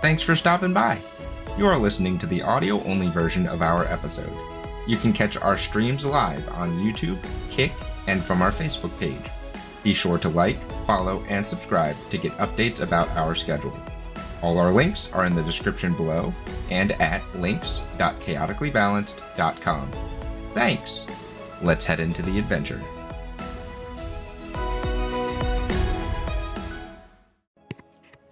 Thanks for stopping by. You are listening to the audio only version of our episode. You can catch our streams live on YouTube, Kick, and from our Facebook page. Be sure to like, follow, and subscribe to get updates about our schedule. All our links are in the description below and at links.chaoticallybalanced.com. Thanks! Let's head into the adventure.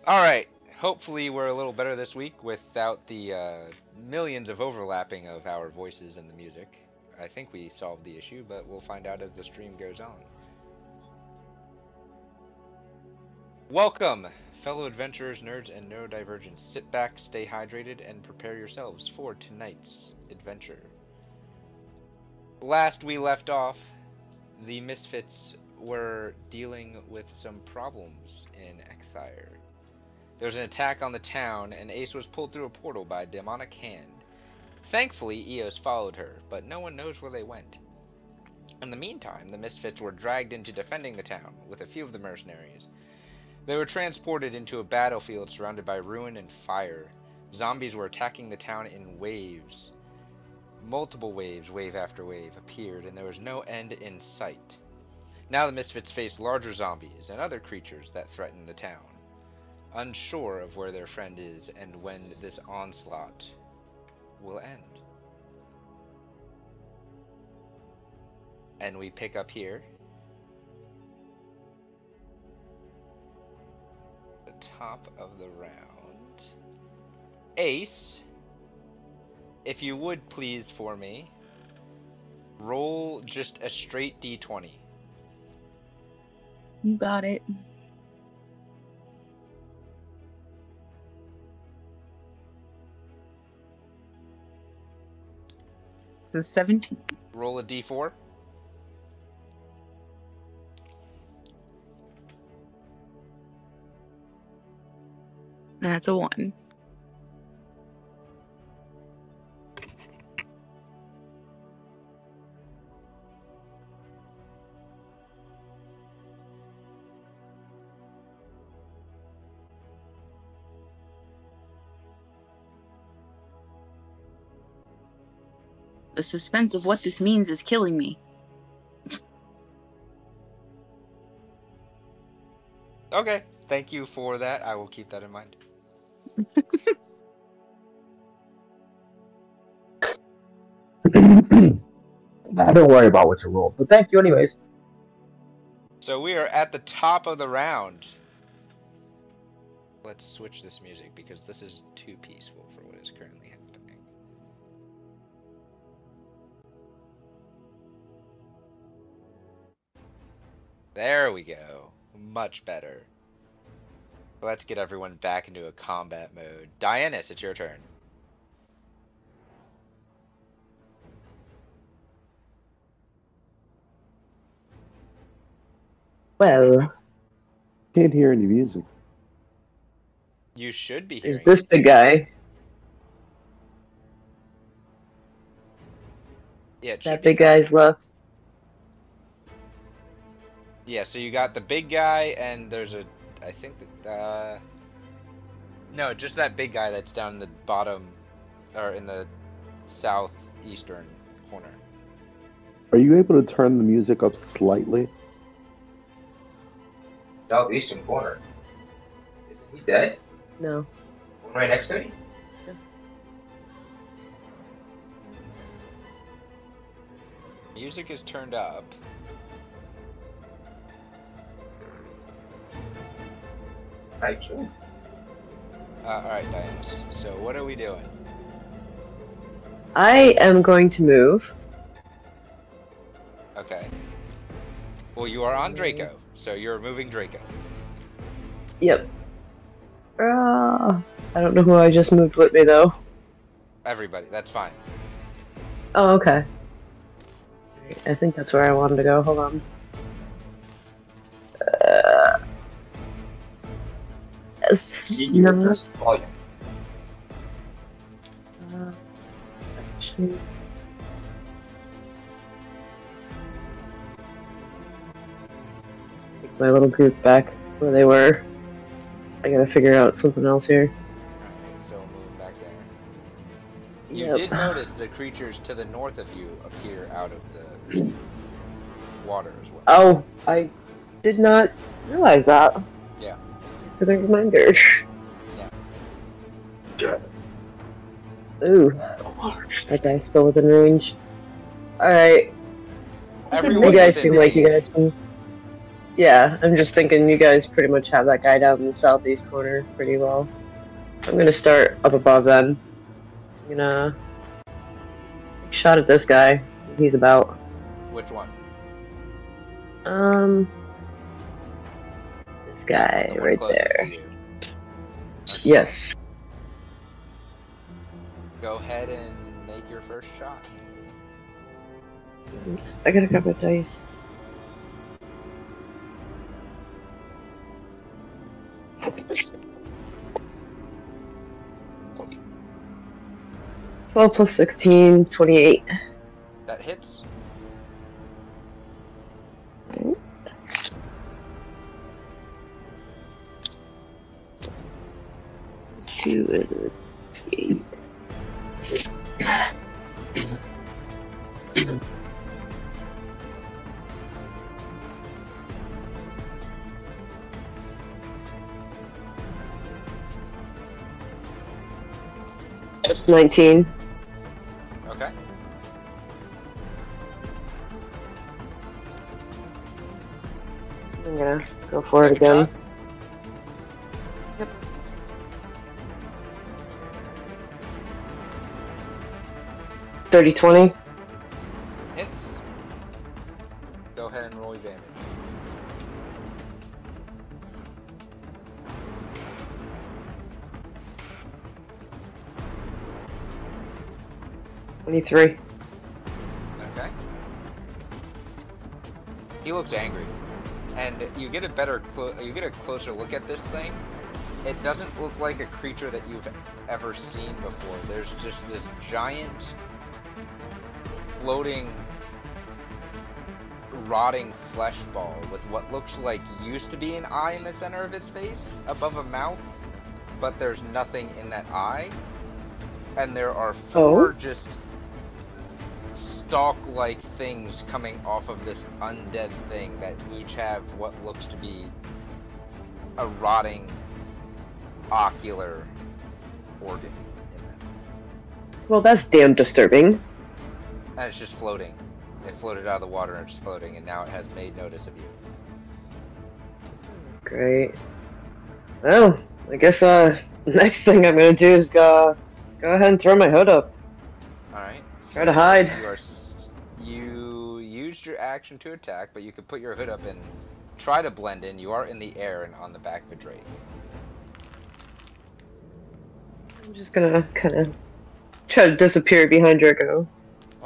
All right. Hopefully, we're a little better this week without the uh, millions of overlapping of our voices and the music. I think we solved the issue, but we'll find out as the stream goes on. Welcome, fellow adventurers, nerds, and neurodivergents. Sit back, stay hydrated, and prepare yourselves for tonight's adventure. Last we left off, the Misfits were dealing with some problems in Ekthire. There was an attack on the town, and Ace was pulled through a portal by a demonic hand. Thankfully, Eos followed her, but no one knows where they went. In the meantime, the Misfits were dragged into defending the town, with a few of the mercenaries. They were transported into a battlefield surrounded by ruin and fire. Zombies were attacking the town in waves. Multiple waves, wave after wave, appeared, and there was no end in sight. Now the Misfits faced larger zombies and other creatures that threatened the town, unsure of where their friend is and when this onslaught will end. And we pick up here. The top of the round. Ace, if you would please for me, roll just a straight d20. You got it. It's a 17. Roll a d4. That's a 1. The suspense of what this means is killing me. Okay, thank you for that. I will keep that in mind. Nah, don't worry about what you rolled, but thank you anyways. So we are at the top of the round. Let's switch this music because this is too peaceful for what is currently happening. There we go. Much better. Let's get everyone back into a combat mode. Dianis, it's your turn. Well, Can't hear any music. You should be is hearing. this the guy? yeah, it should That be big guy's left? Yeah, so you got the big guy, and there's a, I think that, uh, no, just that big guy that's down in the bottom, or in the southeastern corner. Are you able to turn the music up slightly? Southeastern corner. Is he dead? No. One right next to me? Music is turned up. Right, sure. Uh, alright, Dianis. So what are we doing? I am going to move. Okay. Well, you are on Draco, so you're moving Draco. Yep. Uh, I don't know who I just moved with me though. Everybody, that's fine. Oh, okay. I think that's where I wanted to go. Hold on. Yes, You're no, just volume. uh, actually- Take my little group back where they were. I gotta figure out something else here. You Yep. did notice the creatures to the north of you appear out of the water as well. Oh, I did not realize that. Yeah. For the reminder. Yeah. Ooh. That guy's still within range. Alright. You guys seem like you guys can. Yeah, I'm just thinking you guys pretty much have that guy down in the southeast corner pretty well. I'm gonna start up above then. I'm gonna. Shot at this guy. He's about. Which one? Um. Guy The right there. Yes. Go ahead and make your first shot. I got a couple my dice. Twelve plus 16, 28. Two and eight. Nineteen. Okay. I'm gonna go for it again. Shot. Thirty twenty. Hits. Go ahead and roll your damage. Twenty-three. Okay. He looks angry, and you get a better, clo- you get a closer look at this thing. It doesn't look like a creature that you've ever seen before. There's just this giant, floating, rotting flesh ball with what looks like used to be an eye in the center of its face, above a mouth, but there's nothing in that eye. And there are oh. four just stalk like things coming off of this undead thing that each have what looks to be a rotting ocular organ in them. Well, that's damn disturbing. And it's just floating. It floated out of the water and it's just floating, and now it has made notice of you. Great. Well, I guess uh, next thing I'm gonna do is go, go ahead and throw my hood up. Alright. Try to hide. You are. You used your action to attack, but you could put your hood up and try to blend in. You are in the air and on the back of a drake. I'm just gonna kind of try to disappear behind Draco.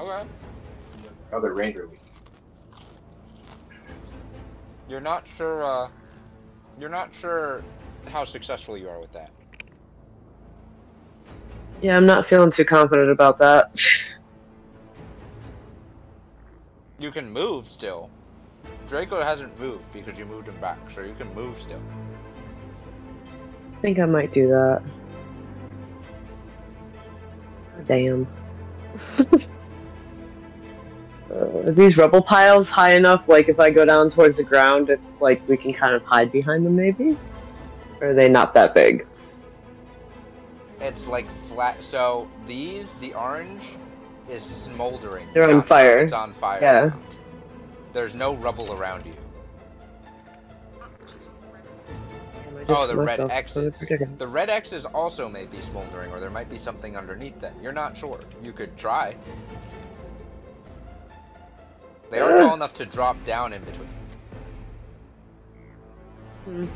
Okay. Other ranger week. You're not sure. Uh, you're not sure how successful you are with that. Yeah, I'm not feeling too confident about that. You can move still. Draco hasn't moved because you moved him back, so you can move still. I think I might do that. Damn. Uh, are these rubble piles high enough? Like, if I go down towards the ground, if, like we can kind of hide behind them, maybe? Or are they not that big? It's like flat. So these, the orange, is smoldering. They're on fire. It's on fire. Yeah. around. There's no rubble around you. Damn, I just Oh, the red X's. The red X's also may be smoldering, or there might be something underneath them. You're not sure. You could try. They are Ugh. tall enough to drop down in between. Hmm.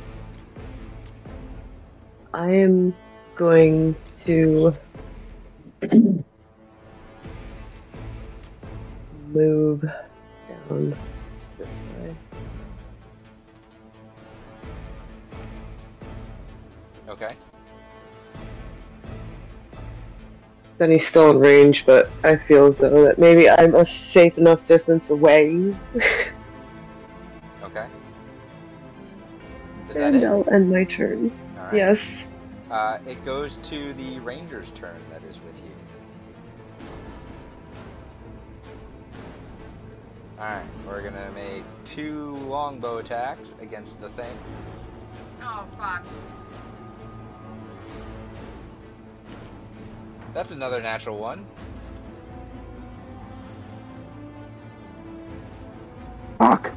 I am going to move down this way. Okay. then he's still in range, but I feel as though that maybe I'm a safe enough distance away. okay. Is and that I'll end my turn. Right. Yes. Uh, it goes to the ranger's turn that is with you. Alright, we're gonna make two longbow attacks against the thing. Oh, fuck. That's another natural one. Fuck.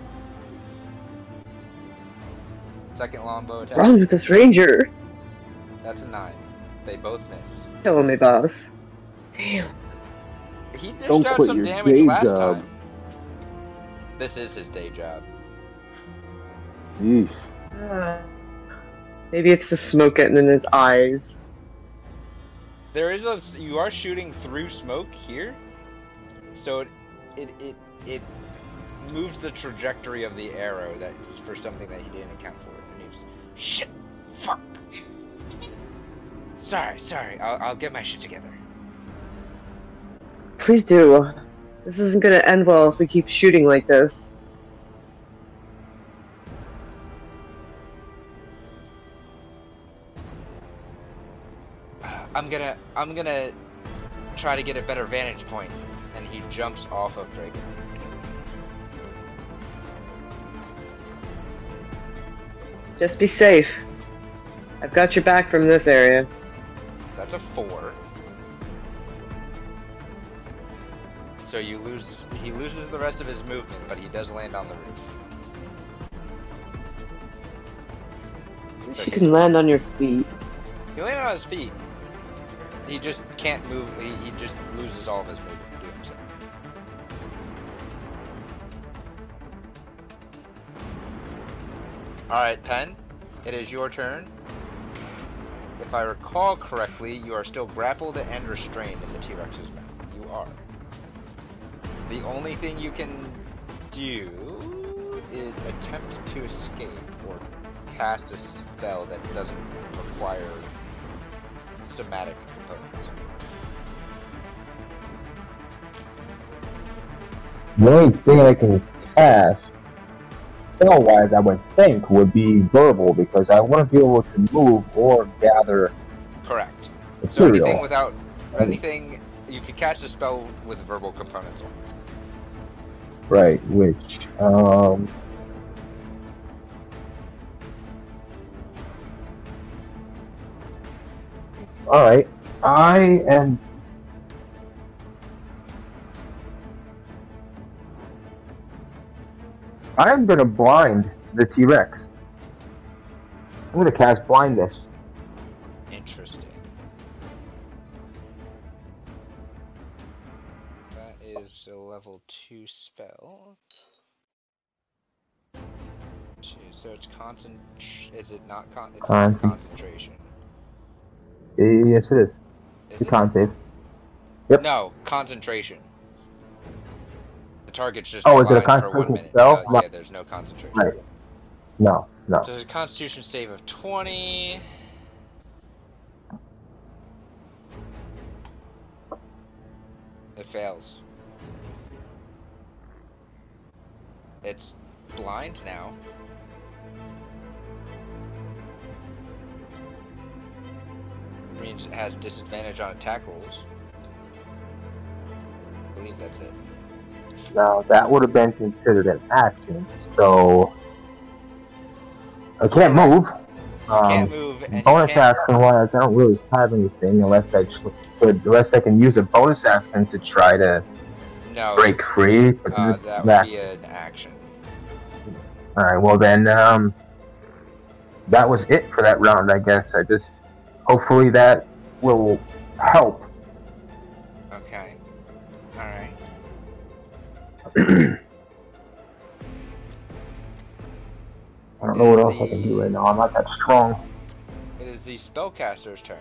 Second longbow attack. wrong with this ranger? That's a nine. They both miss. Killing me, boss. Damn. He dished Don't out quit some your damage day last job. time. This is his day job. Yeesh. Uh, maybe it's the smoke getting in his eyes. There is a you are shooting through smoke here, so it it it, it moves the trajectory of the arrow. That's for something that he didn't account for. And he was shit, fuck. sorry, sorry. I'll I'll get my shit together. Please do. This isn't gonna end well if we keep shooting like this. I'm gonna I'm gonna try to get a better vantage point, and he jumps off of Draken. Just be safe. I've got your back from this area. That's a four. So you lose. He loses the rest of his movement, but he does land on the roof. So You can land on your feet. he landed on his feet. He just can't move. He, he just loses all of his movement doing so. All right, Pen. It is your turn. If I recall correctly, you are still grappled and restrained in the T-Rex's mouth. You are. The only thing you can do is attempt to escape or cast a spell that doesn't require somatic The only thing I can cast, spell wise, I would think, would be verbal because I wouldn't be able to move or gather Correct. So anything without anything, you could cast a spell with verbal components. on. Right, which, um. Alright, I am. I'm gonna blind the T Rex. I'm gonna cast blindness. Interesting. That is a level two spell. So it's concent. Is it not con? It's not concentration. Yes, it is. Is The it? con save. Yep. No, concentration. Target's just Oh, is it a blind for one concentration minute. spell? Uh, yeah, there's no concentration. Right. No, no. So there's a Constitution save of 20. It fails. It's blind now. Means it has disadvantage on attack rolls. I believe that's it. Now that would have been considered an action, so I can't move. You can't Um, move bonus action wise, I don't really have anything unless I could, unless I can use a bonus action to try to No, break free. But uh, that that- would be an action. All right, well then, um, that was it for that round. I guess I just hopefully that will help. I don't know what else I can do right now. I'm not that strong. It is the spellcaster's turn.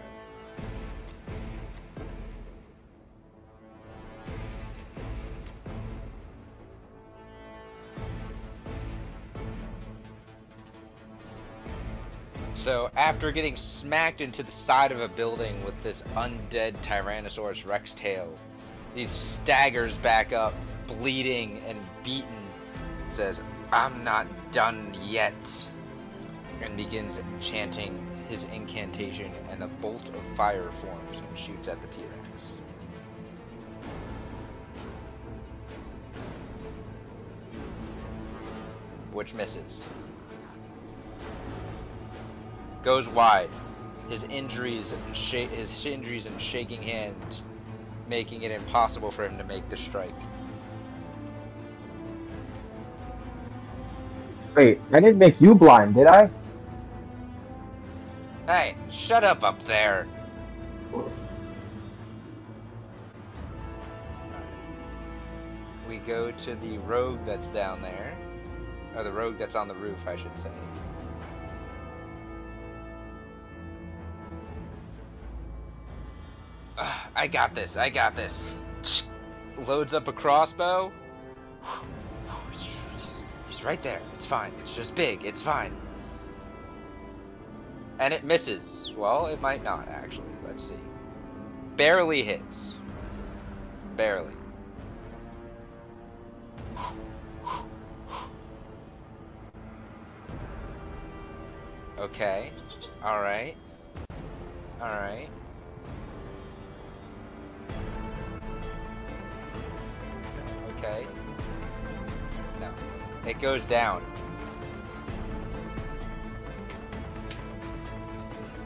So, after getting smacked into the side of a building with this undead Tyrannosaurus Rex tail, he staggers back up, bleeding and beaten, says, I'm not done yet and begins chanting his incantation, and a bolt of fire forms and shoots at the T-Rex. which misses. Goes wide. His injuries, his injuries and shaking hand, making it impossible for him to make the strike. Wait, I didn't make you blind, did I? Hey, shut up up there. We go to the rogue that's down there. Or the rogue that's on the roof, I should say. Ah, I got this, I got this. Loads up a crossbow. He's right there. It's fine. It's just big. It's fine. And it misses. Well, it might not, actually. Let's see. Barely hits. Barely. Okay. Alright. Alright. Okay. It goes down.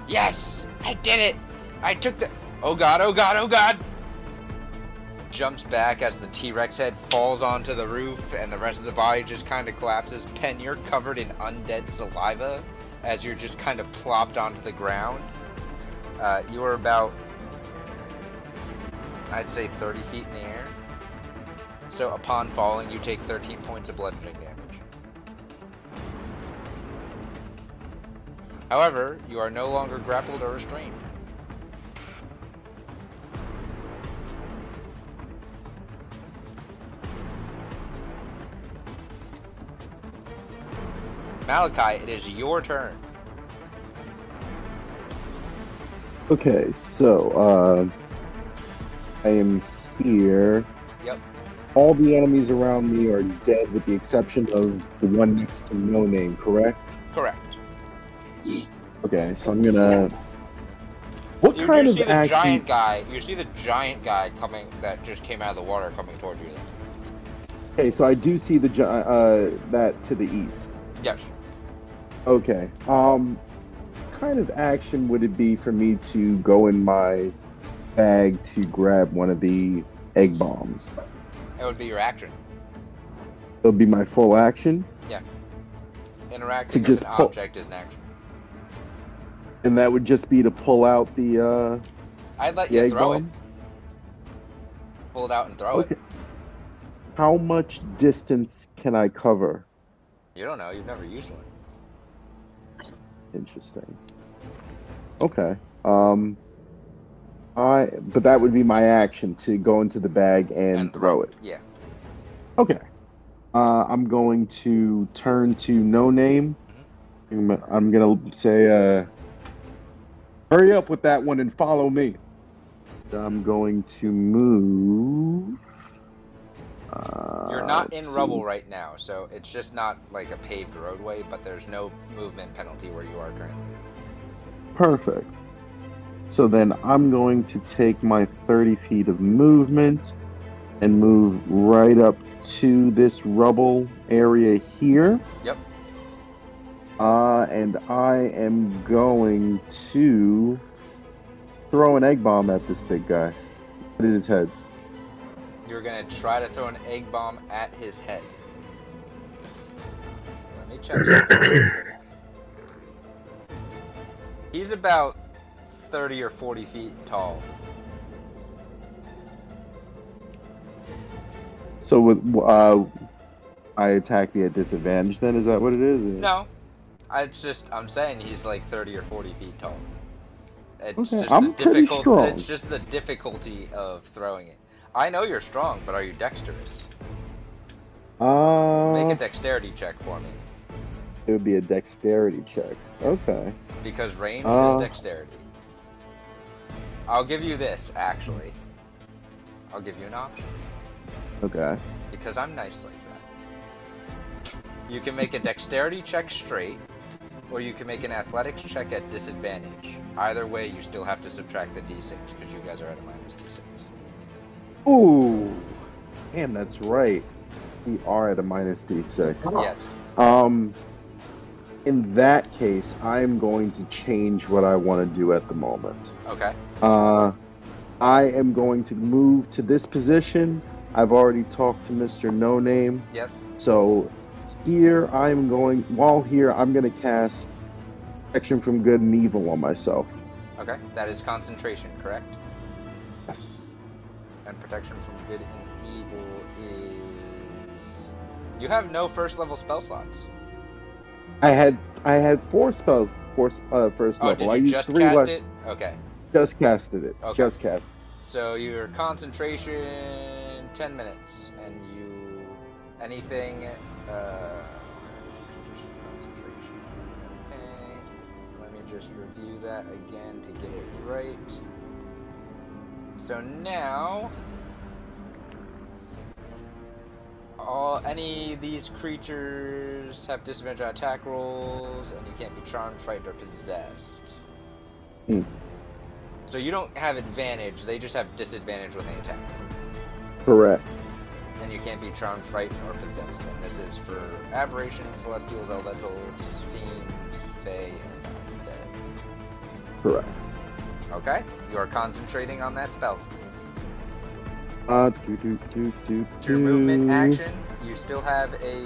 Yes! I did it! I took the. Oh god, oh god, oh god! Jumps back as the T Rex head falls onto the roof and the rest of the body just kind of collapses. Pen, you're covered in undead saliva as you're just kind of plopped onto the ground. Uh, you are about, I'd say, 30 feet in the air. So upon falling, you take 13 points of bludgeoning damage. However, you are no longer grappled or restrained. Malachi, it is your turn. Okay, so uh, I am here. Yep. All the enemies around me are dead, with the exception of the one next to No Name. Correct? Correct. Okay, so I'm gonna. What You kind of see the action? giant guy. You see the giant guy coming that just came out of the water coming toward you. Then. Okay, so I do see the gi- uh that to the east. Yes. Okay. Um, kind of action would it be for me to go in my bag to grab one of the egg bombs? It would be your action. It'll be my full action, Yeah. Interacting To with just an pull- object is an action. and that would just be to pull out the uh I'd let you throw bomb. it. Pull it out and throw Okay. it. How much distance can I cover? You don't know. You've never used one. Interesting. Okay. Um I but that would be my action to go into the bag and, throw it. Yeah. Okay. Uh I'm going to turn to no name. I'm, I'm gonna say uh hurry up with that one and follow me. I'm going to move. Uh, You're not in let's rubble right now, so it's just not like a paved roadway, but there's no movement penalty where you are currently. Perfect. So then I'm going to take my 30 feet of movement and move right up to this rubble area here. Yep. Uh, and I am going to throw an egg bomb at this big guy. At his head. You're gonna try to throw an egg bomb at his head. Let me check. He's about 30 or 40 feet tall. So with uh, I attack me at disadvantage. Then is that what it is? No, it's just I'm saying he's like 30 or 40 feet tall. It's Okay, just I'm the pretty difficult. strong. It's just the difficulty of throwing it. I know you're strong, but are you dexterous? Uh, Make a dexterity check for me, it would be a dexterity check. Okay. because range Uh. is dexterity. I'll give you this actually. I'll give you an option Okay. because I'm nice like that. You can make a dexterity check straight, or you can make an athletics check at disadvantage. Either way, you still have to subtract the d6 because you guys are at a minus d6. Ooh, man, that's right. We are at a minus d6. Yes. Um, in that case, I'm going to change what I want to do at the moment. Okay. Uh, I am going to move to this position. I've already talked to Mr. No Name, Yes. so here I'm going. While here, I'm going to cast Protection from Good and Evil on myself. Okay. That is concentration, correct? Yes. And protection from good and evil is. You have no first level spell slots. I had I had four spells, four uh, first Oh, level. I used just three. it? Okay. Just casted it. Okay. Just cast. So your concentration, ten minutes, and you anything. Uh, concentration. Okay. Let me just review that again to get it right. So now, all any of these creatures have disadvantage on attack rolls, and you can't be charmed, frightened, or possessed. Hmm. So you don't have advantage; they just have disadvantage when they attack. Correct. And you can't be charmed, frightened, or possessed. And this is for aberrations, celestials, elementals, fiends, fae, and undead. Correct. Okay? You are concentrating on that spell. Uh, do do do do Your movement action, you still have a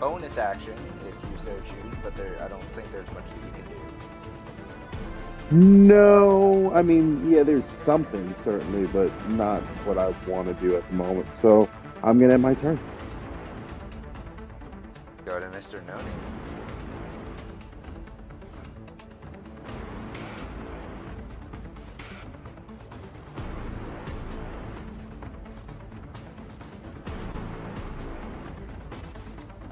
bonus action if you so choose, but there I don't think there's much that you can do. No, I mean, yeah, there's something certainly, but not what I want to do at the moment. So I'm gonna end my turn. Go to Mr. No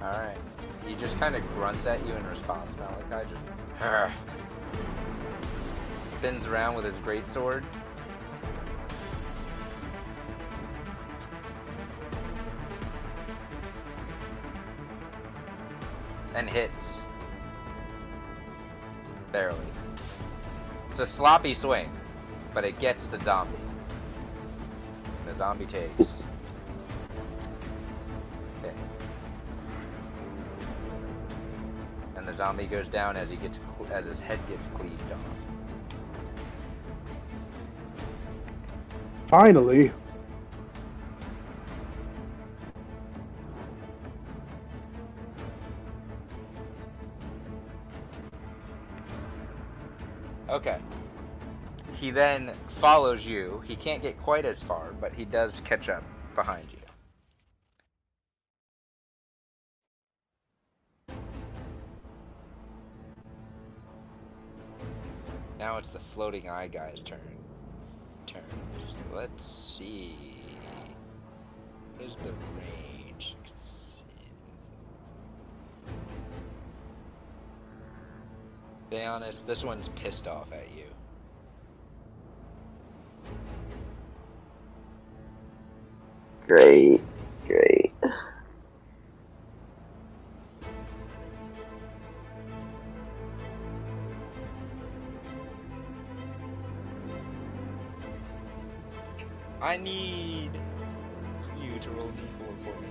Alright. He just kind of grunts at you in response, Malachi. Just. Spins around with his greatsword. And hits. Barely. It's a sloppy swing, but it gets the zombie. And The zombie takes. Okay. And the zombie goes down as he gets as his head gets cleaved off. Finally, Okay. He then follows you. He can't get quite as far, but he does catch up behind you. Now it's the floating eye guy's turn. Let's see. What is the range? Be honest, this one's pissed off at you. Great, great. I need you to roll d4 for me.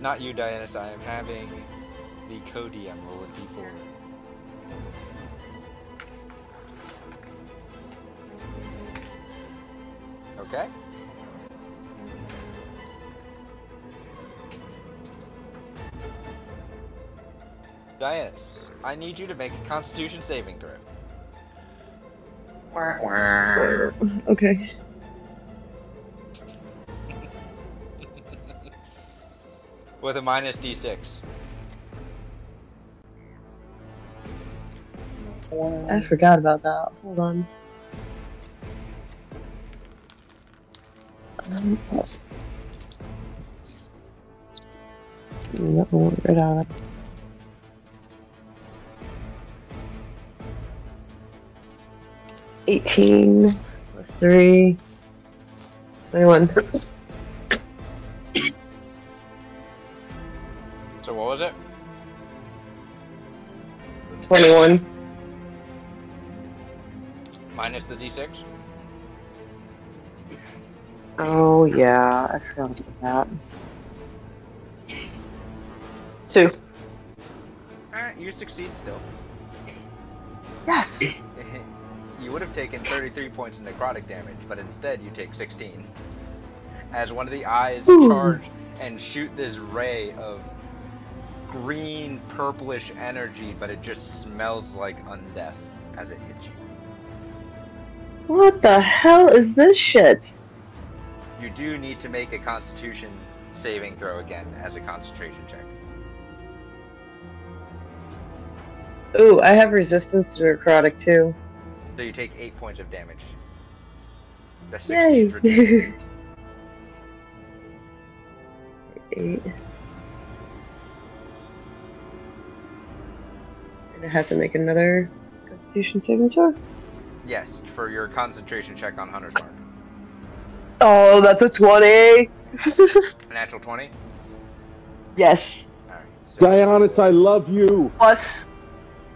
Not you, Dianus. I am having the co-DM roll a d4. Okay. Dianus, I need you to make a Constitution saving throw. Okay. With a minus d6. I forgot about that. Hold on. Um, That out. Eighteen plus three. Twenty-one. 21. Minus the d6? Oh, yeah, I forgot about that. Two. Alright, you succeed still. Yes! you would have taken 33 points of necrotic damage, but instead you take 16. As one of the eyes Ooh. charge and shoot this ray of green, purplish energy, but it just smells like undeath as it hits you. What the hell is this shit? You do need to make a constitution saving throw again as a concentration check. Ooh, I have resistance to necrotic too. So you take 8 points of damage. 16 Yay. eight. And I have to make another Constitution saving throw. Yes, for your concentration check on Hunter's Mark. Oh, that's a twenty. Natural 20? yes. Alright. So Dionysus, I love you. Plus,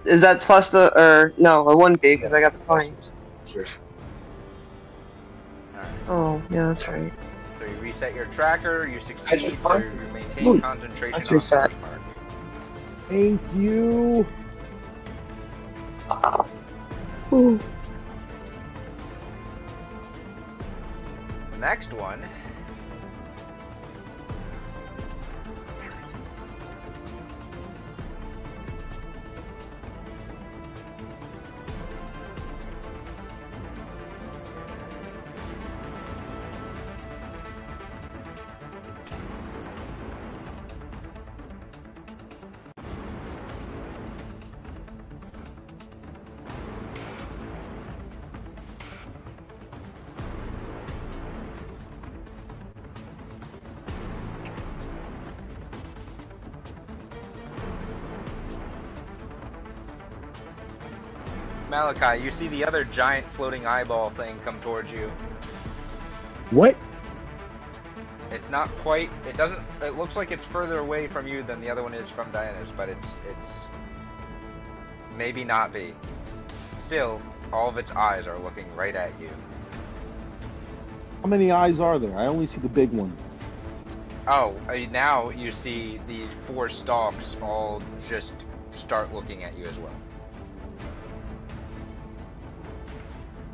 is that plus the or no? It wouldn't be because I got the twenty. Alright. Oh, yeah, that's right. So you reset your tracker, you succeed, just so you maintain Ooh, concentration on reset. Hunter's Mark. Thank you. Ooh. Next one. Malachi, you see the other giant floating eyeball thing come towards you. What? It's not quite. It doesn't. It looks like it's further away from you than the other one is from Diana's, but it's it's maybe not be. Still, all of its eyes are looking right at you. How many eyes are there? I only see the big one. Oh, now you see these four stalks all just start looking at you as well.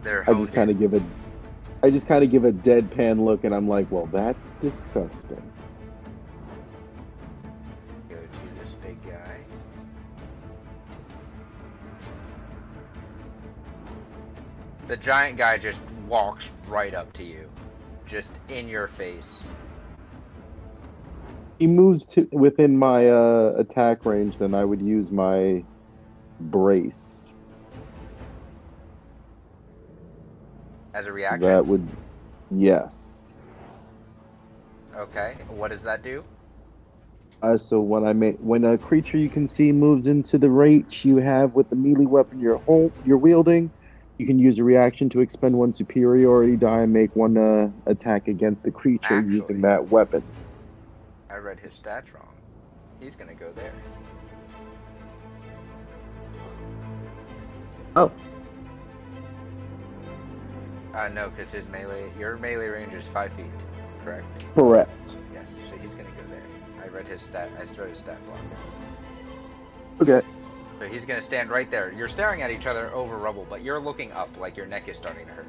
They're I just kind of give a, I just kind of give a deadpan look, and I'm like, well, that's disgusting. go to this big guy. The giant guy just walks right up to you, just in your face. He moves to within my uh, attack range, then I would use my brace. As a reaction. That would, yes. Okay, what does that do? Uh, so when I make when a creature you can see moves into the reach you have with the melee weapon you're hol- you're wielding, you can use a reaction to expend one superiority die and make one uh, attack against the creature Actually. using that weapon. I read his stats wrong. He's gonna go there. Oh. Uh, no, because his melee, your melee range is five feet, correct? Correct. Yes, so he's gonna go there. I read his stat. I read his stat block. Okay. So he's gonna stand right there. You're staring at each other over rubble, but you're looking up like your neck is starting to hurt.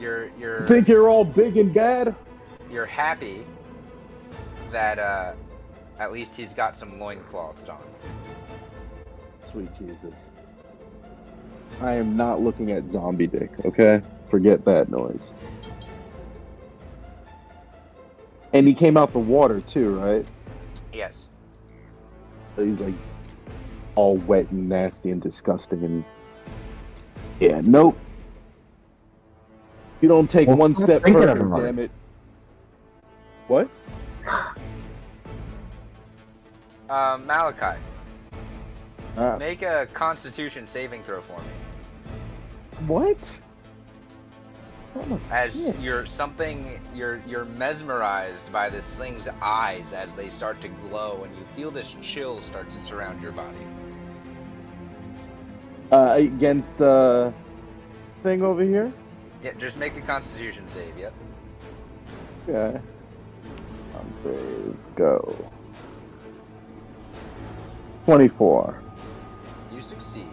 You're you're Think you're all big and bad? you're happy that uh, at least he's got some loincloths on. Sweet Jesus. I am not looking at zombie dick, okay? Forget that noise. And he came out the water too, right? Yes. He's like all wet and nasty and disgusting and yeah, nope. You don't take Well, one step further, him already. damn it. What? Um, Malachi, Uh, make a Constitution saving throw for me. what? As bitch. you're something, you're you're mesmerized by this thing's eyes as they start to glow, and you feel this chill start to surround your body. Uh, against uh thing over here? Yeah, just make a Constitution save. Yep. Yeah. Con save. Go. 24. You succeed.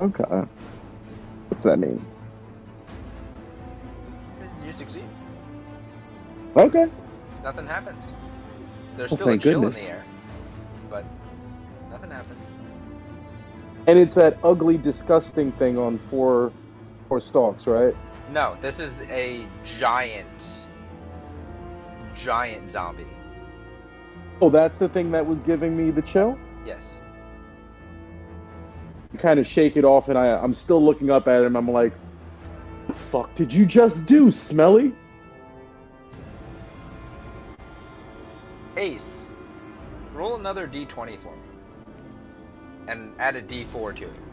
Okay. What's that mean? You succeed. Okay. Nothing happens. There's Well, still a chill goodness. in the air, but nothing happens. And it's that ugly, disgusting thing on four, four stalks, right? No, this is a giant, giant zombie. Oh, that's the thing that was giving me the chill? Yes. Kind of shake it off, and I, I'm still looking up at him. I'm like, the fuck did you just do, Smelly? Ace, roll another d20 for me, and add a d4 to it.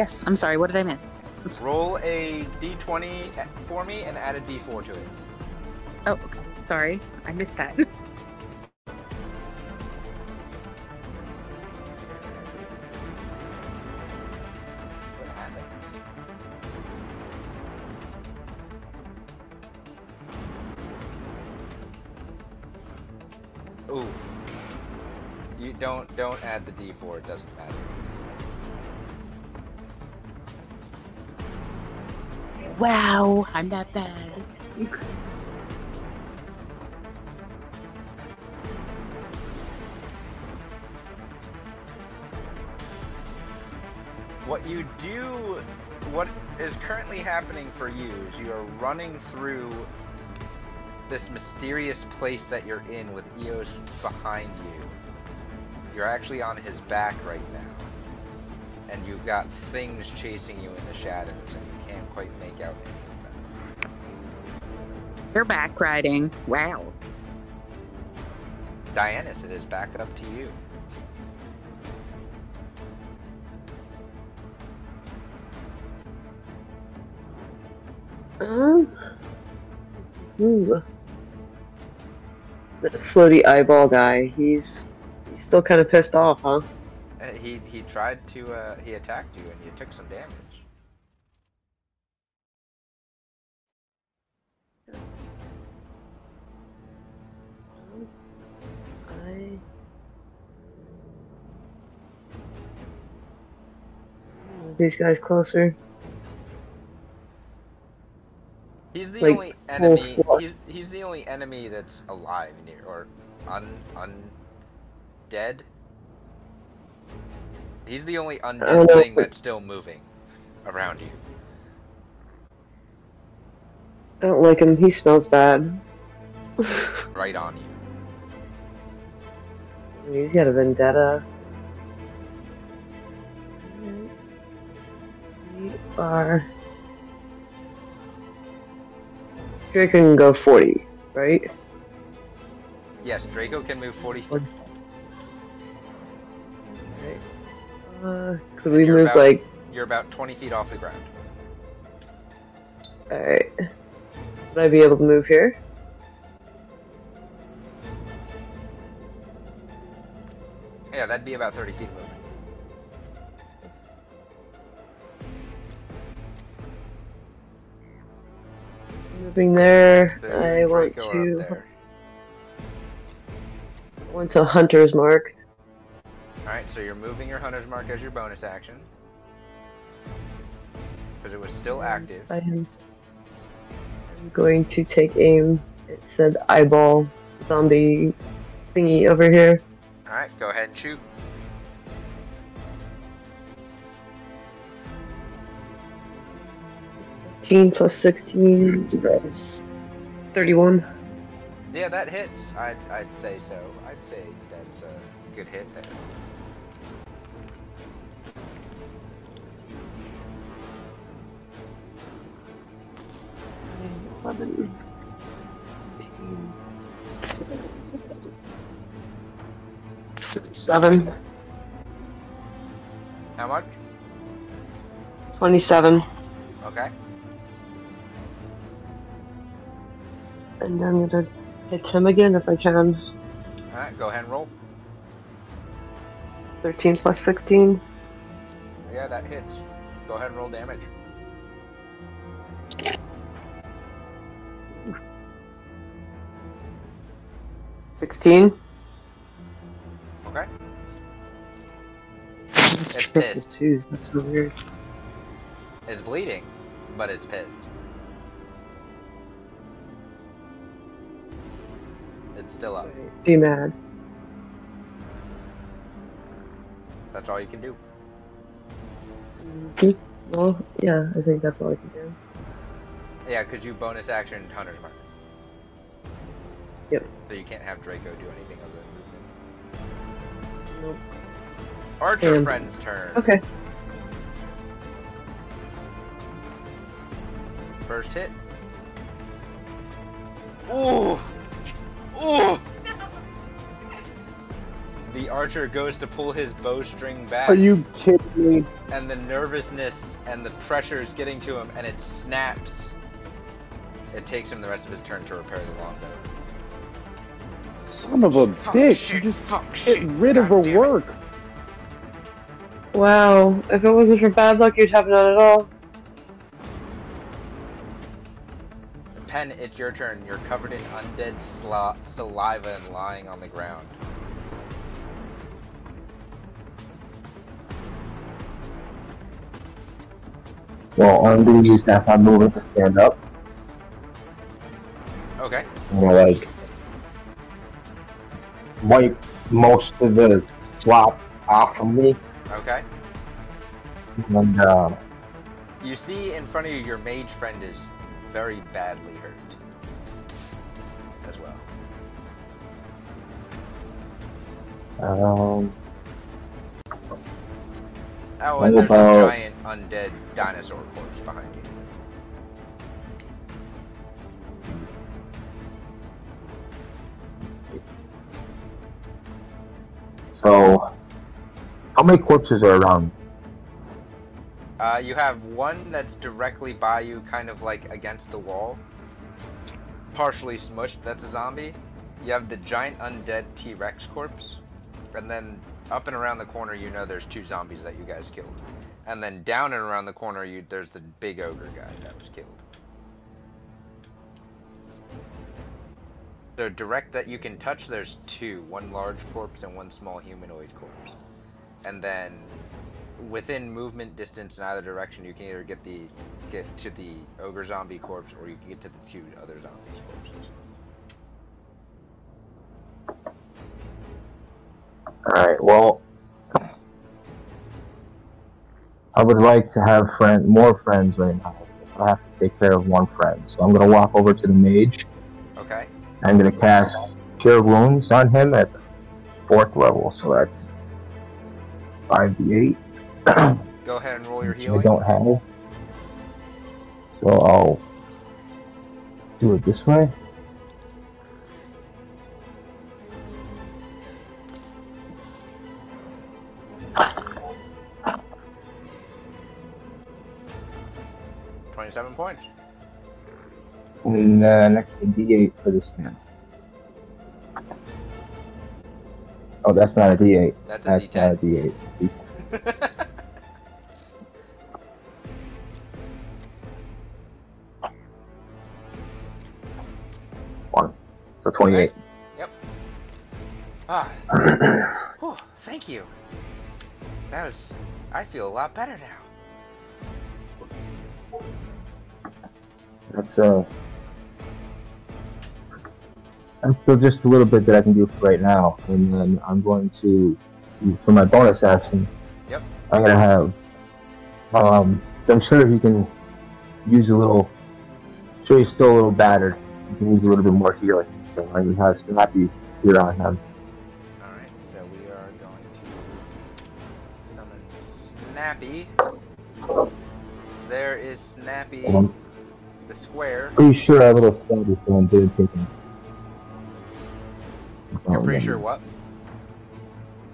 Yes, I'm sorry. What did I miss? Roll a d20 for me and add a d4 to it. Oh, okay. Sorry. I missed that. What happened? Ooh. You don't don't add the D4, it doesn't matter. Wow, I'm that bad. What you do what is currently happening for you is you are running through this mysterious place that you're in with Eos behind you. You're actually on his back right now. And you've got things chasing you in the shadows and you can't quite make out any of them. You're back riding. Wow. Dianus, it is back up to you. Um. Ooh. The floaty eyeball guy. He's he's still kind of pissed off, huh? He he tried to uh, he attacked you and you took some damage. I. These guys closer. He's the Like, only enemy. He's he's the only enemy that's alive near or un undead. He's the only undead thing that's still moving around you. I don't like him. He smells bad. right on you. He's got a vendetta. We are. Drake can go 40, right? Yes, Draco can move 40 feet. Uh, could we move about- like. You're about 20 feet off the ground. Alright. Would I be able to move here? Yeah, that'd be about 30 feet of movement. Moving there. The I want Draco to. I want to Hunter's Mark. Alright, so you're moving your hunter's mark as your bonus action. Because it was still active. I am. I'm going to take aim. It said eyeball zombie thingy over here. Alright, go ahead and shoot. Fifteen plus sixteen. That's thirty-one. Yeah, that hits. I'd, I'd say so. I'd say that's a good hit there. 11. Seven. How much? 27. Okay. And I'm gonna hit him again if I can. Alright, go ahead and roll. 13 plus 16. Yeah, that hits. Go ahead and roll damage. Sixteen. Okay. It's pissed. Twos. That's so weird. It's bleeding, but it's pissed. It's still up. Be mad. That's all you can do. Mhm. Well, yeah, I think that's all I can do. Yeah, because you bonus action Hunter's Mark. Yep. So you can't have Draco do anything other than movement. Nope. Archer And- friend's turn. Okay. First hit. Ooh! Ooh! The archer goes to pull his bowstring back, Are you kidding me? and the nervousness and the pressure is getting to him, and it snaps. It takes him the rest of his turn to repair the longbow. Son of a Fuck, bitch! shit, You just fuck, get shit, rid of her God damn it. work. Wow. If it wasn't for bad luck, you'd have none at all. Pen, it's your turn. You're covered in undead saliva and lying on the ground. Well, I'm gonna use that I'm moving to stand up. Okay. I'm gonna like wipe most of the slop off of me, Okay. and uh, You see in front of you, your mage friend is very badly hurt. As well. um, Oh, and there's a about- giant undead dinosaur corpse behind you. So how many corpses are around? Uh, you have one that's directly by you, kind of like against the wall. Partially smushed, that's a zombie. You have the giant undead T-Rex corpse. And then up and around the corner, you know there's two zombies that you guys killed. And then down and around the corner, you there's the big ogre guy that was killed. So direct that you can touch, there's two. One large corpse and one small humanoid corpse. And then within movement distance in either direction, you can either get the get to the ogre zombie corpse, or you can get to the two other zombies corpses. Alright, well, I would like to have friend, more friends right now. I have to take care of one friend. So I'm going to walk over to the mage. I'm going to cast Cure Wounds on him at fourth level. So that's 5d8. Go ahead and roll your which I healing. don't have. So I'll do it this way. Twenty-seven points. And then next to d8 for this man. Oh, that's not a d8. That's a That's not a D10. d8. One. So 28. Yep. ah. Whew, thank you. That was. I feel a lot better now. That's uh. That's still just a little bit that I can do for right now, and then I'm going to, for my bonus action. Yep. I'm gonna have. Um, I'm sure he can use a little. Sure, he's still a little battered. He can use a little bit more healing. So I'm gonna have Snappy here on him. Alright, so we are going to summon Snappy. There is Snappy. Um, the square. Pretty sure I our little stabby friend didn't take him. You're oh, pretty sure what?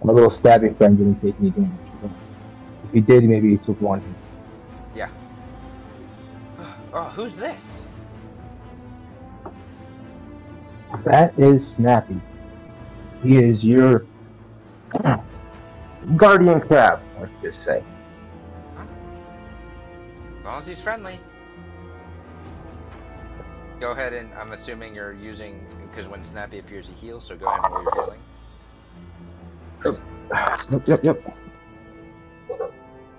My little stabby friend didn't take any damage. If he did, maybe he took one. Yeah. Oh, who's this? That is Snappy. He is your guardian crab, let's just say. As long as he's friendly. Go ahead and I'm assuming you're using because when Snappy appears, he heals. So go ahead and roll your healing. Yep, yep, yep.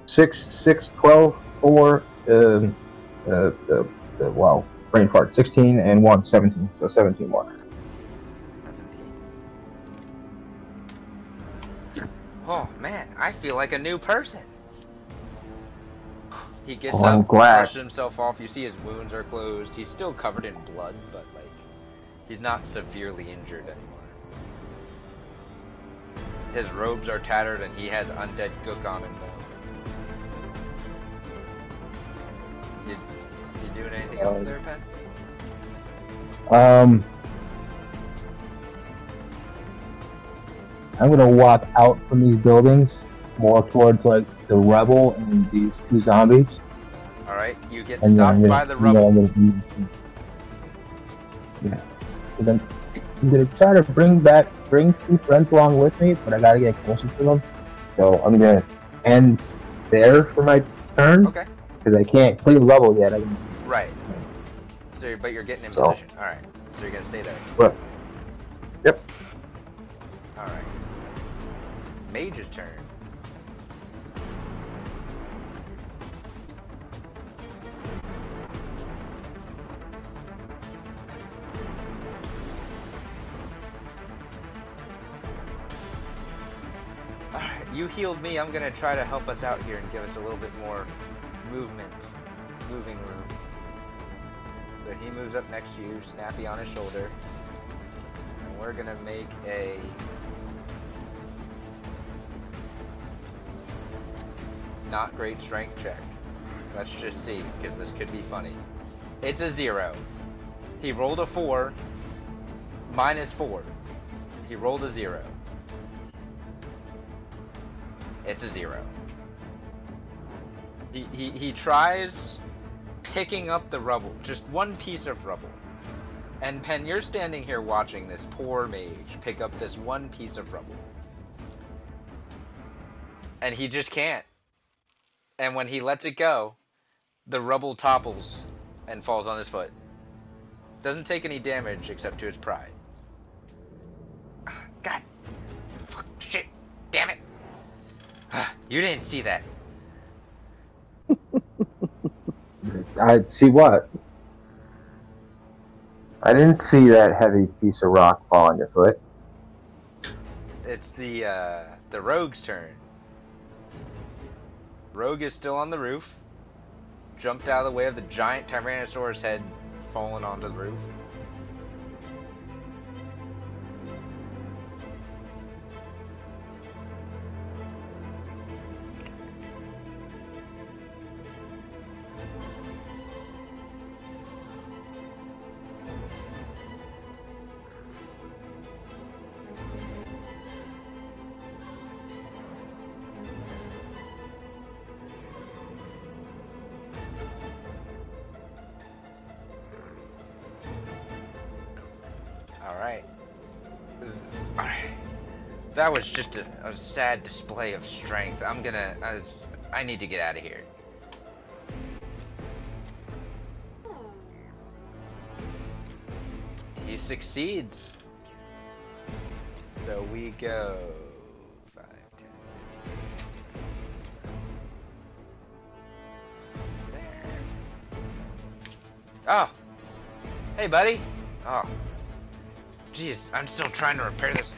Six, six, twelve, four, um, uh, uh, uh, wow, brain fart, 16 and 1, 17, so 17 more. Oh man, I feel like a new person. He gets Oh, up, brushes himself off. You see his wounds are closed. He's still covered in blood, but like he's not severely injured anymore. His robes are tattered and he has undead gook on him though. You, you doing anything else there, Pen? Um, I'm gonna walk out from these buildings, more towards like the rebel and these two zombies. Alright, you get And stopped gonna, by the rebel. rubble. I'm gonna, yeah. So then I'm gonna try to bring back, bring two friends along with me, but I gotta get closer to them. So I'm gonna end there for my turn Okay. because I can't clear level yet. Right. So, but you're getting in So- position. All right. So you're gonna stay there. What? Yep. All right. Mage's turn. You healed me. I'm gonna try to help us out here and give us a little bit more movement, moving room. So he moves up next to you, snappy on his shoulder. And we're gonna make a not great strength check. Let's just see, because this could be funny. It's a zero. He rolled a four, minus four. He rolled a zero. It's a zero. He, he, he tries picking up the rubble, just one piece of rubble. And Pen, you're standing here watching this poor mage pick up this one piece of rubble. And he just can't. And when he lets it go, the rubble topples and falls on his foot. Doesn't take any damage except to his pride. You didn't see that. I see what? I didn't see that heavy piece of rock fall on your foot. It's the uh, the rogue's turn. Rogue is still on the roof. Jumped out of the way of the giant Tyrannosaurus head falling onto the roof. That was just a, a sad display of strength. I'm gonna. I, was, I need to get out of here. He succeeds. So we go. Five, ten. Oh. Hey, buddy. Oh. Jeez, I'm still trying to repair this,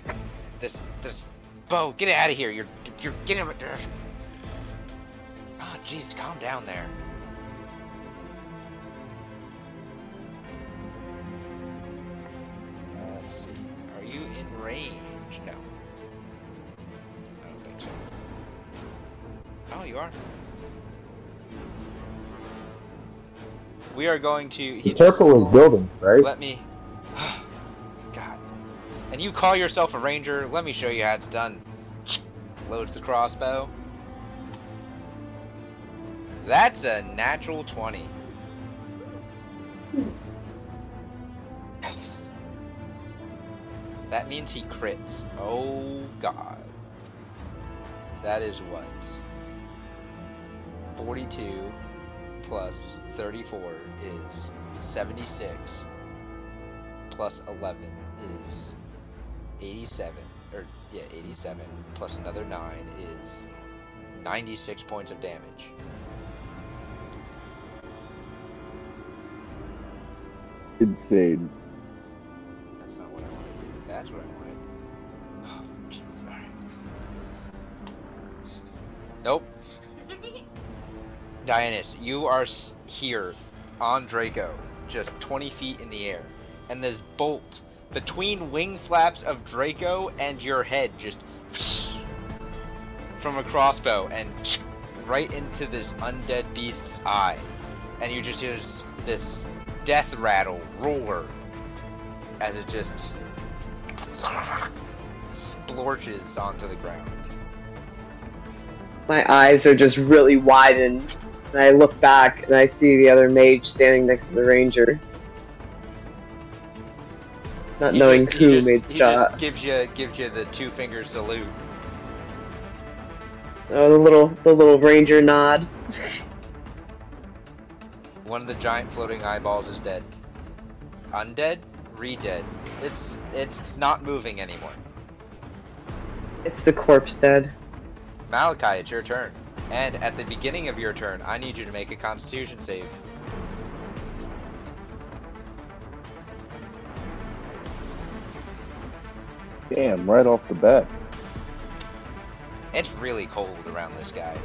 this, this bow. Get out of here. You're, you're getting. Oh, jeez, calm down there. Uh, let's see. Are you in range? No. I don't think so. Oh, you are. we are going to. He The just, is buildings, right? Let me. And you call yourself a ranger? Let me show you how it's done. Loads the crossbow. That's a natural 20. Yes. That means he crits. Oh god. That is what? 42 plus 34 is 76 plus 11 is 87 or yeah 87 plus another 9 is 96 points of damage. Insane. that's not what I wanted to do. That's what I wanted. Oh jeez alright nope. Dianus, you are here on Draco, just 20 feet in the air, and this bolt between wing flaps of Draco and your head just from a crossbow and right into this undead beast's eye, and you just hear this- death rattle roar as it just splorches onto the ground. My eyes are just really widened. And I look back and I see the other mage standing next to the ranger. Not He knowing just- who just- made shot. just gives you gives you the two finger salute. Oh, the little the little ranger nod. One of the giant floating eyeballs is dead. Undead, re-dead. It's it's not moving anymore. It's the corpse dead. Malachi, it's your turn. And at the beginning of your turn, I need you to make a Constitution save. Damn, right off the bat. It's really cold around this guy.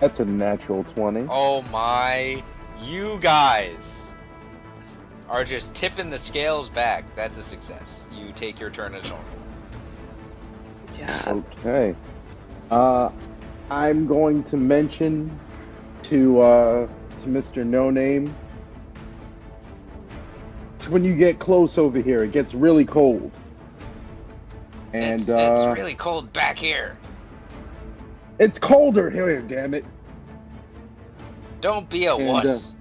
That's a natural 20. Oh my! You guys are just tipping the scales back. That's a success. You take your turn as normal. Yeah. Okay. Uh, I'm going to mention to uh, to Mr. No Name. When you get close over here, it gets really cold. And it's, uh, it's really cold back here. it's colder here, damn it. Don't be a And, uh, wuss.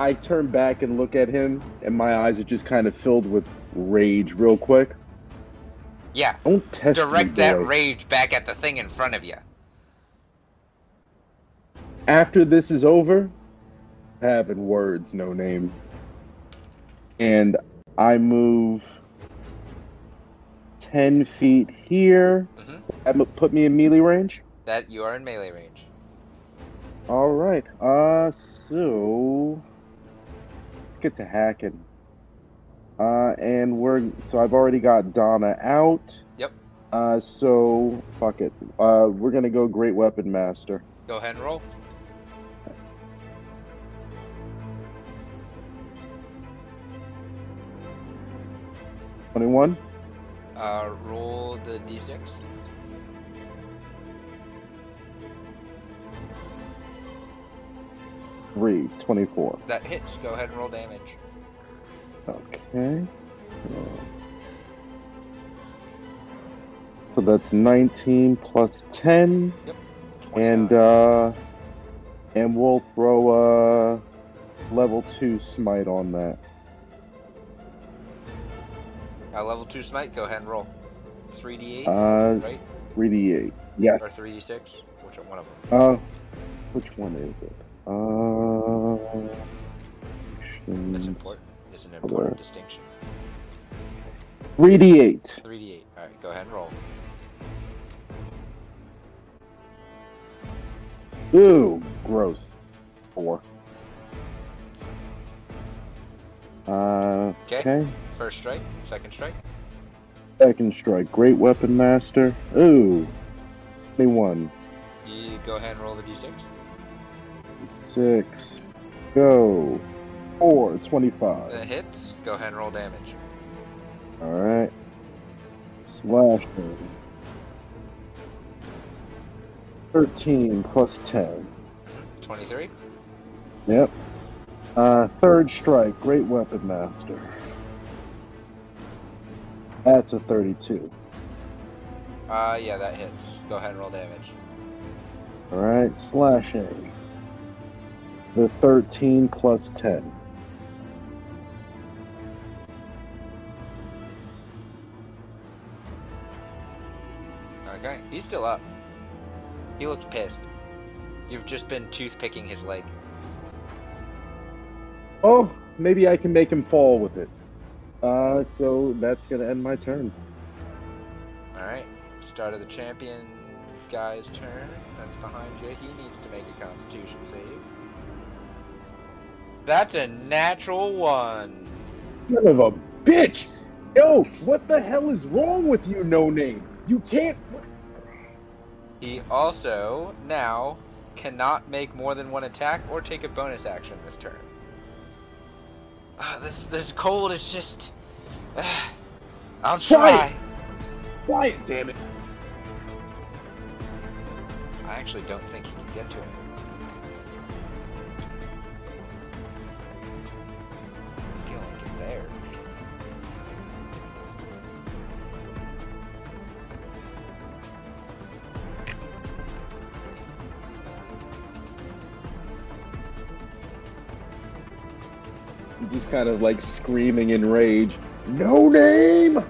I turn back and look at him, and my eyes are just kind of filled with rage, real quick. yeah, Don't test direct me, that rage back at the thing in front of you. after this is over, having words, no name. And I move 10 feet here. Mhm. That put me in melee range. That you are in melee range. All right. Uh, so let's get to hacking. Uh, and we're so I've already got Donna out. Yep. Uh, so fuck it. Uh, we're gonna go Great Weapon Master. Go ahead and roll. Twenty-one. Uh, roll the d6. Three. Twenty-four. That hits. Go ahead and roll damage. Okay. So that's 19 plus 10, and 29. uh, and we'll throw a level two smite on that. Uh, level two smite. Go ahead and roll. 3d8, Uh, right? 3d8. Yes. Or 3d6. Which one of them? Uh, which one is it? Uh, That's important. It's an important distinction. 3d8. 3d8. All right. Go ahead and roll. Ooh, gross. Four. Uh, Okay. okay. First strike. Second strike. Second strike. Great Weapon Master. Ooh. 21. You go ahead and roll the d6. Six. Go. Four. 25. That hits. Go ahead and roll damage. Alright. Slash. 13 plus 10. 23. Yep. Uh, third strike, great weapon master. That's a 32. Uh, yeah, that hits. Go ahead and roll damage. All right, slashing. The 13 plus 10. Okay, he's still up. He looks pissed. You've just been toothpicking his leg. Oh, maybe I can make him fall with it. Uh, so that's gonna end my turn. Alright, start of the champion guy's turn. That's behind you. He needs to make a constitution save. That's a natural one. Son of a bitch! Yo, what the hell is wrong with you, no name? You can't. He also now cannot make more than one attack or take a bonus action this turn. Ah, this this cold is just. I'll try. Quiet. Quiet, damn it! I actually don't think he can get to him. Kind of like screaming in rage. No name!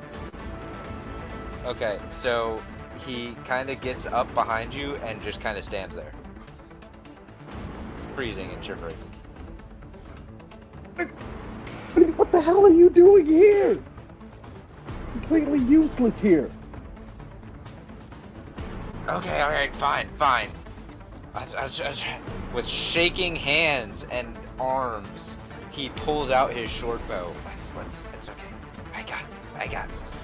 Okay, so he kind of gets up behind you and just kind of stands there, freezing and shivering. What the hell are you doing here? Completely useless here. Okay, all right, fine, fine. I- I- I- With shaking hands and arms, he pulls out his short bow. Let's, let's, it's okay. I got this. I got this.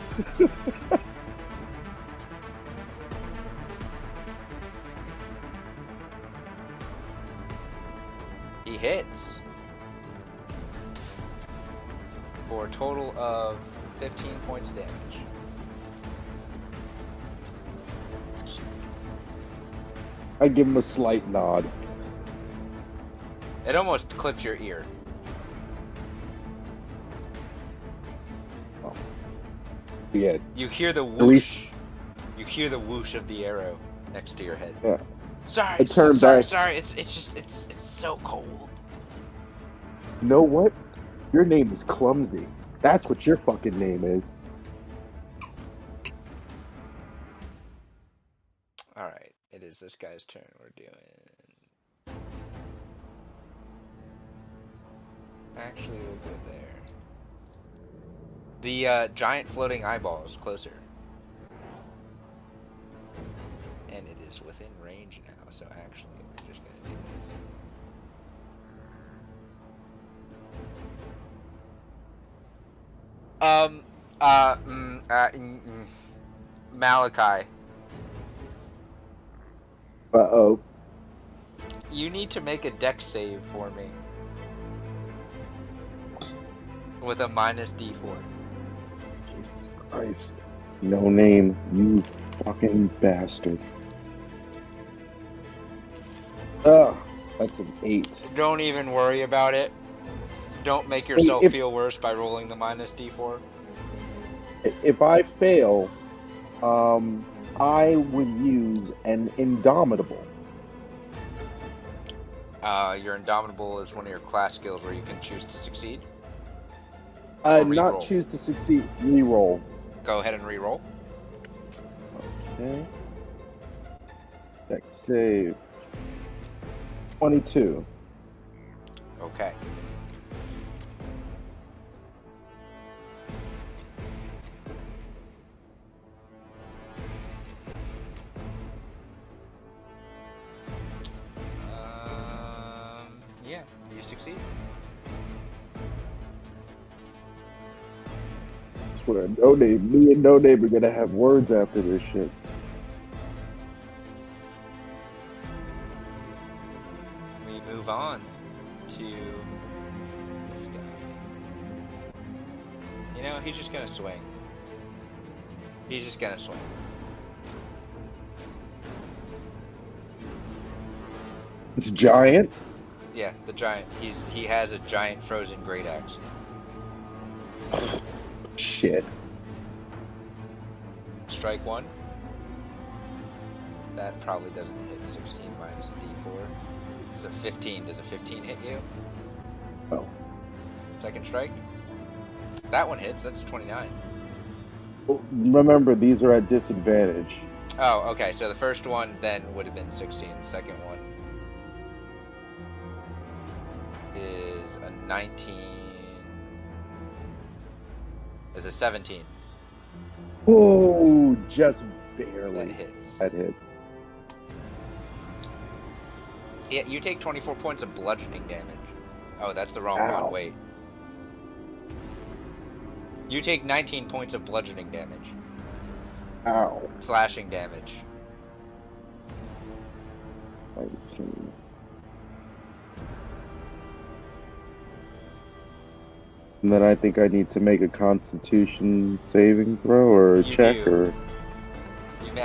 he hits for a total of 15 points of damage. I give him a slight nod. It almost clips your ear. Yeah, You hear the whoosh. least- You hear the whoosh of the arrow next to your head. Yeah. Sorry, I turn sorry, back. sorry. It's it's just it's it's so cold. you know what? Your name is Clumsy. That's what your fucking name is. All right, it is this guy's turn. We're doing. Actually, we'll go there. The uh, giant floating eyeball is closer, and it is within range now. So actually, we're just gonna do this. Um. Uh. Mm, uh mm, mm. Malachi. Uh oh. You need to make a Dex save for me. With a minus d4. Christ. No name, you fucking bastard. Ugh, that's an eight. Don't even worry about it. Don't make yourself if- feel worse by rolling the minus d4. If I fail, um, I would use an indomitable. Uh, your Indomitable is one of your class skills where you can choose to succeed. I Or not choose to succeed. Reroll. Go ahead and re-roll. Okay. Dex save. Twenty-two. Okay. Swear, no name. Me and no name are gonna have words after this shit. We move on to this guy. You know, he's just gonna swing. He's just gonna swing. It's giant. Yeah, the giant. He's he has a giant frozen great axe. Shit. Strike one. That probably doesn't hit 16 minus a d4. Does a 15? Does a 15 hit you? Oh. Second strike. That one hits. That's 29. Remember, these are at disadvantage. Oh, okay. So the first one then would have been 16. The second one is a 19. Is a 17. Oh, just That barely. hits. That hits. Yeah, you take 24 points of bludgeoning damage. Oh, that's the wrong Ow. one. Wait. You take 19 points of bludgeoning damage. Ow. Slashing damage. 19. And then I think I need to make a Constitution saving throw or a You check do. or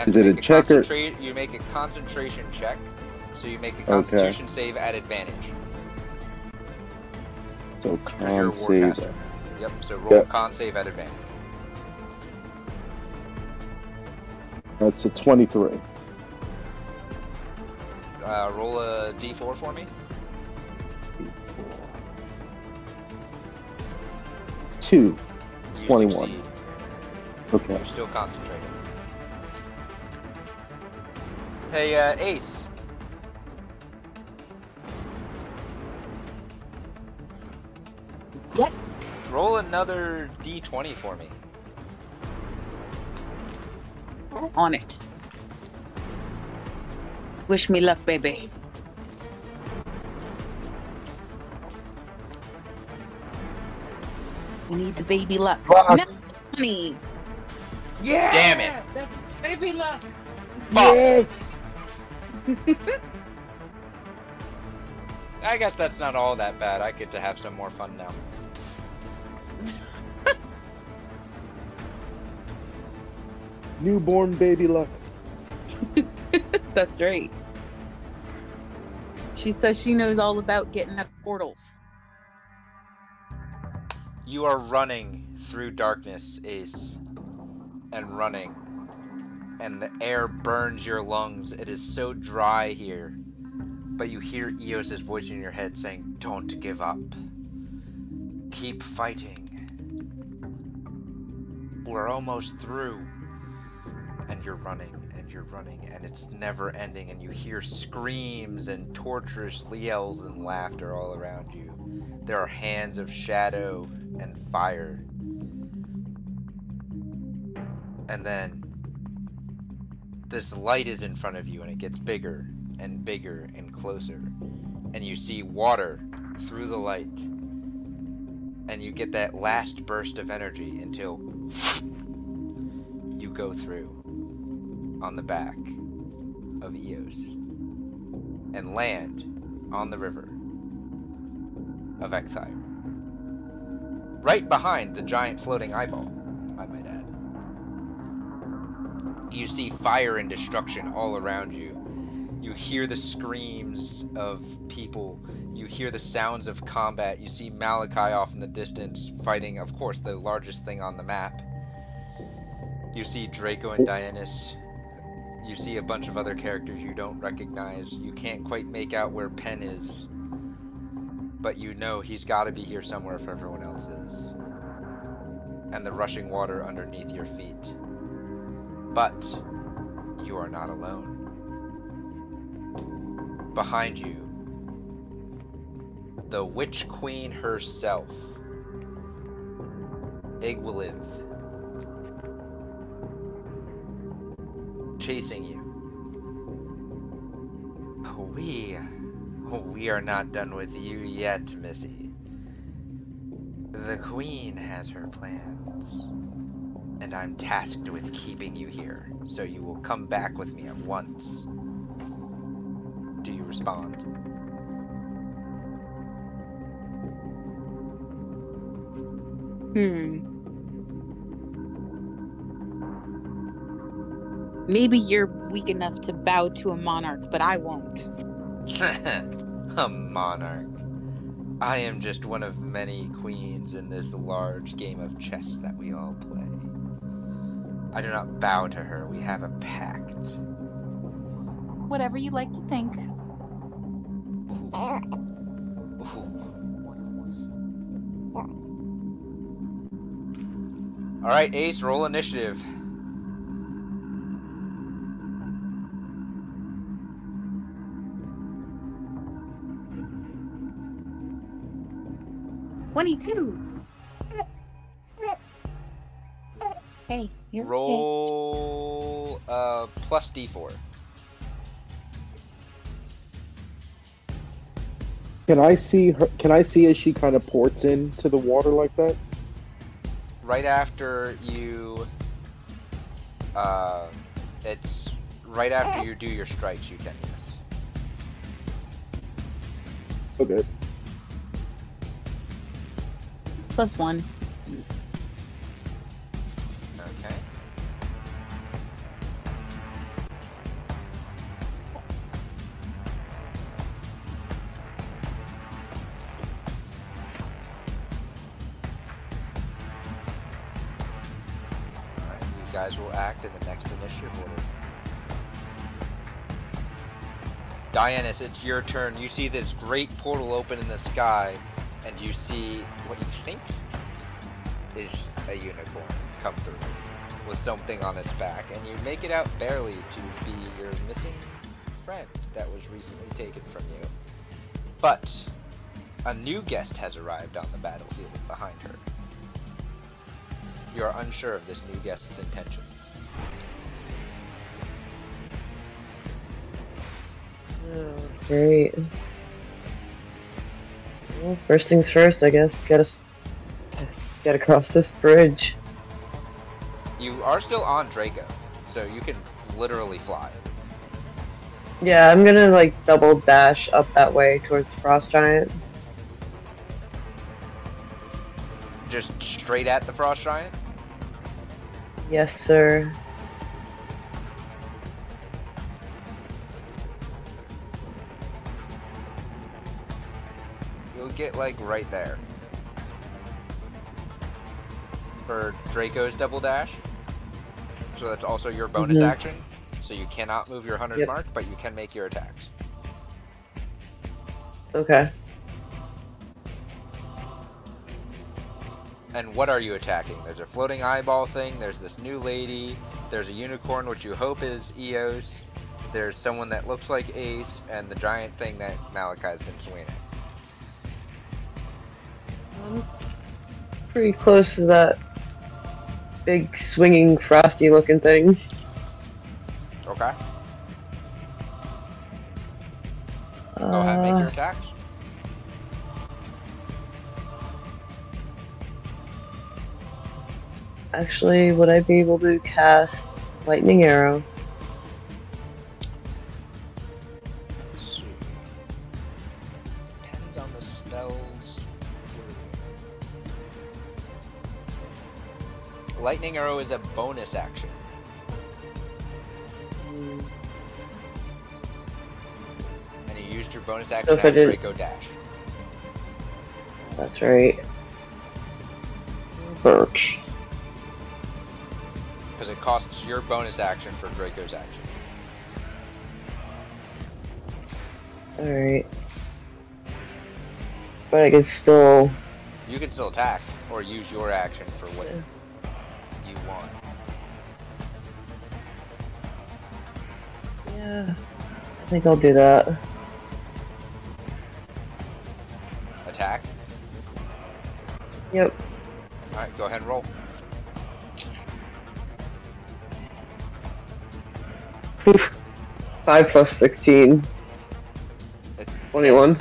Is it a check or- You make a concentration check. So you make a Okay. constitution save at advantage. so con save. Yep, so roll Yep. con save at advantage. That's a 23. Uh, roll a d4 for me. Two. You 21. succeed. Okay. You're still concentrating. Hey, uh, Ace. Yes. Roll another d20 for me. On it. Wish me luck, baby. We need the baby luck. Fuck. No, honey. Yeah! Damn it! That's baby luck. Fuck. Yes! I guess that's not all that bad. I get to have some more fun now. Newborn baby luck. That's right. She says she knows all about getting out of portals. You are running through darkness, Ace. And running. And the air burns your lungs. It is so dry here. But you hear Eos's voice in your head saying, Don't give up. Keep fighting. We're almost through. And you're running you're running and it's never ending and you hear screams and torturous yells and laughter all around you. There are hands of shadow and fire. And then this light is in front of you and it gets bigger and bigger and closer. And you see water through the light. And you get that last burst of energy until you go through on the back of Eos and land on the river of Ekthire. Right behind the giant floating eyeball, I might add. You see fire and destruction all around you. You hear the screams of people. You hear the sounds of combat. You see Malachi off in the distance fighting, of course, the largest thing on the map. You see Draco and Dianus. You see a bunch of other characters you don't recognize. You can't quite make out where Pen is. But you know he's got to be here somewhere if everyone else is. And the rushing water underneath your feet. But you are not alone. Behind you, the Witch Queen herself, Igwilith, chasing you. We, we are not done with you yet, Missy. The Queen has her plans, and I'm tasked with keeping you here, so you will come back with me at once. Do you respond? Hmm. Maybe you're weak enough to bow to a monarch, but I won't. a monarch. I am just one of many queens in this large game of chess that we all play. I do not bow to her. We have a pact. Whatever you like to think. Ooh. All right, Ace, roll initiative. Twenty-two. Hey, you're okay. Roll uh plus d4. Can I see her? Can I see as she kind of ports into the water like that? Right after you, uh, it's right after you do your strikes. You can yes. Okay. Plus one. Okay. Alright, you guys will act in the next initiative order. Dianis, it's your turn. You see this great portal open in the sky, and you see what you think is a unicorn come through with something on its back, and you make it out barely to be your missing friend that was recently taken from you. But a new guest has arrived on the battlefield behind her. You are unsure of this new guest's intentions. Oh, great. Well, first things first, I guess. Get us. Get across this bridge. You are still on Draco, so you can literally fly. Yeah, I'm gonna like double dash up that way towards the frost giant. Just straight at the frost giant. Yes, sir. Get like right there. For Draco's double dash. So that's also your bonus Mhm. action. So you cannot move your hunter's Yep. mark, but you can make your attacks. Okay. And what are you attacking? There's a floating eyeball thing, there's this new lady, there's a unicorn which you hope is Eos, there's someone that looks like Ace, and the giant thing that Malachi's been swinging. I'm pretty close to that big swinging frosty looking thing. Okay? Go ahead make your Uh, attacks. actually, would I be able to cast lightning arrow? Lightning arrow is a bonus action. And you used your bonus action I did- Draco Dash. That's right. Birch. Because it costs your bonus action for Draco's action. Alright. But I can still. You can still attack, or use your action for what you Yeah. I think I'll do that. Attack. Yep. Alright, go ahead and roll. Five plus sixteen. It's 21.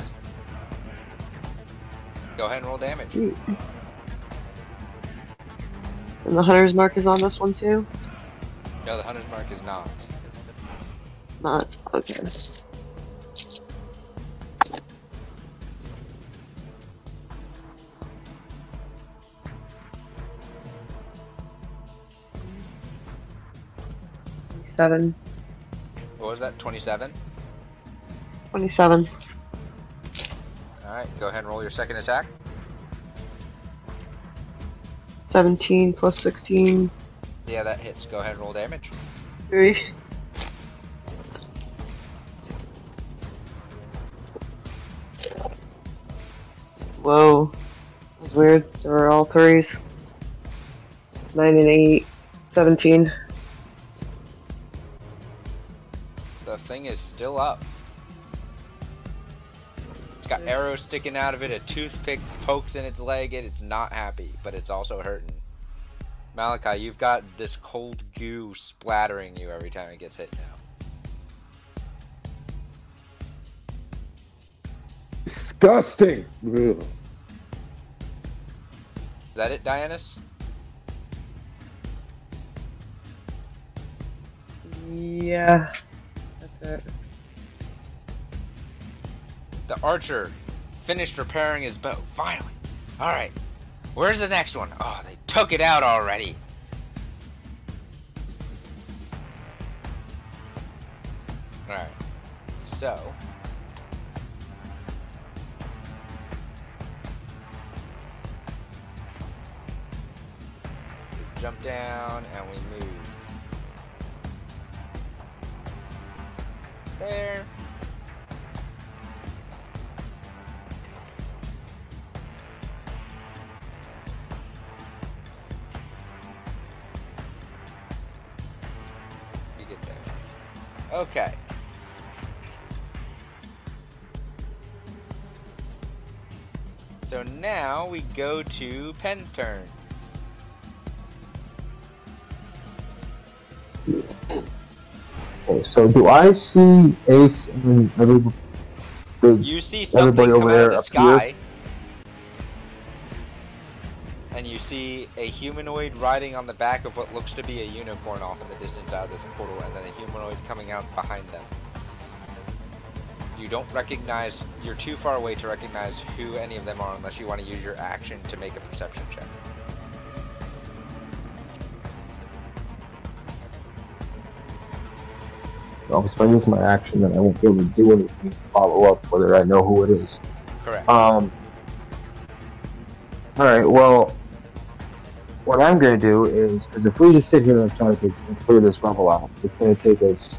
Go ahead and roll damage. And the hunter's mark is on this one too? No, the hunter's mark is not. Not. Okay. Seven. What was that? 27? 27. Alright, go ahead and roll your second attack. 17 plus 16. Yeah, that hits. Go ahead and roll damage. 3. Whoa. That weird. There were all threes. 9 and 8. 17. The thing is still up. It's got arrows sticking out of it, a toothpick pokes in its leg, and it's not happy, but it's also hurting. Malachi, you've got this cold goo splattering you every time it gets hit now. Disgusting. Ugh. Is that it, Dianus? Yeah. That's it. Archer finished repairing his bow. Finally. Alright. Where's the next one? Oh, they took it out already. Alright. So. We jump down and we move. There. Okay. So now we go to Penn's turn. Okay, so do I see Ace and everybody? You see something come over out there of the up here? You see a humanoid riding on the back of what looks to be a unicorn off in the distance out of this portal, and then a humanoid coming out behind them. You don't recognize, you're too far away to recognize who any of them are unless you want to use your action to make a perception check. So if I use my action, then I won't be able to do anything to follow up whether I know who it is. Correct. Um. All right. Well, what I'm gonna do is, because if we just sit here and try to clear this level out, it's gonna take us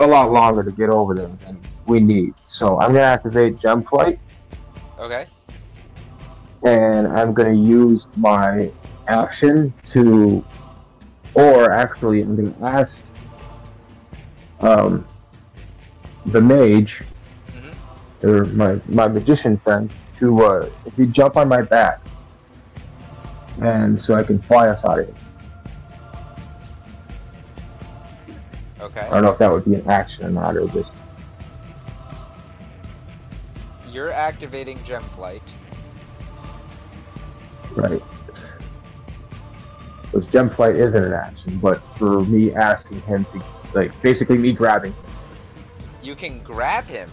a lot longer to get over there than we need. So I'm gonna activate Gem Flight, Okay. and I'm gonna use my action to, or actually, I'm gonna ask um, the mage Mhm. or my my magician friend, to uh, if you jump on my back, and so I can fly us out of here. Okay. I don't know if that would be an action or not, or just You're activating Gem Flight. right. Because gem flight isn't an action, but for me asking him to, like, basically me grabbing him. You can grab him.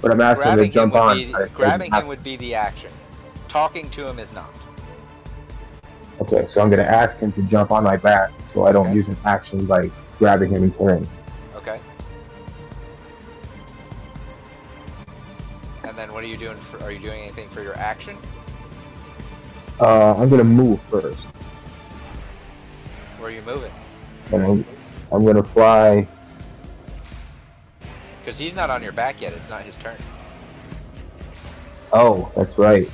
But I'm asking him to Grabbing him jump on. be I- grabbing him would be the action. Talking to him is not. Okay, so I'm gonna ask him to jump on my back, so I don't Okay. use an action by grabbing him and him. Okay. And then what are you doing? For, are you doing anything for your action? Uh, I'm gonna move first. Where are you moving? I'm, I'm gonna fly. Because he's not on your back yet. It's not his turn. Oh, that's right.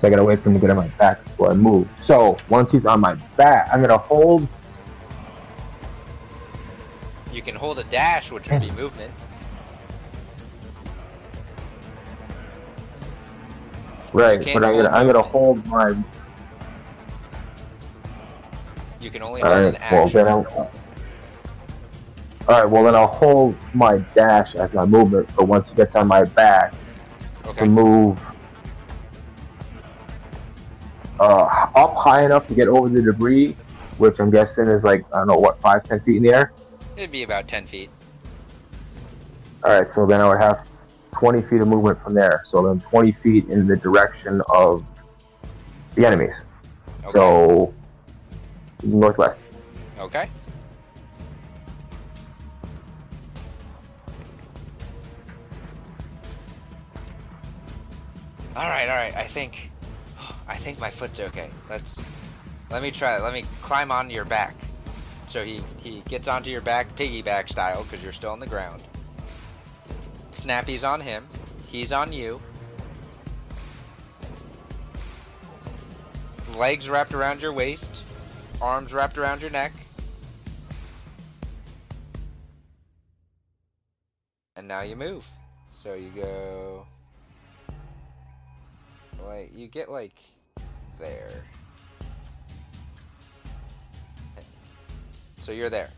So I gotta wait for him to get on my back before I move. So once he's on my back, I'm gonna hold. You can hold a dash, which would be movement. Right, but I'm gonna hold I'm gonna hold my. You can only hold right, an well action. then I'll. All right, well then I'll hold my dash as my movement for once it gets on my back to move uh, up high enough to get over the debris, which I'm guessing is like I don't know what five ten feet in the air. It'd be about 10 feet. All right, so then I would have 20 feet of movement from there. So then 20 feet in the direction of the enemies. Okay. So northwest. Okay. All right, all right. I think, I think my foot's okay. Let's, let me try. Let me climb onto your back. So he he gets onto your back, piggyback style, because you're still on the ground. Snappy's on him. He's on you. Legs wrapped around your waist, arms wrapped around your neck. And now you move. So you go like you get like there. So you're there.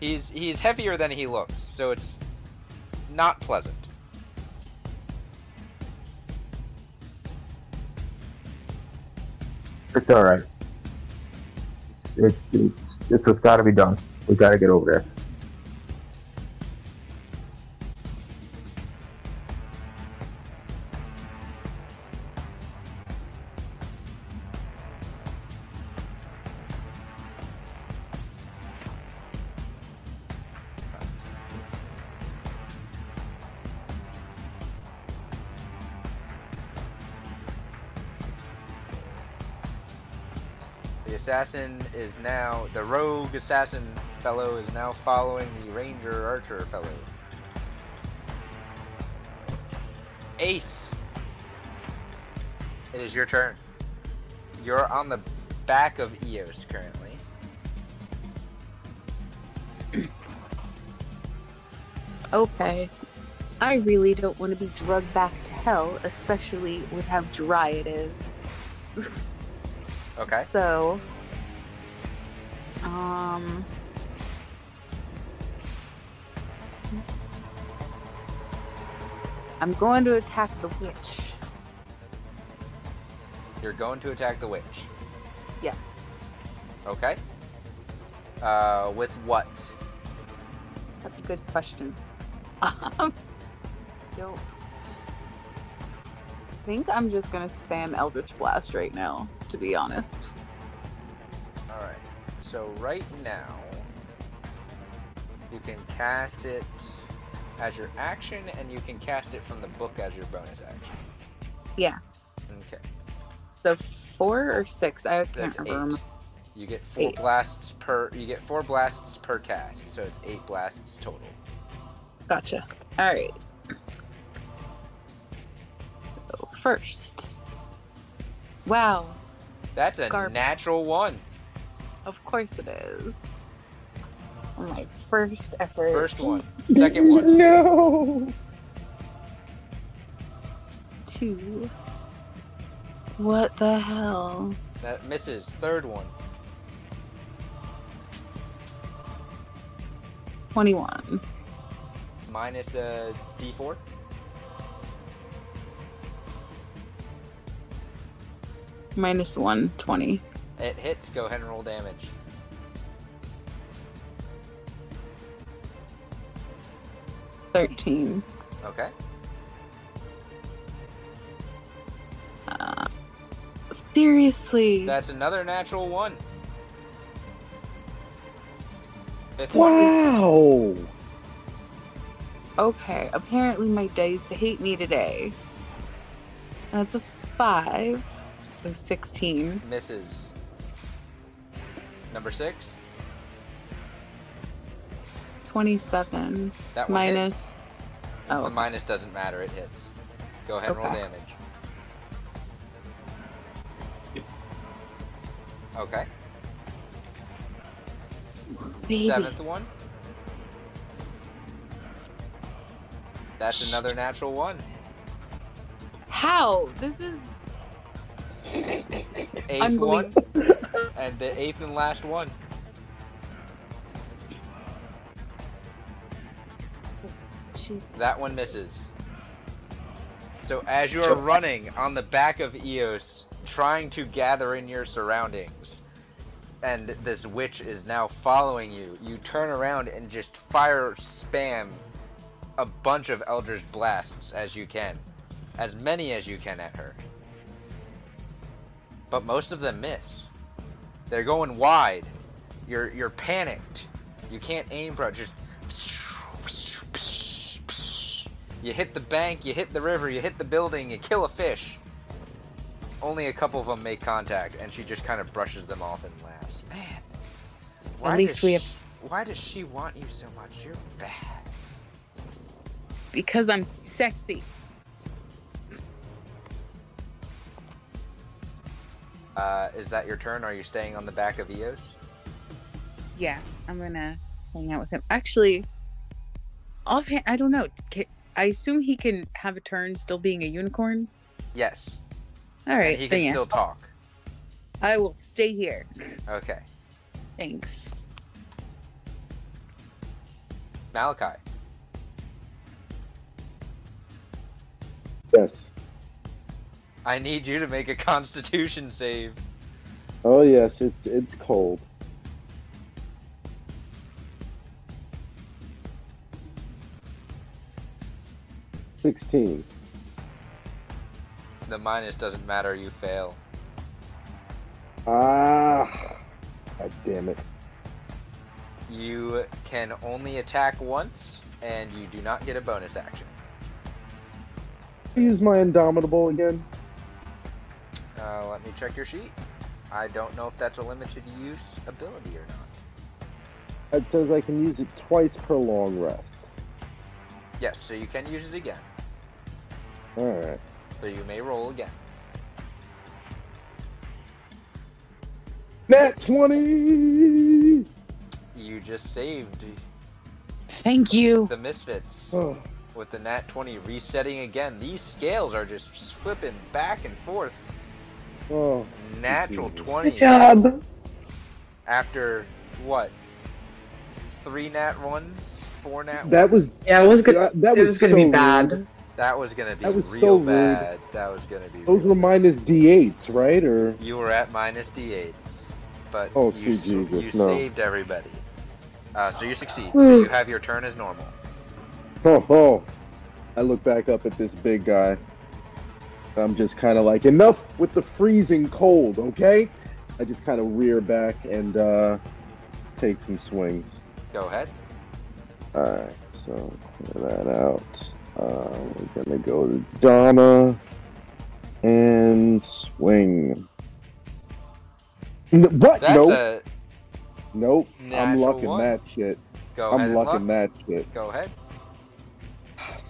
He's he's heavier than he looks, so it's not pleasant. It's all right. It's it's it's what's got to be done. We got to get over there. Assassin is now the rogue assassin fellow is now following the ranger archer fellow. Ace. It is your turn. You're on the back of Eos currently. Okay. I really don't want to be drugged back to hell, especially with how dry it is. Okay. So, um, I'm going to attack the witch. You're going to attack the witch. Yes, Okay. Uh, with what? that's a good question. Um, yo, I think I'm just gonna spam Eldritch Blast right now. To be honest. Alright, so right now, you can cast it as your action, and you can cast it from the book as your bonus action. Yeah. Okay, So four or six? I can't that's remember. eight. You get four Eight. blasts per. You get four blasts per cast, so it's eight blasts total. Gotcha. All right. So first. Wow. That's a natural one. Of course it is. Oh my first effort. First one, second one. no! Two. What the hell? That misses. Third one. 21. Minus uh, a d4? Minus 120. It hits. Go ahead and roll damage. Thirteen. Okay. Uh, seriously. That's another natural one. Fifth Wow. Okay, apparently my dice hate me today. That's a five, so 16. misses. Number six. 27. That one Minus- hits. Oh, The minus doesn't matter. It hits. Go ahead and roll Okay. damage. Okay. baby. Seventh one. That's another natural one. How? This is Eighth one. And the eighth and last one. Jeez. That one misses. So as you are running on the back of Eos, trying to gather in your surroundings, and this witch is now following you, you turn around and just fire spam a bunch of Eldritch blasts as you can. As many as you can at her. But most of them miss. They're going wide. You're you're panicked. You can't aim pro. Just you hit the bank, you hit the river, you hit the building, you kill a fish. Only a couple of them make contact, and she just kind of brushes them off and laughs. Man, why least we have- sh- Why does she want you so much? You're bad. Because I'm sexy. Uh, is that your turn? Are you staying on the back of Eos? Yeah, I'm gonna hang out with him. Actually, offhand, I don't know. Ca- I assume he can have a turn still being a unicorn. Yes. All right. and right, he then can yeah. still talk. I will stay here. Okay. Thanks. Malachi. Yes. I need you to make a Constitution save. Oh yes, it's it's cold. Sixteen. The minus doesn't matter. You fail. Ah. God damn it. You can only attack once, and you do not get a bonus action. Use my indomitable again. Uh, let me check your sheet. I don't know if that's a limited use ability or not. It says I can use it twice per long rest. Yes, so you can use it again. Alright. So you may roll again. Nat 20! You just saved Thank you. the Misfits Oh, with the nat 20 resetting again. These scales are just flipping back and forth. Oh. Natural Jesus. 20 Good job. after what? Three nat ones? Four nat That ones? was Yeah, it was good. that, that it was, was gonna so be rude. bad. That was gonna be That was real so rude. bad. That was gonna be. Those real were minus D8s, right? Or You were at minus d8s, but Oh, you, sweet s- Jesus, you no. saved everybody. Uh, so you succeed. So you have your turn as normal. oh, oh. I look back up at this big guy. I'm just kind of like, enough with the freezing cold, okay? I just kind of rear back and uh, take some swings. Go ahead. Alright, so clear that out. Uh, we're gonna go to Donna and swing. What? That's nope. a nope. I'm lucking one. that shit. go I'm and lucking luck. that shit. Go ahead.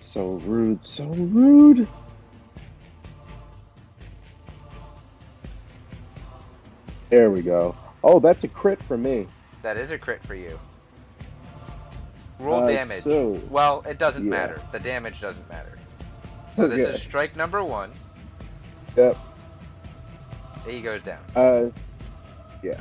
So rude, so rude. There we go. Oh, that's a crit for me. That is a crit for you. Roll Uh, damage. So, Well, it doesn't Yeah. matter. The damage doesn't matter. So this okay. is strike number one. Yep. He goes down. Uh, yeah.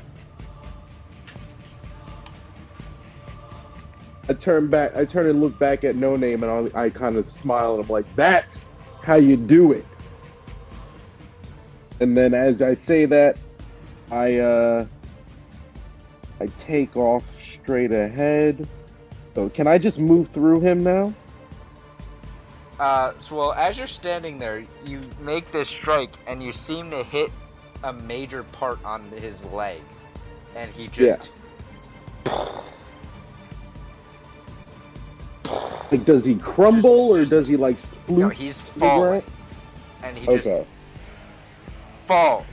I turn back. I turn and look back at No Name, and I, I kind of smile, and I'm like, "That's how you do it." And then, as I say that, I uh, I take off straight ahead. So, can I just move through him now? Uh, so well, as you're standing there, you make this strike, and you seem to hit a major part on his leg, and he just Yeah. Like, does he crumble or does he like sploot? no, he's falling, and he just Okay. falls.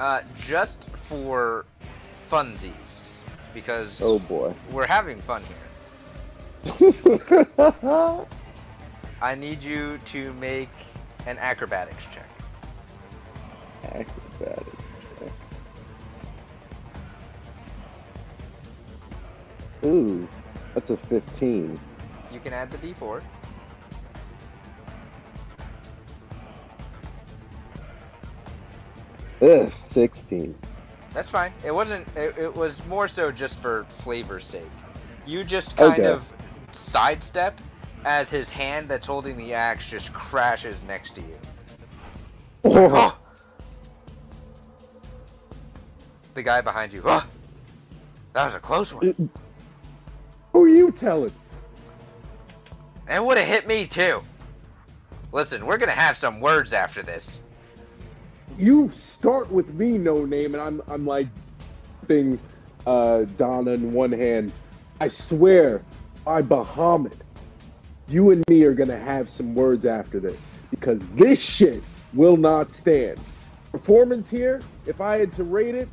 Uh, just for funsies, because Oh boy. we're having fun here. I need you to make an acrobatics check. Acrobatics. check. Ooh, that's a 15. You can add the d4. Ugh, 16. That's fine. It wasn't. It, it was more so just for flavor's sake. You just kind Okay. of sidestep as his hand that's holding the axe just crashes next to you. Oh, The guy behind you. Oh, that was a close one. who are you telling? And would have hit me too. Listen, we're gonna have some words after this. You start with me, no name, and I'm I'm like thing uh Donna in one hand. I swear, by Bahamut, you and me are gonna have some words after this because this shit will not stand. Performance here, if I had to rate it,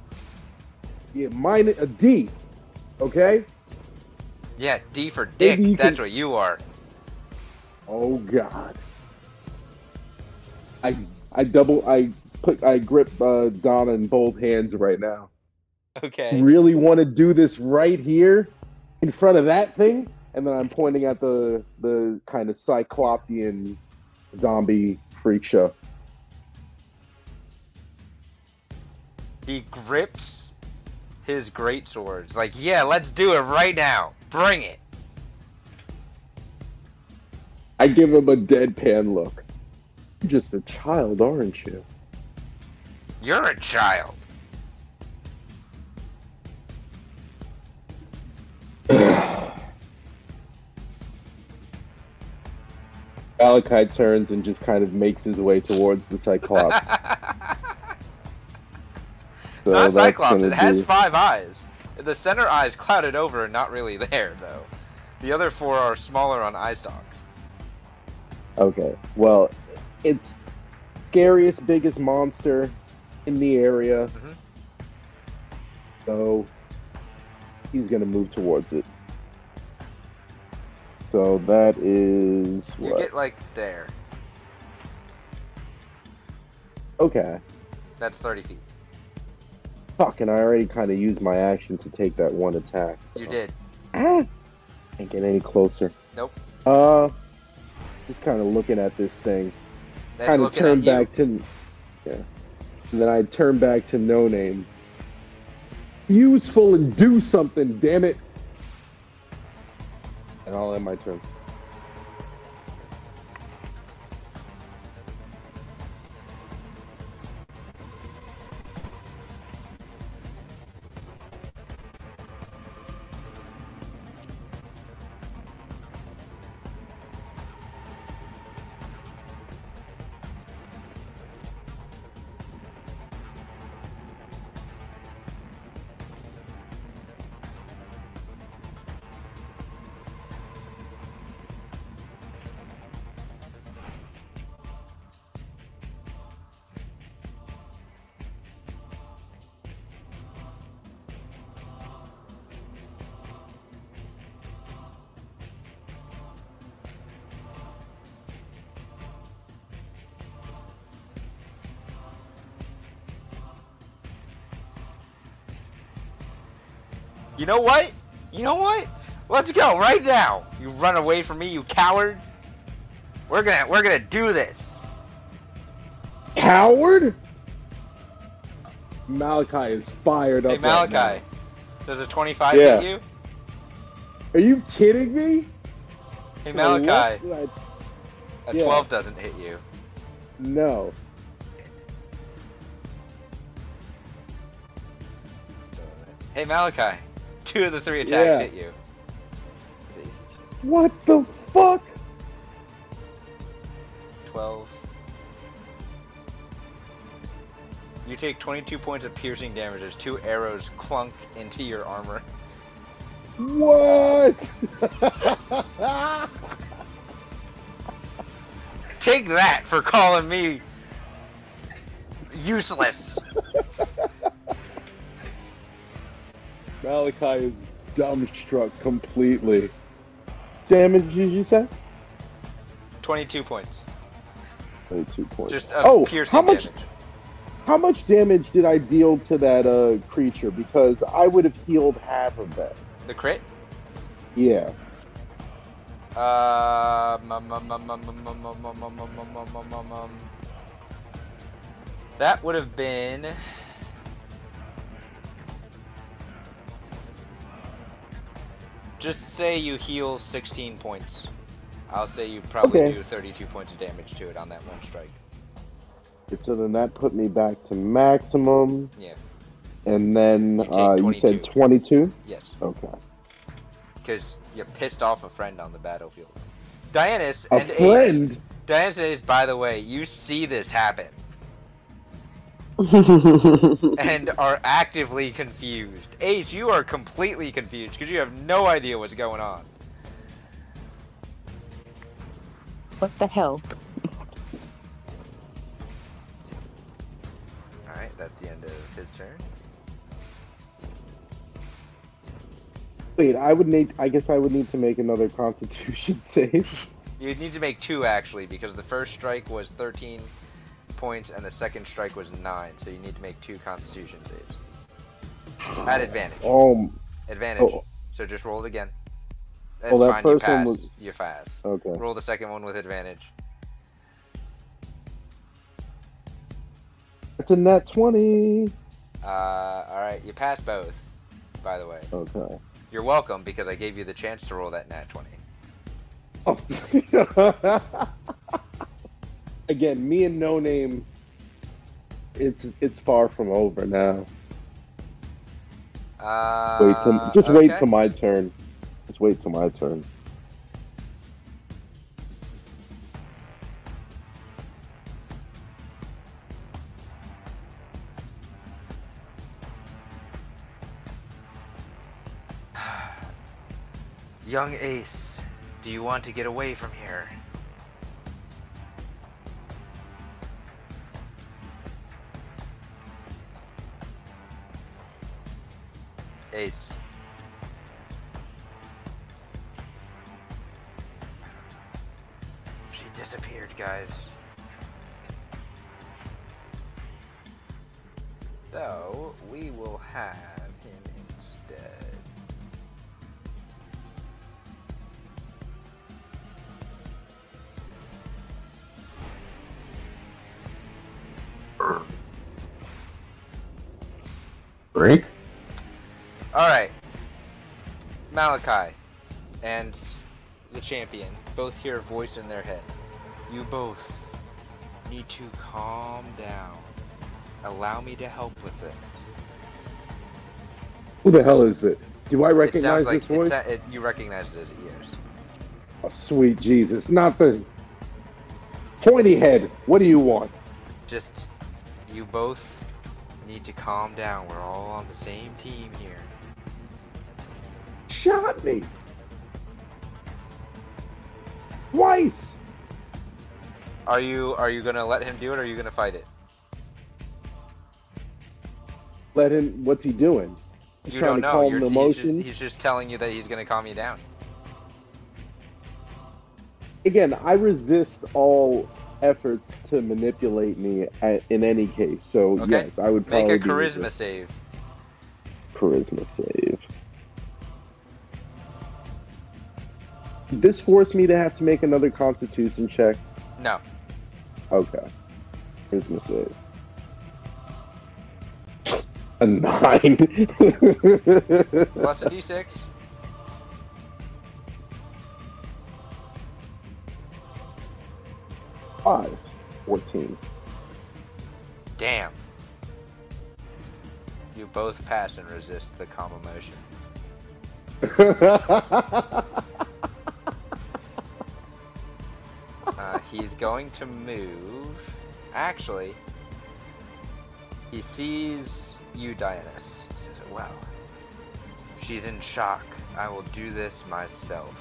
yeah, mine a D. Okay? Yeah, D for dick. That's can- what you are. Oh God. I I double I put I grip uh, Donna in both hands right now. Okay. Really want to do this right here in front of that thing, and then I'm pointing at the the kind of cyclopean zombie freak show. He grips his great swords. Like, yeah, let's do it right now. Bring it. I give him a deadpan look. You're just a child, aren't you? You're a child. Malachi turns and just kind of makes his way towards the Cyclops. So not Cyclops. It has do- five eyes. The center eye is clouded over and not really there, though. The other four are smaller on eye stalks. Okay. Well, it's scariest, biggest monster in the area. Mhm. So he's gonna move towards it. So that is You what? get like there. Okay. That's 30 feet. Fuck, and I already kind of used my action to take that one attack. So. You did. Ah, can't get any closer. Nope. Uh, just kind of looking at this thing. Kind of turn back to yeah and then i turn back to no name. Useful and do something damn it. And i'll end my turn know what? You know what? Let's go right now. You run away from me, you coward. We're gonna we're gonna do this. coward malachi is fired up Hey right now. Malachi, does a 25 Yeah. hit you? are you kidding me Hey Malachi, I- a Yeah. 12 doesn't hit you. no Hey Malachi, two of the three attacks Yeah. hit you. What the fuck 12. You take 22 points of piercing damage as two arrows clunk into your armor. what Take that for calling me useless. Malachi is dumbstruck completely. Damage, did you say? 22 points. 22 points. Just oh, how much, damage. How much damage did I deal to that uh, creature? Because I would have healed half of that. The crit? Yeah. That would have been say you heal 16 points. I'll say you probably Okay. do 32 points of damage to it on that one strike. So then that put me back to maximum, Yeah, and then You uh, you said 22. yes. Okay. Because you pissed off a friend on the battlefield. Dianus A and Ace. friend. Dianus and Ace, by the way, you see this happen. and are actively confused. Ace, you are completely confused because you have no idea what's going on. What the hell? Alright, that's the end of his turn. Wait, I would need. I guess I would need to make another Constitution save. You'd need to make two actually because the first strike was 13 points and the second strike was 9, so you need to make two constitution saves. At advantage. Um. Advantage. Oh. So just roll it again. That's Oh, that fine, you pass. was- You pass. Okay. Roll the second one with advantage. It's a nat twenty. Uh, alright, you pass both, by the way. Okay. You're welcome because I gave you the chance to roll that nat 20. Oh. Again, me and No Name. It's it's far from over now. Uh, Wait till just wait okay. till my turn. Just wait till my turn. Young Ace, do you want to get away from here? Ace. She disappeared, guys. So, we will have him instead. Break? Alright. Malachi and the champion both hear a voice in their head. You both need to calm down. Allow me to help with this. Who the hell is it? Do I recognize like this voice? It, you recognize it as ears. Oh, sweet Jesus, nothing. Pointy head. What do you want? Just, you both need to calm down. We're all on the same team here. Shot me. Twice. Are you are you gonna let him do it or are you gonna fight it? Let him. What's he doing? He's you trying don't to know. calm You're, the he's, just, emotions. he's just telling you that he's gonna calm you down. Again, I resist all efforts to manipulate me at, in any case. So Okay. yes, I would probably Make a charisma save. charisma save. This force me to have to make another Constitution check? No. Okay. Charisma save. A nine. Plus a d6. Five. Fourteen. Damn. You both pass and resist the calm emotions. Uh, he's going to move. Actually, he sees you, Dionysus. He says, Well, she's in shock. I will do this myself.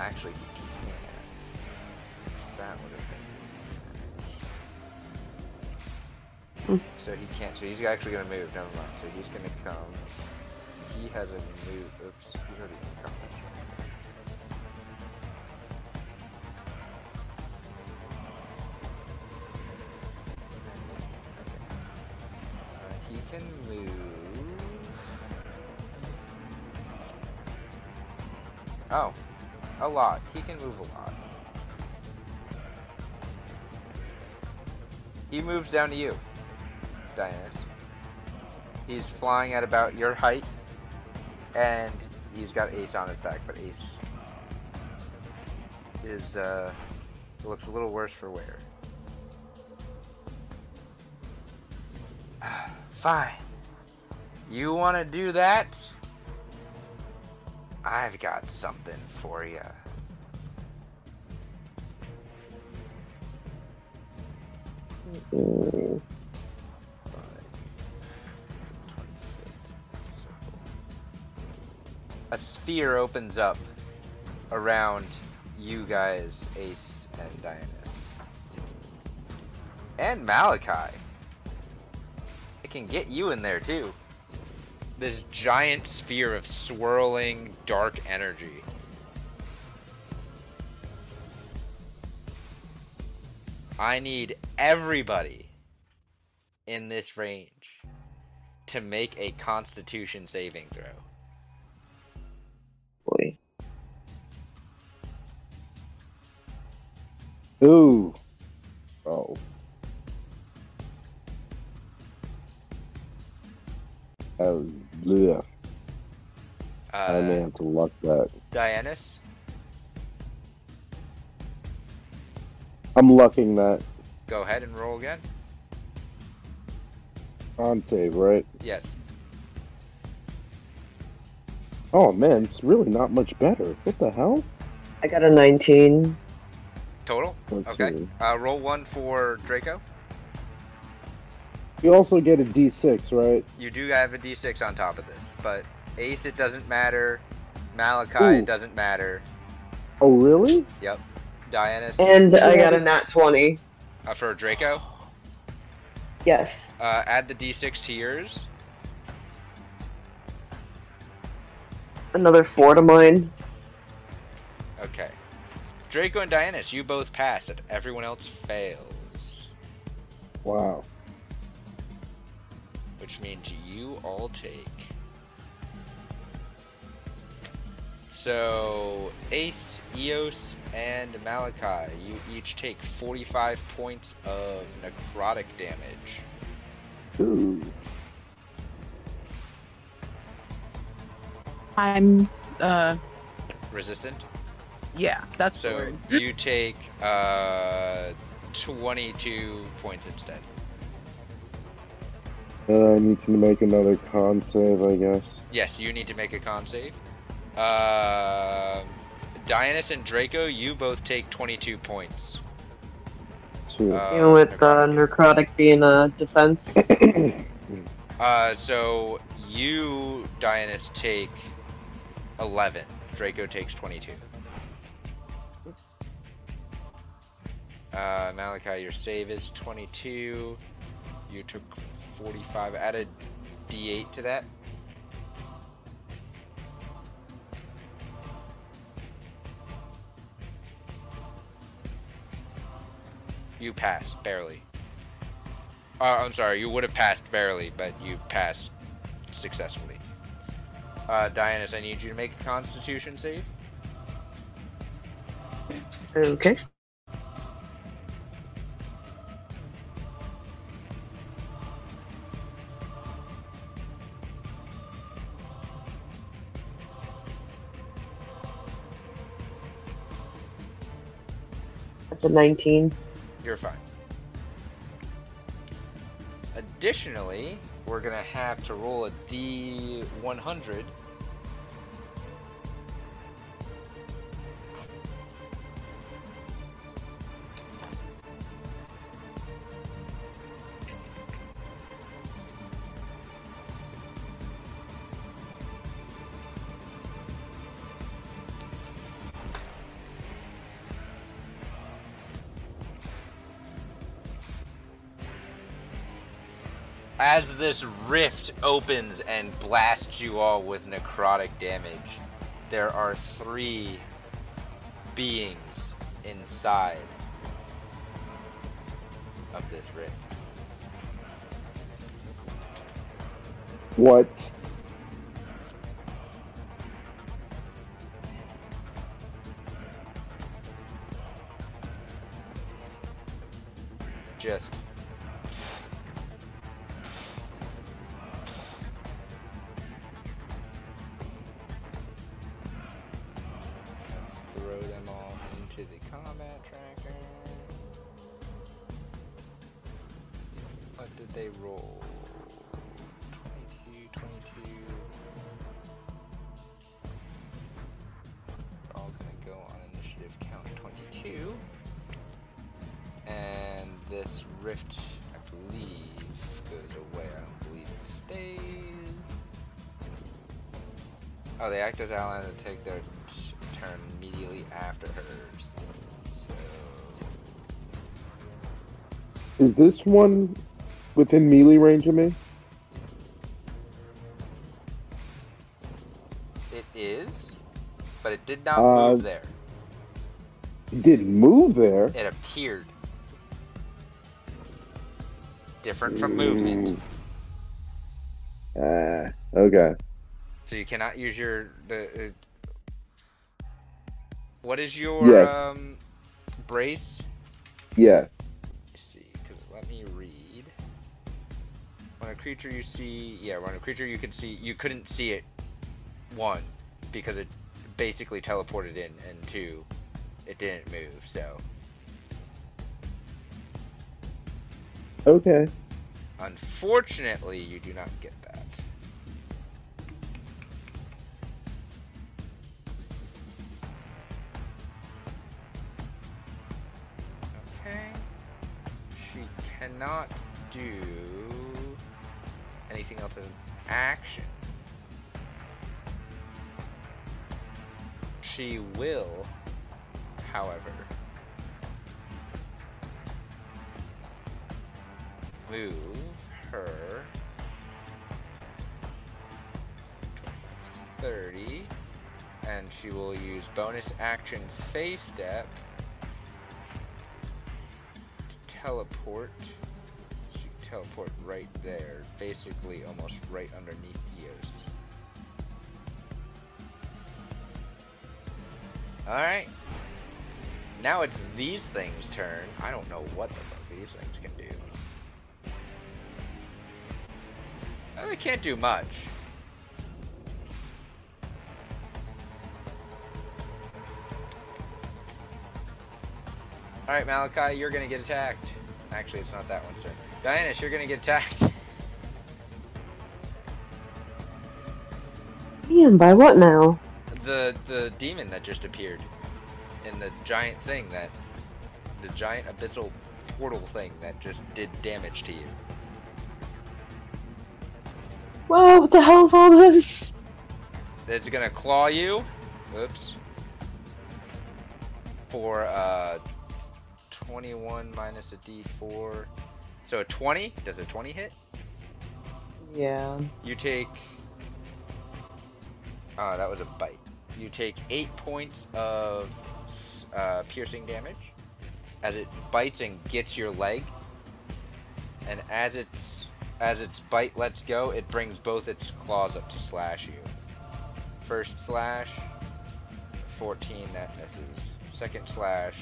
Actually, he can. Because that would have been. So he can't. So he's actually gonna move. Never mind. So he's gonna come. He has a move. Oops. He's already can move. Oh, a lot. He can move a lot. He moves down to you, Dionysus. He's flying at about your height, and he's got Ace on his back, but Ace is uh looks a little worse for wear. Fine. You want to do that? I've got something for you. A sphere opens up around you guys, Ace and Dionysus. And Malachi. It can get you in there too. This giant sphere of swirling dark energy. I need everybody in this range to make a constitution saving throw. boy. Ooh. Oh. Oh, yeah. I may Uh, have to luck that. Dianus, I'm lucking that go ahead and roll again. on save, right? Yes. Oh man, it's really not much better. What the hell? I got a 19. Total? Let's Okay. see. Uh, roll one for Draco. You also get a D6, right? You do have a d6 on top of this, but Ace, it doesn't matter. Malachi, Ooh. it doesn't matter. Oh really? Yep. Dianus, And I got a nat 20. uh, for Draco. Yes. Uh, add the d6 to yours. Another 4 to mine. Okay. Draco and Dianus, you both pass it. Everyone else fails. Wow. Which means you all take. So, Ace, Eos, and Malachi, you each take 45 points of necrotic damage. Ooh. I'm uh Resistant? yeah, that's the So, word. you take uh, 22 points instead. Uh, I need to make another con save, I guess. Yes, you need to make a con save. Uh, Dianus and Draco, you both take 22 points. Two. Uh, Even with uh, necrotic. necrotic being a defense. Uh, so you, Dianus, take 11. Draco takes 22. Uh, Malachi, your save is 22. You took 45. Add a d8 to that. You pass, barely. Uh, I'm sorry, you would have passed barely, but you passed successfully. Uh, I need you to make a constitution save. okay. That's a 19. You're fine. Additionally, we're gonna have to roll a D100. As this rift opens and blasts you all with necrotic damage, there are three beings inside of this rift. What? Just Oh, they act as take their turn immediately after hers. So, Is this one within melee range of me? it is, but it did not Uh, move there. It didn't move there. It appeared. Different from movement. Ah, okay. So you cannot use your the. Uh, what is your Yes. um brace? Yes. Let's see, cause let me read. When a creature you see, yeah, when a creature you could see, you couldn't see it. One, because it basically teleported in, and two, it didn't move. So Okay. unfortunately, you do not get that. Cannot do anything else as an action. She will, however, move her 30 and she will use bonus action phase step to teleport teleport right there basically almost right underneath Eos alright now it's these things turn I don't know what the fuck these things can do Oh, they can't do much. Alright, Malachi, you're gonna get attacked. Actually, it's not that one, sir. Dianus, you're gonna get attacked. Damn, by what now? The the demon that just appeared. And the giant thing that the giant abyssal portal thing that just did damage to you. Wow, what the hell's all this? It's gonna claw you. Oops. For uh 21 minus a d4. So a 20? Does a 20 hit? Yeah. You take. Uh, that was a bite. You take 8 points of uh, piercing damage as it bites and gets your leg. And as its as its bite lets go, it brings both its claws up to slash you. First slash, 14, that misses. Second slash,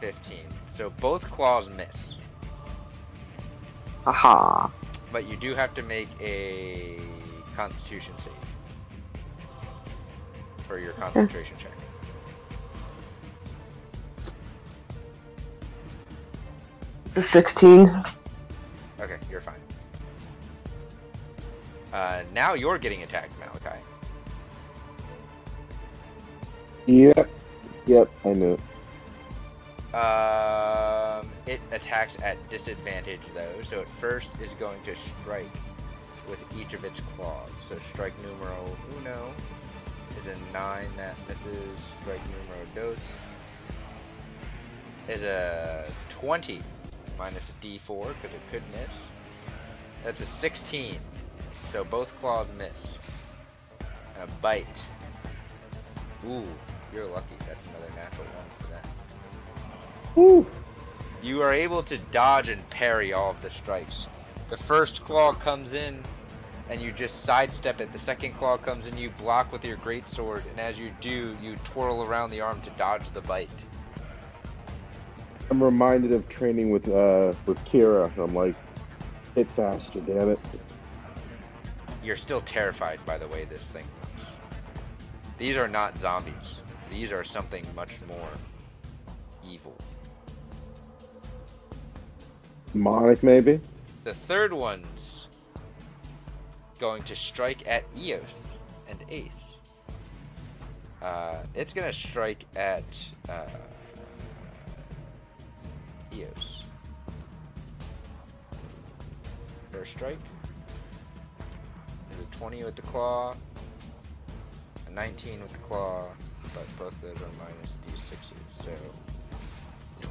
15. So both claws miss. Aha. But you do have to make a constitution save. For your concentration check. It's a 16. Okay, you're fine. Uh, now you're getting attacked, Malachi. Yep. Yep, I knew it. Um, it attacks at disadvantage though, so it first is going to strike with each of its claws. So strike numero uno is a nine that misses. Strike numero dos is a twenty minus a d4 because it could miss. That's a 16. So both claws miss. And a bite. Ooh, you're lucky. That's another natural one You are able to dodge and parry all of the strikes. The first claw comes in, and you just sidestep it. The second claw comes in, you block with your great sword, and as you do, you twirl around the arm to dodge the bite. I'm reminded of training with uh with Kira. I'm like, hit faster, damn it. You're still terrified by the way this thing looks. These are not zombies. These are something much more evil. Demonic, maybe. The third one's going to strike at Eos and Ace. Uh, it's gonna strike at uh, Eos. First strike. Is a 20 with the claw, a 19 with the claw, but both of those are minus d6s. So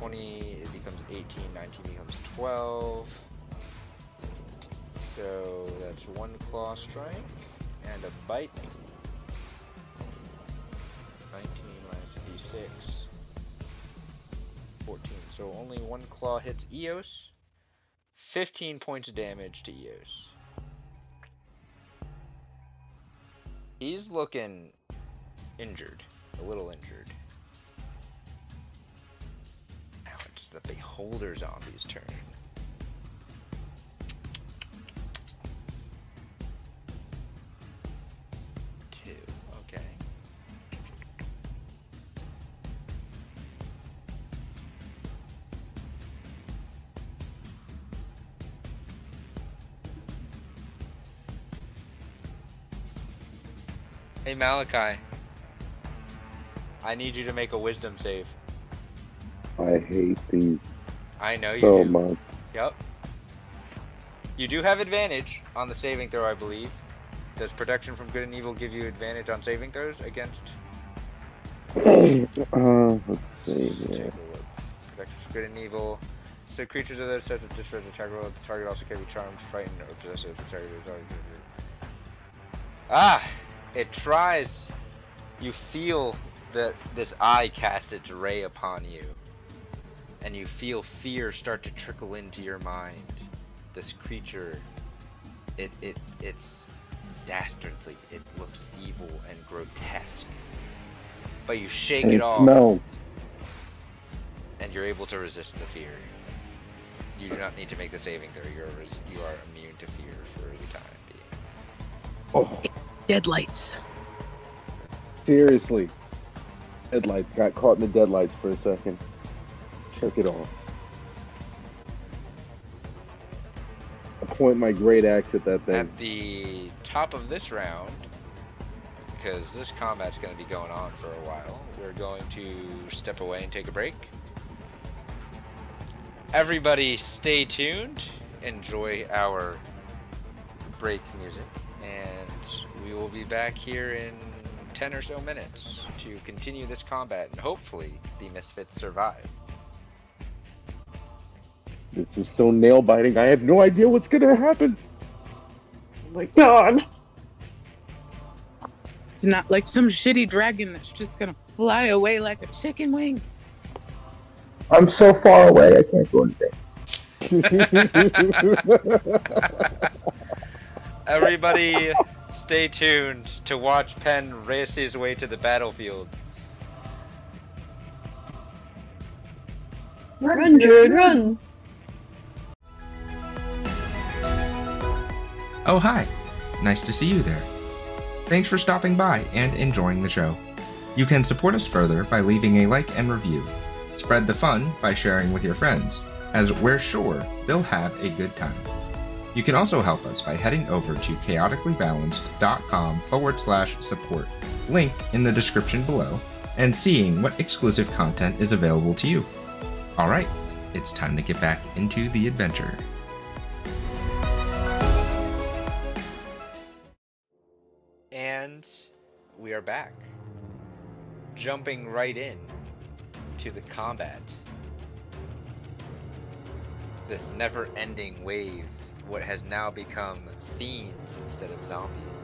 20 it becomes 18, 19 becomes 12. So that's one claw strike and a bite. 19 minus d6. 14. So only one claw hits Eos. 15 points of damage to Eos. He's looking injured. A little injured. It's the Beholder zombie's turn. Two. Okay. Hey Malachi. I need you to make a wisdom save. I hate these I know so you do. much. Yep. You do have advantage on the saving throw, I believe. Does protection from good and evil give you advantage on saving throws against? uh, let's see Let's here. take a look. Protection from good and evil. So creatures of those sets of discharge attack roll. The target also can be charmed, frightened, or possessed. The target is already. Ah! It tries. You feel that this eye cast its ray upon you, and you feel fear start to trickle into your mind. This creature, it it it's dastardly. It looks evil and grotesque. But you shake And it it off smells. and you're able to resist the fear. You do not need to make the saving throw. You're res- you are immune to fear for the time being. Oh, Deadlights. seriously. Headlights got caught in the deadlights for a second. Shook it off. I point my great axe at that thing. At the top of this round, because this combat's going to be going on for a while, we're going to step away and take a break. Everybody, stay tuned. Enjoy our break music, and we will be back here in 10 or so minutes to continue this combat, and hopefully the Misfits survive. This is so nail biting. I have no idea what's gonna happen. Oh my god. It's not like some shitty dragon that's just gonna fly away like a chicken wing. I'm so far away, I can't do anything. Everybody, stay tuned to watch Penn race his way to the battlefield. Run, Druid, run! Oh, hi. Nice to see you there. Thanks for stopping by and enjoying the show. You can support us further by leaving a like and review. Spread the fun by sharing with your friends, as we're sure they'll have a good time. You can also help us by heading over to chaoticallybalanced.com forward slash support, link in the description below, and seeing what exclusive content is available to you. Alright, it's time to get back into the adventure. We are back. Jumping right in to the combat. This never ending wave, what has now become fiends instead of zombies.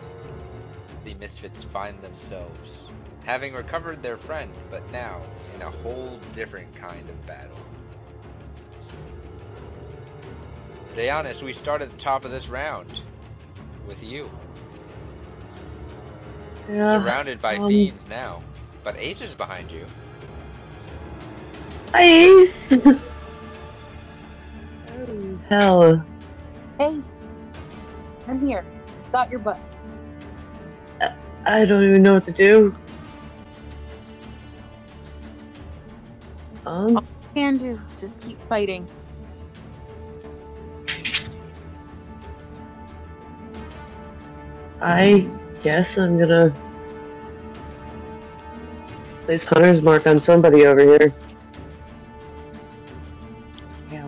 The misfits find themselves having recovered their friend, but now in a whole different kind of battle. Dianus, we start at the top of this round with you. Yeah. Surrounded by um, fiends now. But Ace is behind you. Ice! oh, hell. Hey, I'm here. Got your butt. I don't even know what to do. Um, Can do. Just keep fighting. I guess I'm gonna place Hunter's Mark on somebody over here. Yeah,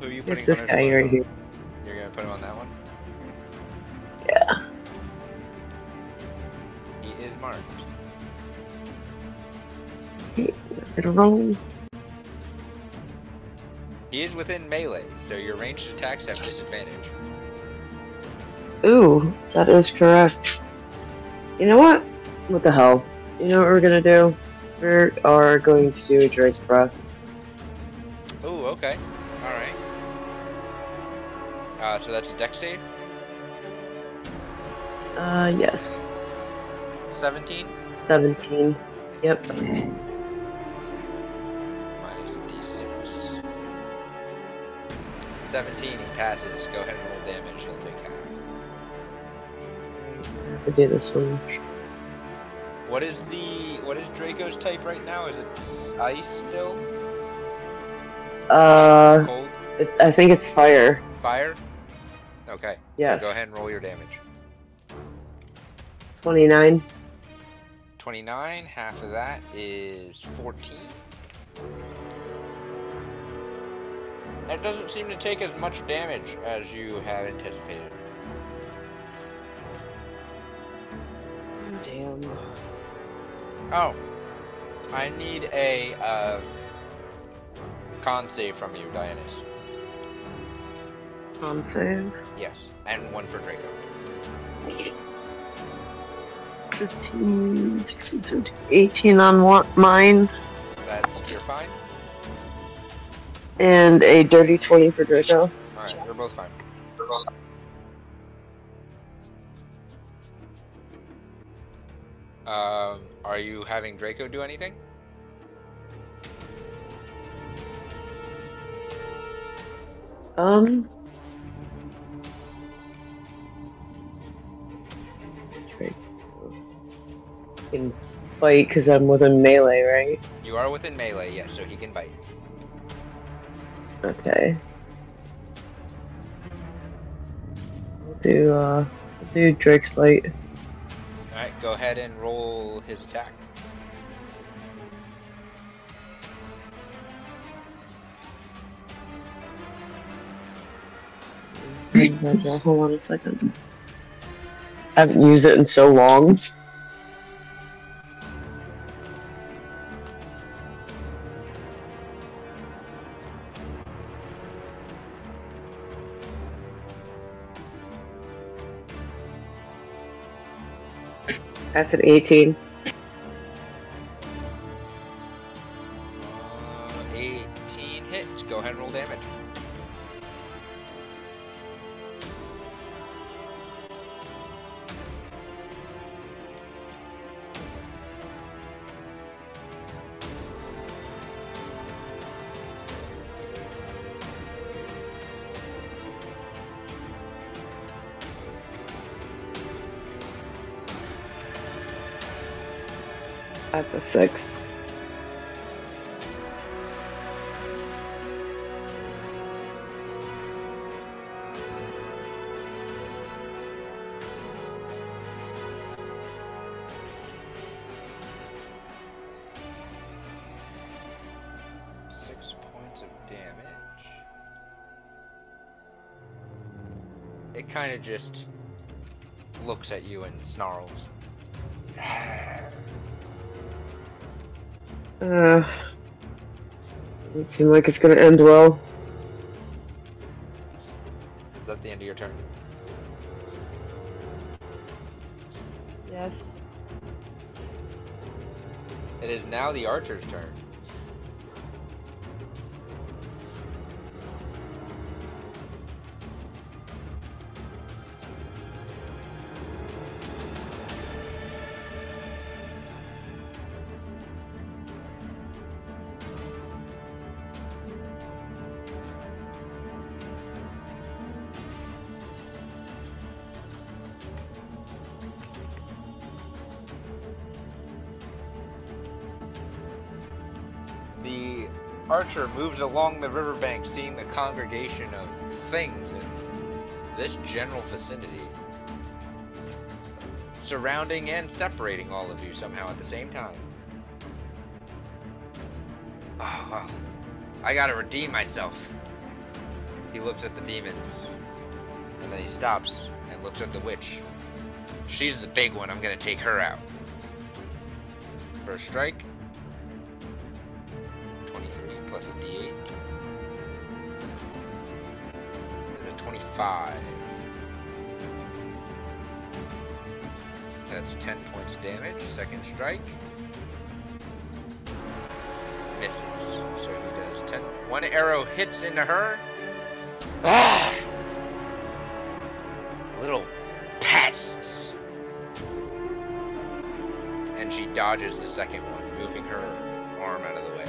Who are you putting this guy right on? here. You're gonna put him on that one? Yeah. He is marked. Hey, I. He is within melee, so your ranged attacks have disadvantage. Ooh, that is correct. You know what? What the hell? You know what we're gonna do? We are going to do a Drake's Breath. Oh, okay. Alright. Uh, so that's a Dex save? Uh, yes. 17? 17. Yep, Minus a d6. 17, he passes. Go ahead and roll damage, he'll take. I have to do this one. What is the. What is Draco's type right now? Is it ice still? Uh, Cold? it, I think it's fire. Fire? Okay. Yes. So go ahead and roll your damage. 29. 29, half of that is 14. That doesn't seem to take as much damage as you had anticipated. Damn. Oh, I need a uh, con save from you, Dianus. Con save. Yes, and one for Draco. 15, 16, 17, 18 on one, mine, That's you're fine. and a dirty 20 for Draco. All right, we're both fine. Um, are you having Draco do anything? Um. Drake. Can fight because I'm within melee, right? You are within melee, yes, so he can bite. Okay. We'll do, uh, we'll do Drake's fight. All right, go ahead and roll his attack. Hold on a second. I haven't used it in so long. That's an 18. Of just looks at you and snarls. Uh, doesn't seem like it's gonna end well. Is that the end of your turn? Yes. It is now the archer's turn. Moves along the riverbank, seeing the congregation of things in this general vicinity, surrounding and separating all of you somehow at the same time. Oh, well, I gotta redeem myself. He looks at the demons, and then he stops and looks at the witch. She's the big one. I'm gonna take her out. First strike. Hits into her. Ah! Little pests. And she dodges the second one, moving her arm out of the way.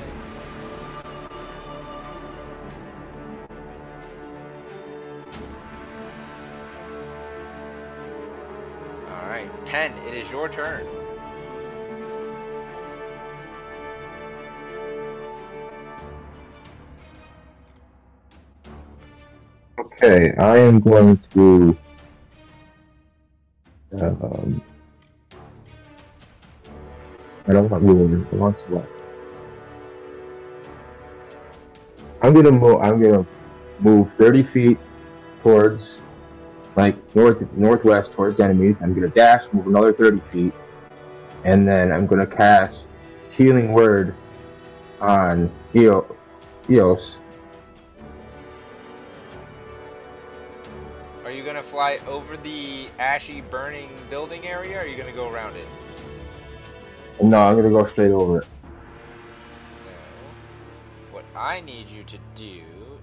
Alright, Pen, it is your turn. Okay, I am going to. Um, I don't want moving. I want select. I'm gonna move. I'm gonna move 30 feet towards, like north northwest towards enemies. I'm gonna dash, move another 30 feet, and then I'm gonna cast Healing Word on Eo- Eos. Fly over the ashy burning building area or are you gonna go around it? No, I'm gonna go straight over it. No. What I need you to do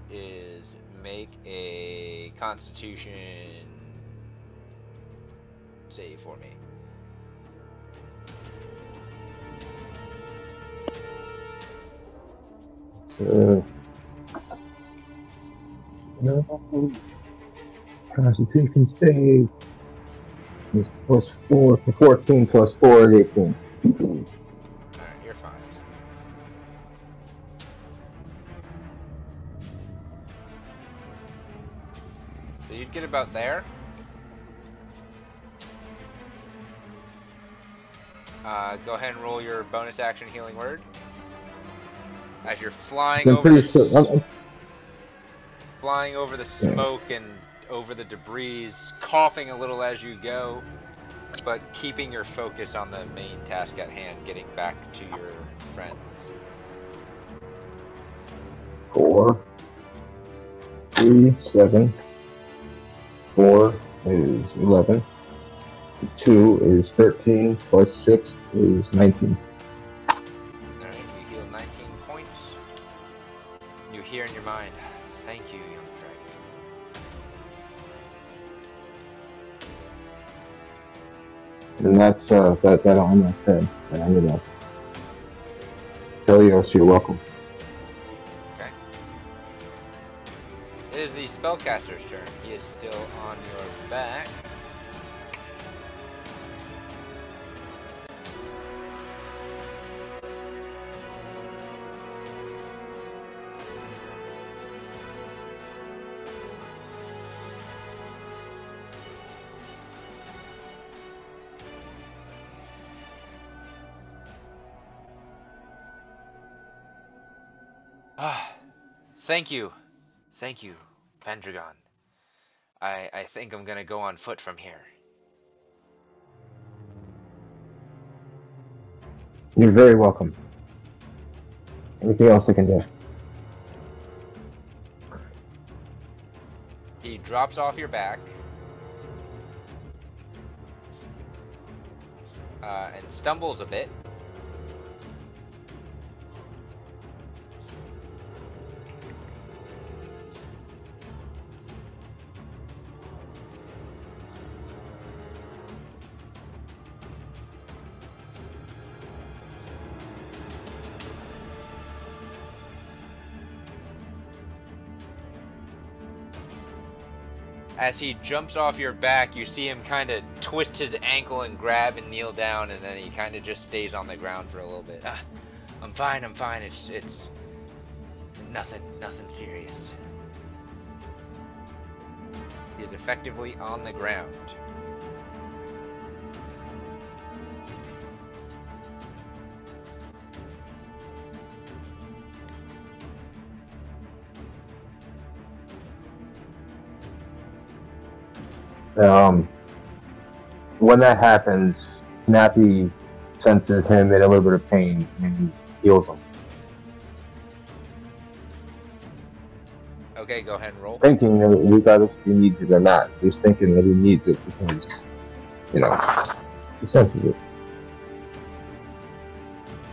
is make a constitution save for me. Uh, no. Constitution save is plus four for fourteen plus four is eighteen. Alright, you're fine. So you'd get about there. Uh, go ahead and roll your bonus action healing word. As you're flying I'm over the sure. s- I'm, I'm- flying over the smoke and over the debris, coughing a little as you go, but keeping your focus on the main task at hand, getting back to your friends. four, three, seven, four is eleven. Two is thirteen plus six is nineteen. Alright, you heal 19 points. You hear in your mind, And that's uh that that head. And I'm gonna tell you you're welcome. It is the spellcaster's turn. He is still on your back. Thank you. Thank you, Pendragon. I I think I'm gonna go on foot from here. You're very welcome. Anything else I can do? He drops off your back. Uh, and stumbles a bit. As he jumps off your back, you see him kind of twist his ankle and grab and kneel down, and then he kind of just stays on the ground for a little bit. Ah, I'm fine. I'm fine. It's it's nothing. Nothing serious. He is effectively on the ground. Um, when that happens, Snappy senses him in a little bit of pain and heals him, Okay, go ahead and roll. thinking that regardless if he needs it or not, he's thinking that he needs it because, you know, he senses it.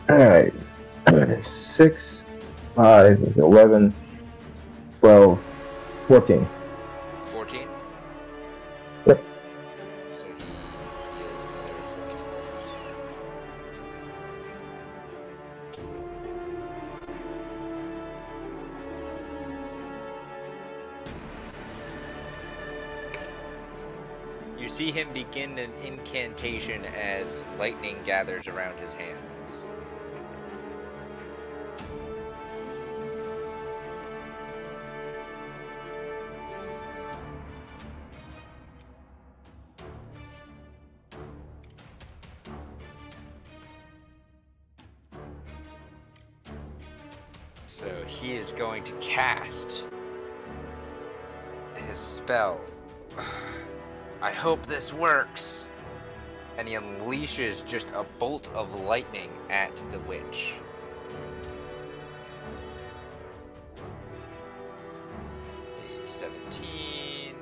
Alright. 6, 5, 11, 12, 14. 14? Begin an incantation as lightning gathers around his hands. Hope this works. And he unleashes just a bolt of lightning at the witch. A 17.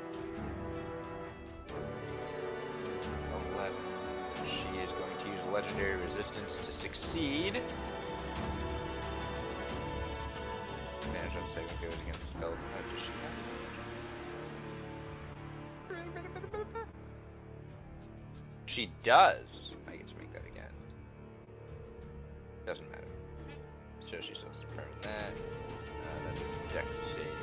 11. She is going to use legendary resistance to succeed. Advantage on saving goes against spells. What does She does. I get to make that again. Doesn't matter. So she still has to burn that. Uh, that's a Dex save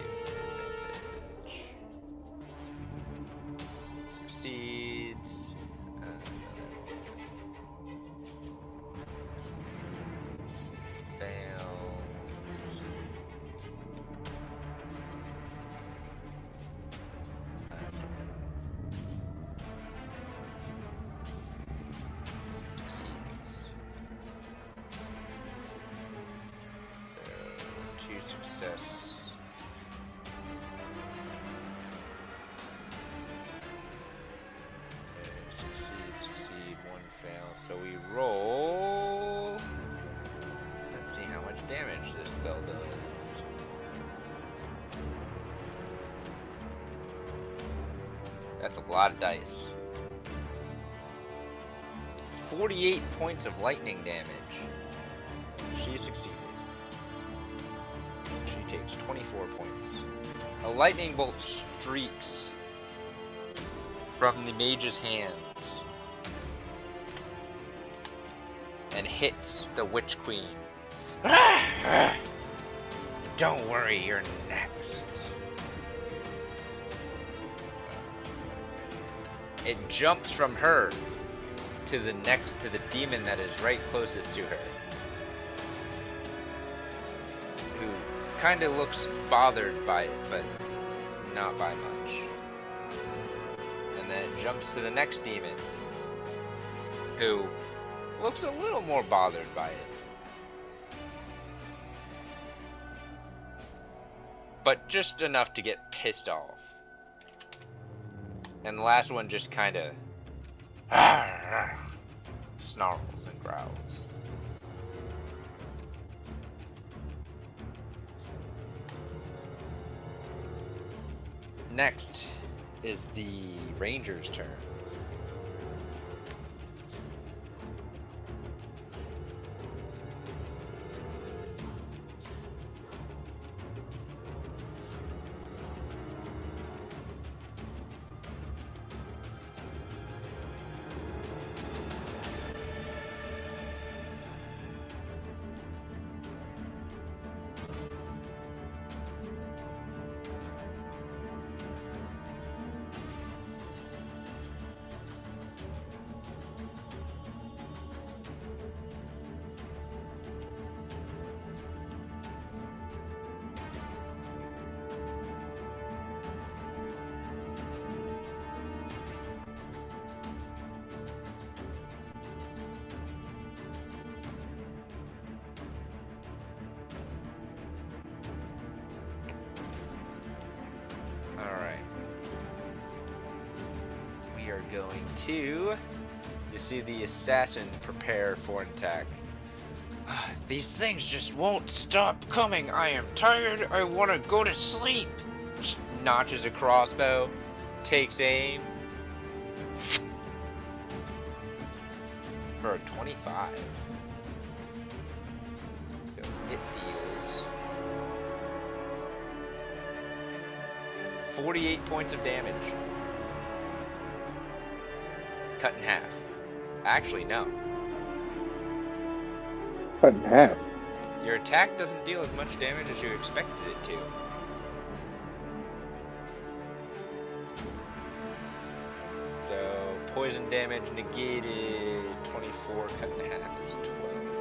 points of lightning damage. She succeeded. She takes 24 points. A lightning bolt streaks from the mage's hands and hits the witch queen. Don't worry, you're next. It jumps from her to the next to the demon that is right closest to her. Who kind of looks bothered by it, but not by much. And then jumps to the next demon, who looks a little more bothered by it. But just enough to get pissed off. And the last one just kind of snarls and growls. Next is the ranger's turn. Going to. You see the assassin prepare for an attack. "Ah, These things just won't stop coming. I am tired. I want to go to sleep. Notches a crossbow, takes aim. For a 25. So it deals 48 points of damage. Actually, no. Cut in half. Your attack doesn't deal as much damage as you expected it to. So, poison damage negated 24, cut in half is 12.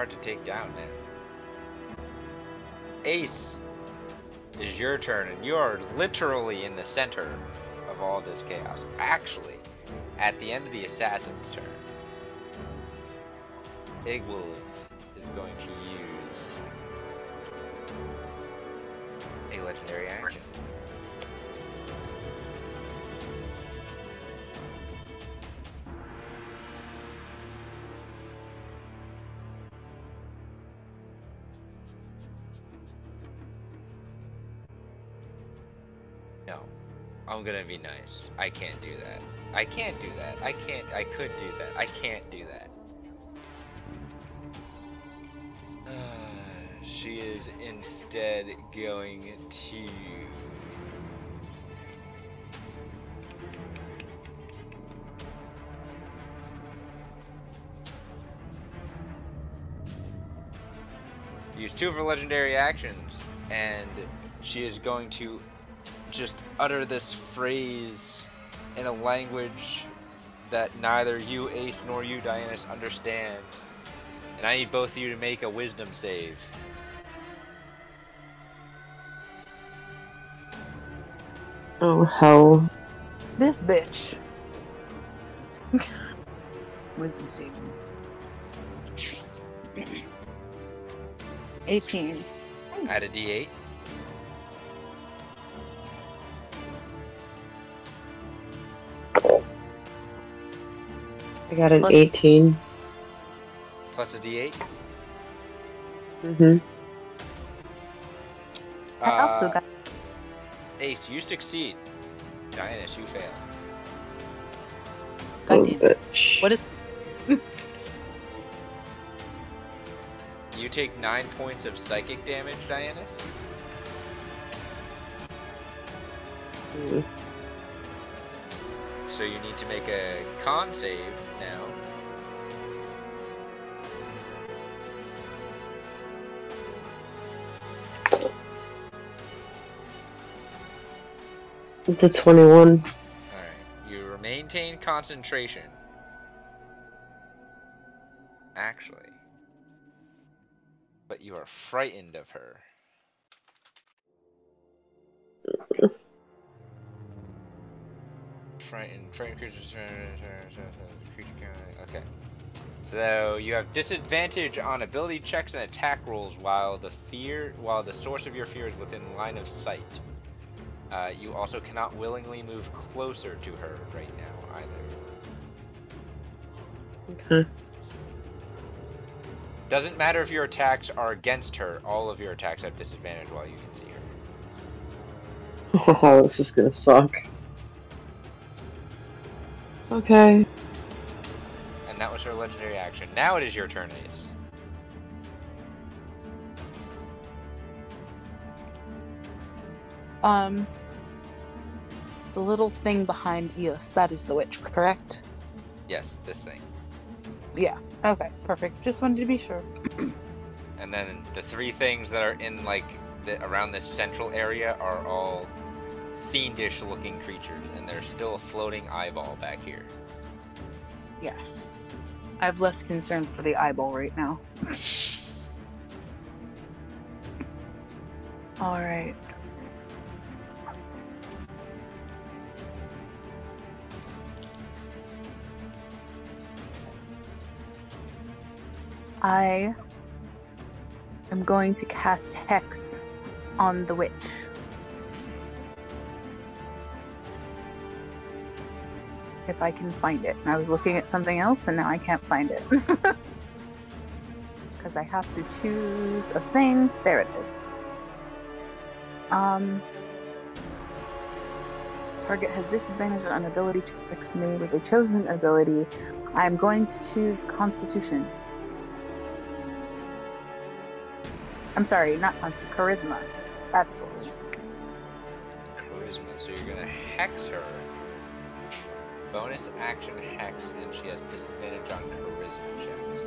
Hard to take down. Ace, is your turn, and you are literally in the center of all this chaos. Actually, at the end of the assassin's turn, Igwolf is going to use a legendary action. I'm gonna be nice. I can't do that. I can't do that. I can't. I could do that. I can't do that. Uh, she is instead going to. Use two of her legendary actions, and she is going to just utter this phrase in a language that neither you, Ace, nor you, Dianus, understand. And I need both of you to make a wisdom save. Oh hell. This bitch. Wisdom save. 18. Add a d8. I got an Plus- 18. plus a d8. Mm-hmm. I also Uh, got Ace, you succeed. Dianus, you fail. Oh, goddamn. bitch. What is You take nine points of psychic damage, Dianus. Mm. So you need to make a con save now. It's a 21. Alright. You maintain concentration. Actually. But you are frightened of her. Frightened. Frightened creatures. Creature count. Okay. So you have disadvantage on ability checks and attack rolls while the fear, while the source of your fear is within line of sight. Uh, you also cannot willingly move closer to her right now either. Okay. Doesn't matter if your attacks are against her, all of your attacks have disadvantage while you can see her. Oh, this is gonna suck. Okay. And that was her legendary action. Now it is your turn, Ace. um the little thing behind Eos, that is the witch, correct? Yes, this thing. Yeah. Okay, perfect. Just wanted to be sure. And then the three things that are in like the, around this central area are all fiendish looking creatures, and there's still a floating eyeball back here. Yes. I have less concern for the eyeball right now. All right. I am going to cast Hex on the witch. If I can find it. And I was looking at something else and now I can't find it. Because I have to choose a thing. There it is. Um, target has disadvantage on ability checks made with a chosen ability. I'm going to choose Constitution. I'm sorry, not Constitution, Charisma. That's the. Charisma. So you're gonna hex her. Bonus action hex, and she has disadvantage on charisma checks.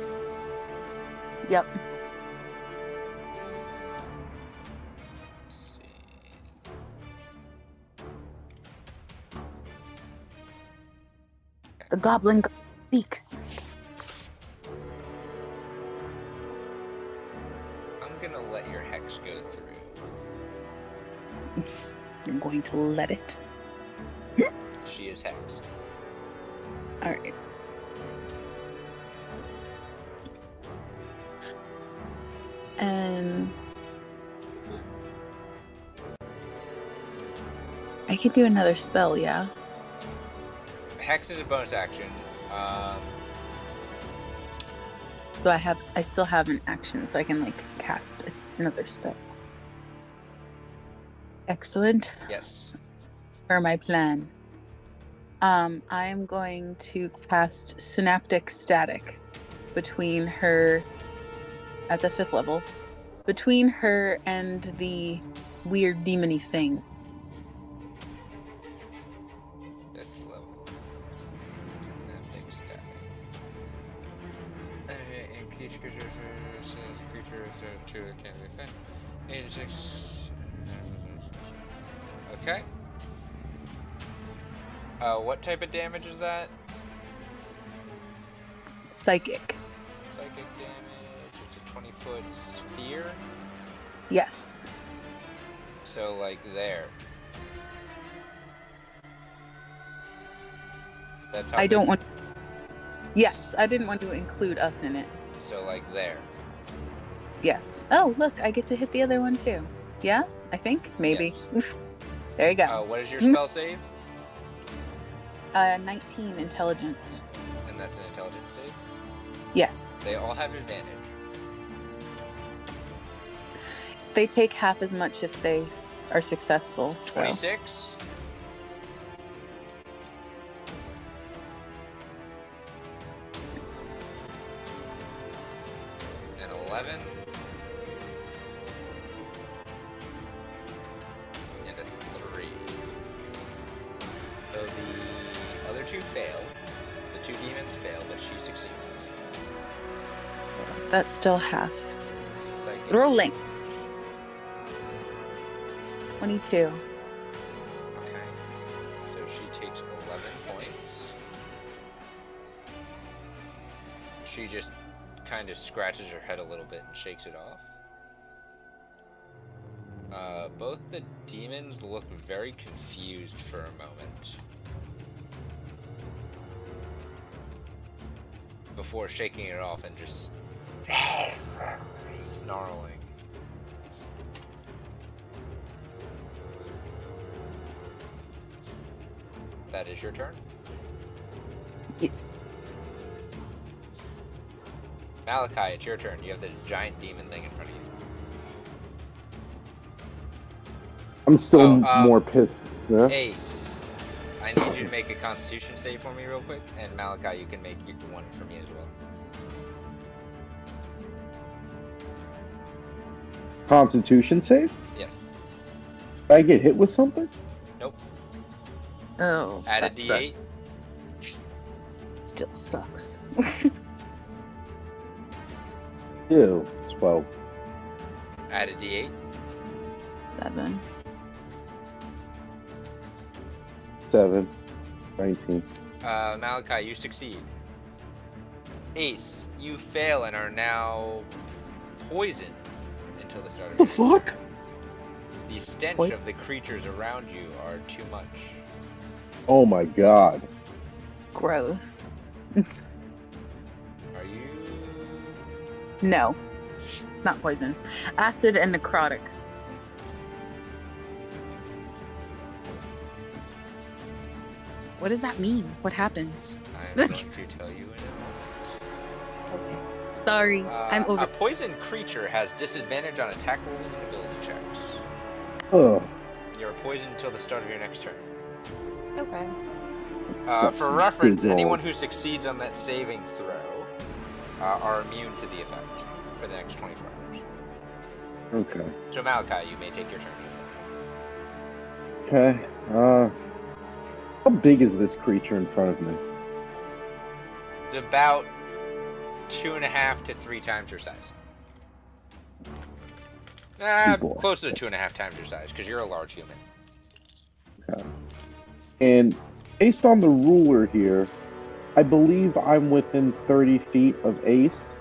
Yep. The Goblin speaks. I'm gonna let your hex go through. I'm going to let it. Could do another spell, yeah. Hex is a bonus action. Um, So I have, I still have an action, so I can like cast another spell. Excellent yes. for my plan. Um, I am going to cast Synaptic Static between her at the fifth level, between her and the weird demony thing. Damage is that? Psychic. Psychic damage. It's a 20 foot sphere. Yes. So, like, there. That's how I don't want. Yes, I didn't want to include us in it. So, like, there. Yes. Oh, look, I get to hit the other one too. Yeah, I think maybe. there you go. Uh, what is your spell save? Uh, 19 intelligence. And that's an intelligence save. Yes. They all have advantage. They take half as much if they are successful. So 26. Still. Psychic Rolling. 22. Okay. So she takes 11 points. She just kind of scratches her head a little bit and shakes it off. Uh, both the demons look very confused for a moment. Before shaking it off and just snarling. That is your turn. Yes. Malachi, it's your turn. You have the giant demon thing in front of you. I'm still Oh, um, more pissed. Yeah? Ace, I need you to make a Constitution save for me real quick, and Malachi, you can make your one for me as well. Constitution save? Yes. Did I get hit with something? Nope. Oh, Add a that suck- D8. Still sucks. Ew. 12. Add a D8. Seven. 7. 19. Uh, Malachi, you succeed. Ace, you fail and are now poisoned until the start of the fuck? turn. The stench Poi- of the creatures around you are too much. Oh my god. Gross. Are you No, not poison. Acid and necrotic. What does that mean? What happens? I'm going to tell you in a moment. Okay. Sorry, Uh, I'm over. A poisoned creature has disadvantage on attack rolls and ability checks. Ugh. You're poisoned until the start of your next turn. Okay. Uh, for reference, fizzles. anyone who succeeds on that saving throw uh, are immune to the effect for the next 24 hours. Okay. So Malachi, you may take your turn. Okay. Uh, how big is this creature in front of me? It's about two and a half to three times your size. Ah, Boy. closer to two and a half times your size, because you're a large human. Okay. And based on the ruler here, I believe I'm within 30 feet of Ace.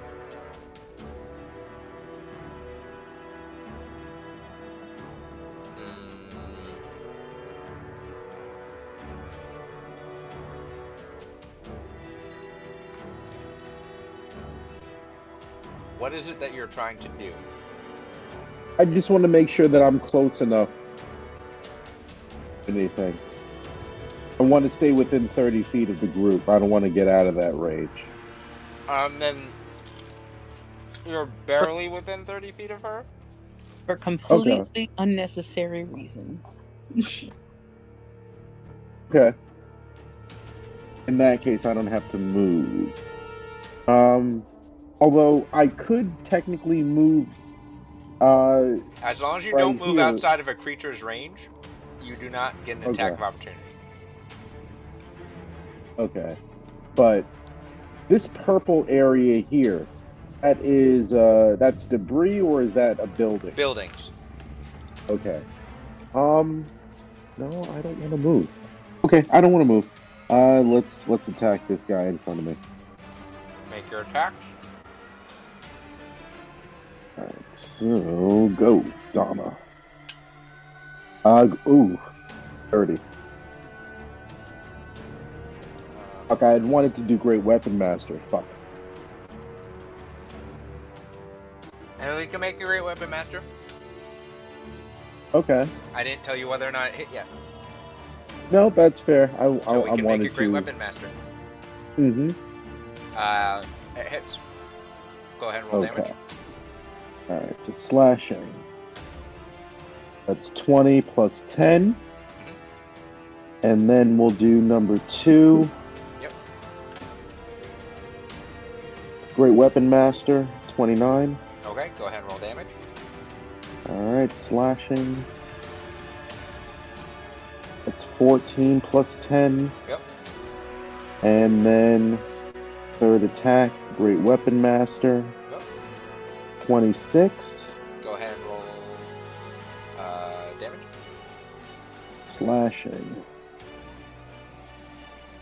What is it that you're trying to do? I just want to make sure that I'm close enough. Anything. I want to stay within 30 feet of the group. I don't want to get out of that range. Um, then you're barely within 30 feet of her. For completely unnecessary reasons. Okay. In that case, I don't have to move. Um, although I could technically move. Uh, As long as you Right don't move here. outside of a creature's range, you do not get an attack of opportunity. okay, but this purple area here, that is uh, that's debris or is that a building? Buildings. Okay. Um, no, I don't want to move. Okay, I don't want to move. Uh, let's let's attack this guy in front of me. Make your attacks. So go, Donna. Uh, ooh, thirty. Uh, Fuck, I had wanted to do Great Weapon Master. Fuck. and we can make your great weapon master. Okay. I didn't tell you whether or not it hit yet. No, that's fair. I, So I, we I can make wanted your great to. weapon master. Mm-hmm. Uh, it hits. Go ahead and roll Okay. damage. All right, so slashing. That's twenty plus ten, and then we'll do number two. Yep. Great Weapon Master, twenty-nine. Okay, go ahead and roll damage. All right, slashing. That's 14 plus 10. Yep. And then third attack, Great Weapon Master. Yep. 26. Go ahead and roll uh, damage. Slashing.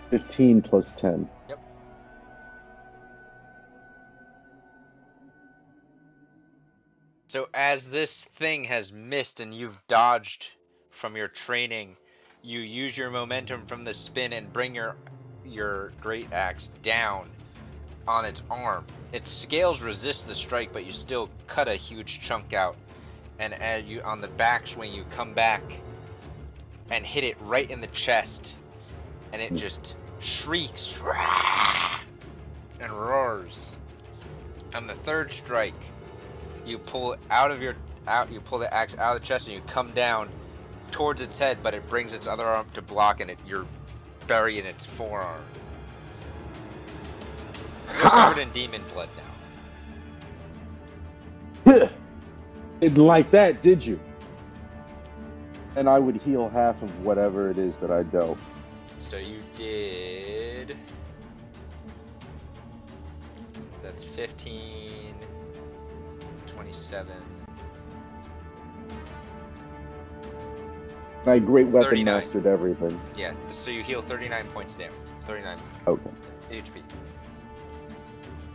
15 plus 10. Yep. So as this thing has missed and you've dodged from your training, you use your momentum from the spin and bring your your great axe down on its arm. Its scales resist the strike, but you still cut a huge chunk out. And as you on the backswing, you come back and hit it right in the chest, and it hmm. just shrieks and roars. On the third strike, you pull out of your out you pull the axe out of the chest and you come down towards its head but it brings its other arm to block and it you're burying its forearm you're covered in demon blood now Didn't like that, did you? And I would heal half of whatever it is that I dealt. so you did that's 15 27 And I Great Weapon 39. Mastered everything. yeah so you heal 39 points damage 39 Okay. hp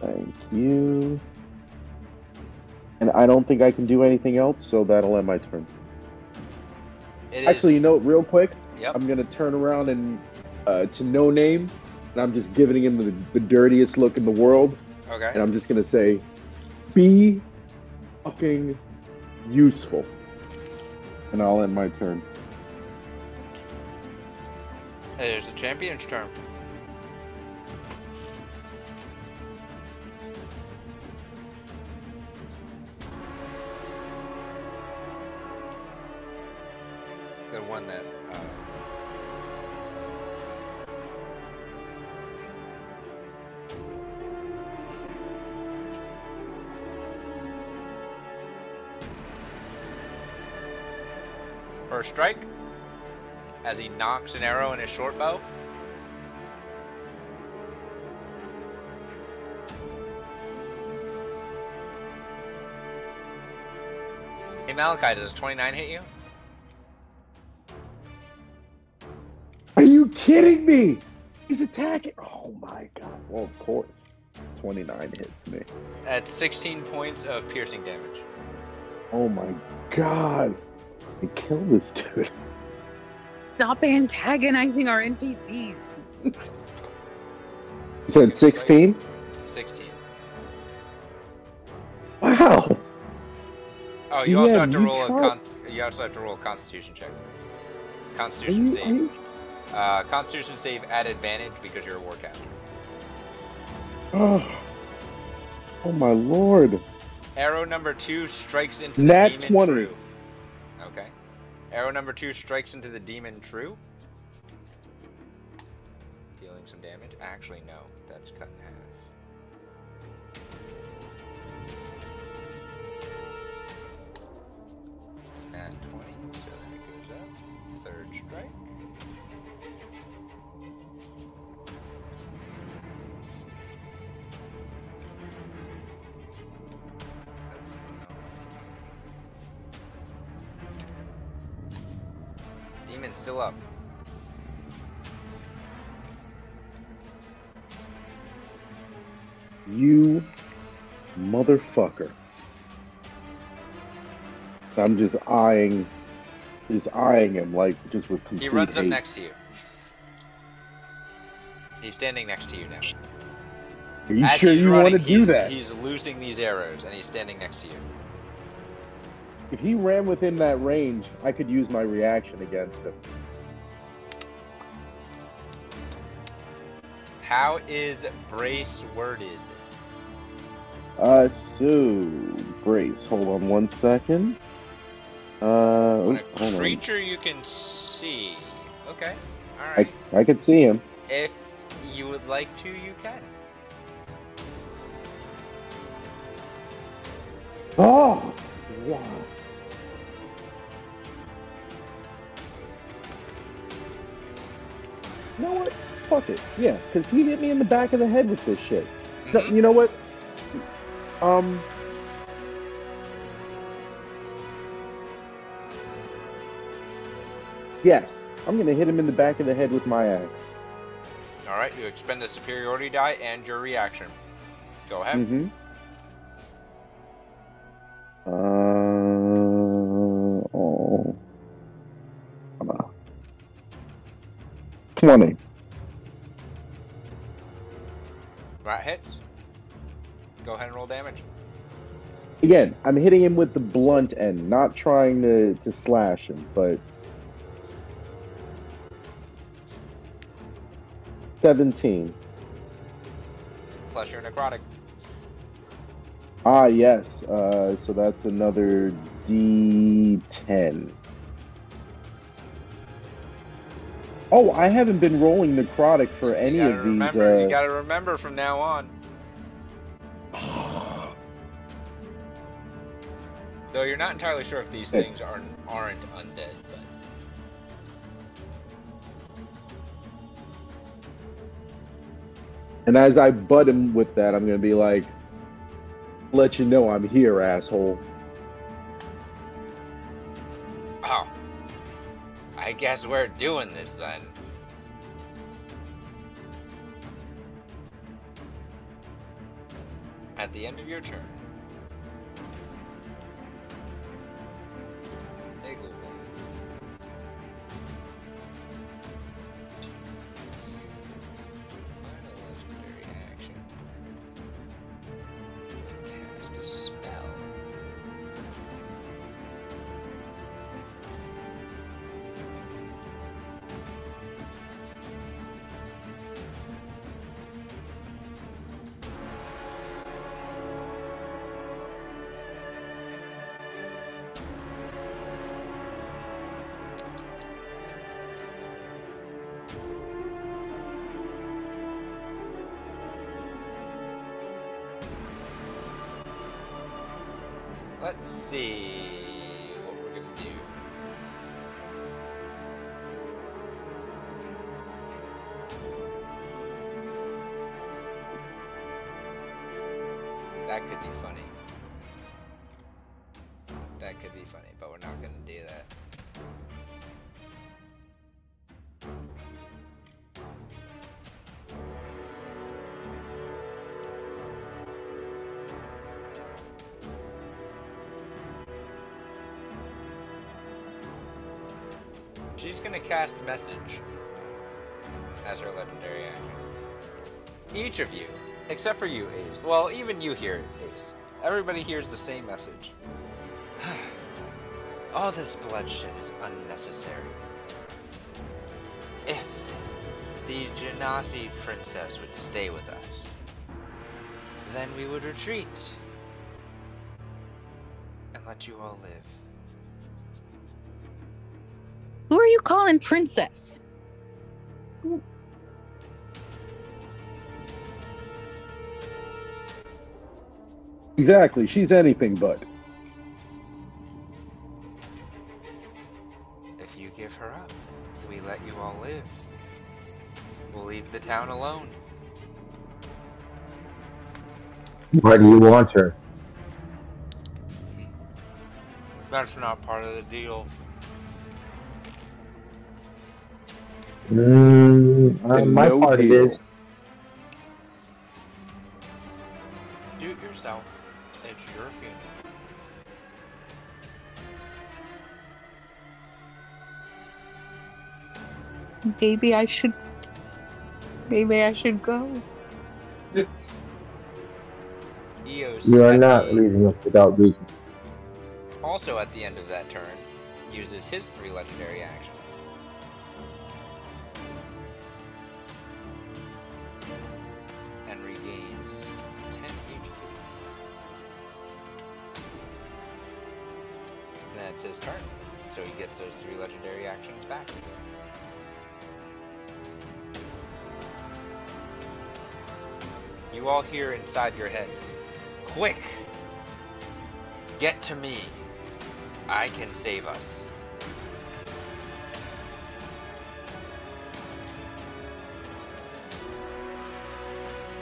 Thank you. And I don't think I can do anything else, so that'll end my turn. It is- Actually, you know, real quick, yep I'm gonna turn around and uh, to no name, and I'm just giving him the, the dirtiest look in the world, okay and I'm just gonna say, Be fucking useful. And I'll end my turn. Hey there's the champion's turn. One that. Uh, First strike. As he nocks an arrow in his short bow. Hey Malachi, does 29 hit you? Are you kidding me? He's attacking. Oh my god. Well, of course. 29 hits me. That's 16 points of piercing damage. Oh my god. I killed this dude. Stop antagonizing our NPCs. You said 16? 16. Wow. Oh, you Yeah, also have to roll a con- you also have to roll a Constitution check. Are Constitution you, save. Uh, Constitution save at advantage because you're a warcaster. Oh. oh my lord. Arrow number two strikes into Nat the demon 20. true. Okay. Arrow number two strikes into the demon true. Dealing some damage. Actually, no. That's cut in half. Nat 20, so You motherfucker. I'm just eyeing, just eyeing him like just with complete He runs up next to you. He's standing next to you now. Are you As sure you want to do that? He's losing these arrows and he's standing next to you. If he ran within that range, I could use my reaction against him. How is brace worded? Uh, so Brace, Hold on one second. Uh, When a hold creature you can see. Okay. Alright. I I could see him. If you would like to, you can. Oh, wow. You know what? Fuck it. Yeah, because he hit me in the back of the head with this shit. No, Mhm. You know what? Um. Yes, I'm gonna hit him in the back of the head with my axe. Alright, you expend the superiority die and your reaction. Go ahead. Mm-hmm. Uh, oh. Come on. 20. That hits. Go ahead and roll damage. Again, I'm hitting him with the blunt end, not trying to, to slash him, but. 17. Plus your necrotic. Ah, yes. Uh, so that's another D10. Oh, I haven't been rolling necrotic for any of these. remember, you Uh... gotta remember from now on. Though you're not entirely sure if these things are aren't undead, but And as I butt him with that, I'm gonna be like, "Let you know I'm here, asshole." oh, I guess we're doing this then. At the end of your turn, Each of you, except for you, Ace. Well, even you hear it, Ace. Everybody hears the same message. All this bloodshed is unnecessary. If the Genasi princess would stay with us, then we would retreat and let you all live. Who are you calling princess? Exactly. She's anything but. If you give her up, we let you all live. We'll leave the town alone. Why do you want her? That's not part of the deal. Mm, uh, my no part deal. is. Maybe I should. Maybe I should go. Eos You are not leaving us without reason. also at the end of that turn uses his three legendary actions. And regains 10 HP. Then it's his turn. So he gets those three legendary actions back. You all hear inside your heads. Quick! Get to me. I can save us.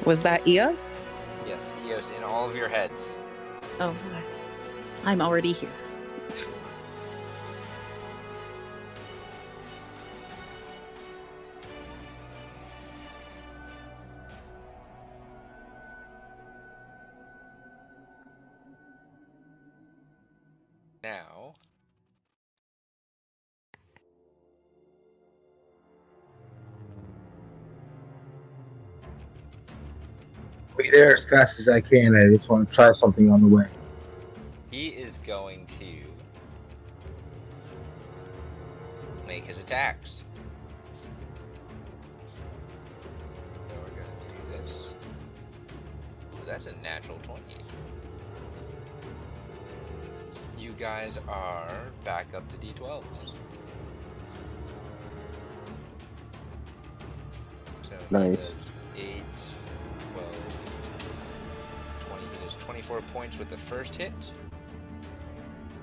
Was that Eos? Yes, Eos in all of your heads. Oh, I'm already here. Be there as fast as I can. I just want to try something on the way. he is going to make his attacks. So we're going to do this. Ooh, that's a natural 20. You guys are back up to D12s. So Nice. does 24 points with the first hit.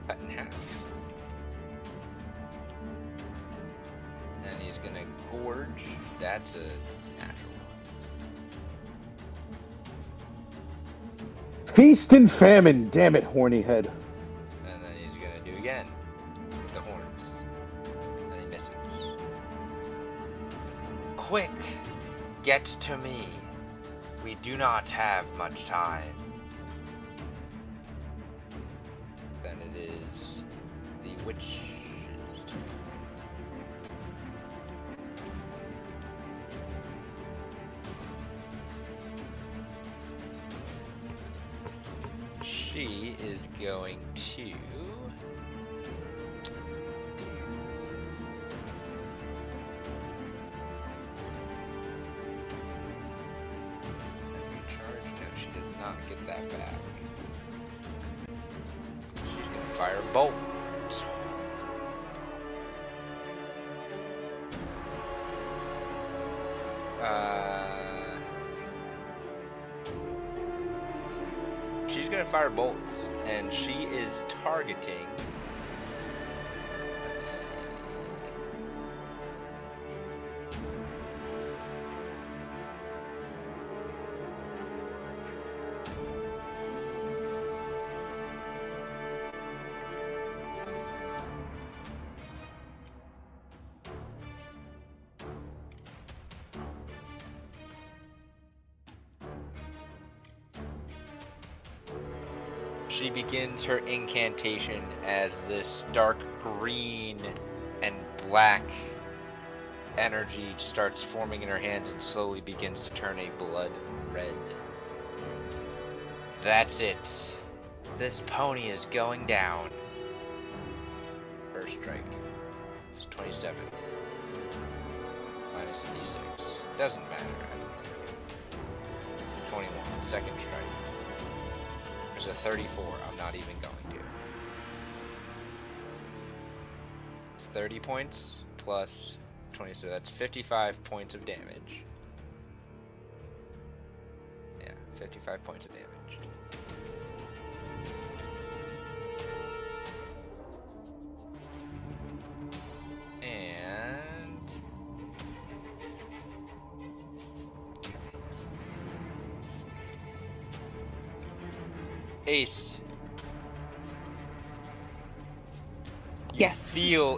Cut in half. And he's gonna gorge. That's a natural. Feast and famine. Damn it, horny head. And then he's gonna do again. The horns. And he misses. Quick! Get to me. We do not have much time. She begins her incantation as this dark green and black energy starts forming in her hands and slowly begins to turn a blood red. That's it. This pony is going down. First strike. It's 27. Minus a d6. Doesn't matter, I don't think. It's 21. Second strike. There's 34. I'm not even going to. It's 30 points plus 20, so that's 55 points of damage. Yeah, 55 points of damage.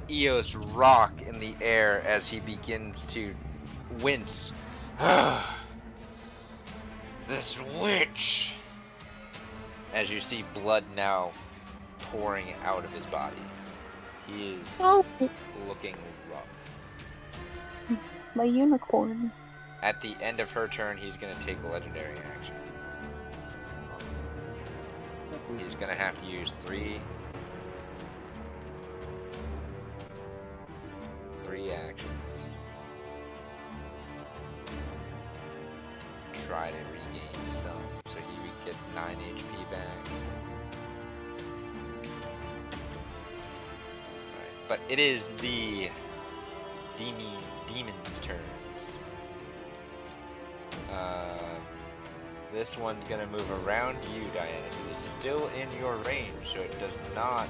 Eos rock in the air as he begins to wince. this witch! As you see blood now pouring out of his body. He is Oh, looking rough. my unicorn. At the end of her turn, he's gonna take a legendary action. He's gonna have to use three. Three actions. Try to regain some. So he gets 9 HP back. Alright, But it is the Demi demon's turns. Uh, this one's gonna move around you, Diana. So it's still in your range, so it does not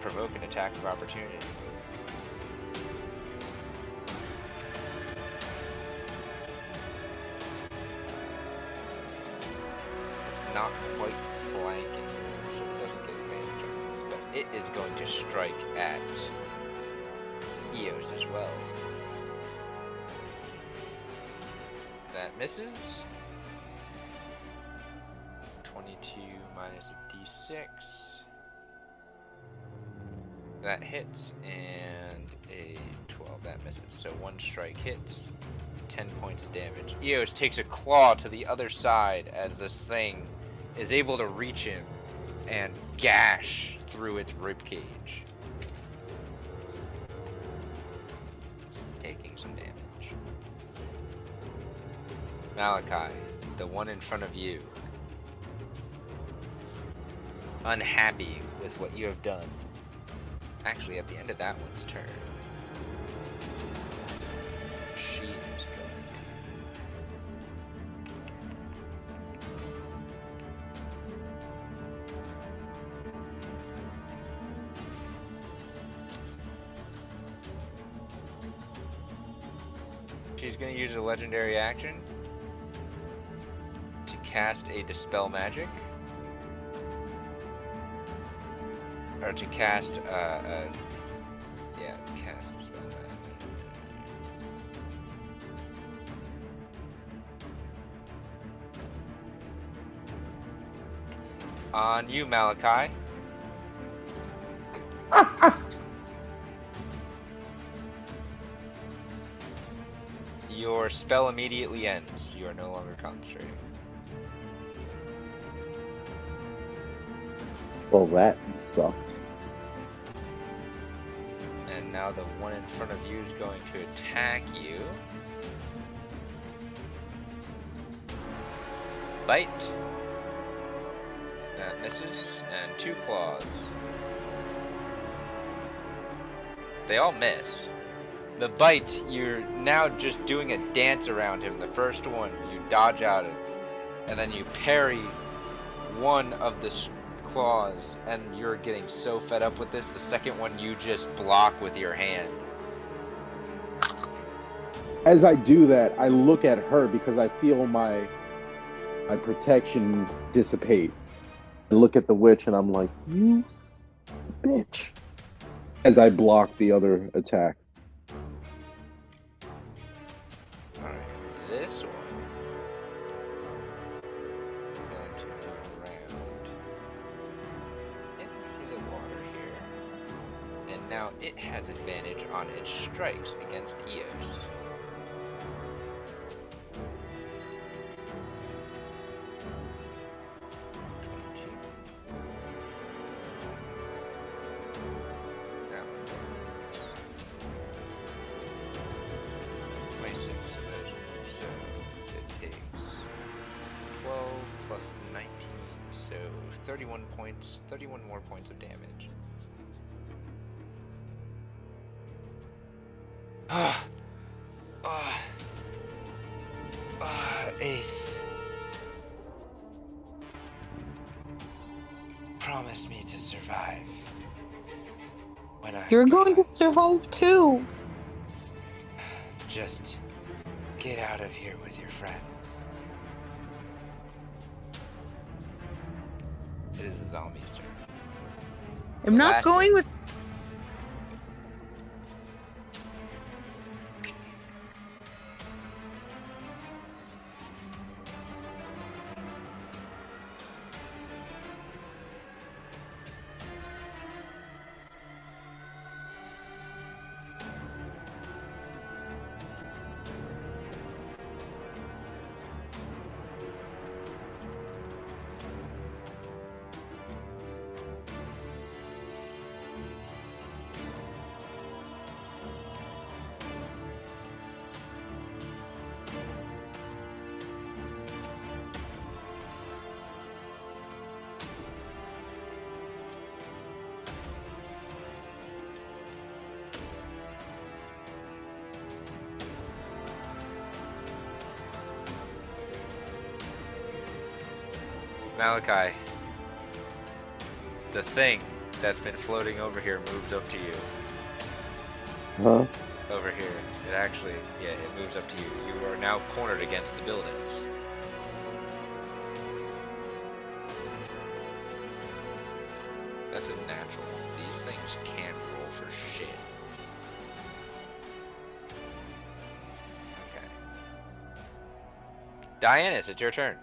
provoke attack of opportunity. It's not quite flanking, so it doesn't get advantage this, but it is going to strike at Eos as well. That misses. 22 minus a d6. That hits, and a 12. That misses. So one strike hits, 10 points of damage. Eos takes a claw to the other side as this thing is able to reach him and gash through its ribcage. Taking some damage. Malachi, the one in front of you, unhappy with what you have done. Actually, at the end of that one's turn. She's going to use a legendary action to cast a Dispel Magic. Or to cast, uh, uh yeah, cast Magic. On you, Malachi. Your spell immediately ends. You are no longer concentrating. Well, that sucks. And now the one in front of you is going to attack you. Bite. That misses. And two claws. They all miss. The bite, you're now just doing a dance around him. The first one, you dodge out of. and then you parry one of the claws, and you're getting so fed up with this, the second one you just block with your hand. As I do that, I look at her because I feel my my protection dissipate. I look at the witch and I'm like, "You bitch!" As I block the other attack. To too. The thing that's been floating over here moves up to you. Huh? Over here. It actually, yeah, it moves up to you. You are now cornered against the buildings. That's a natural. These things can't roll for shit. Okay. Dianus, it's your turn.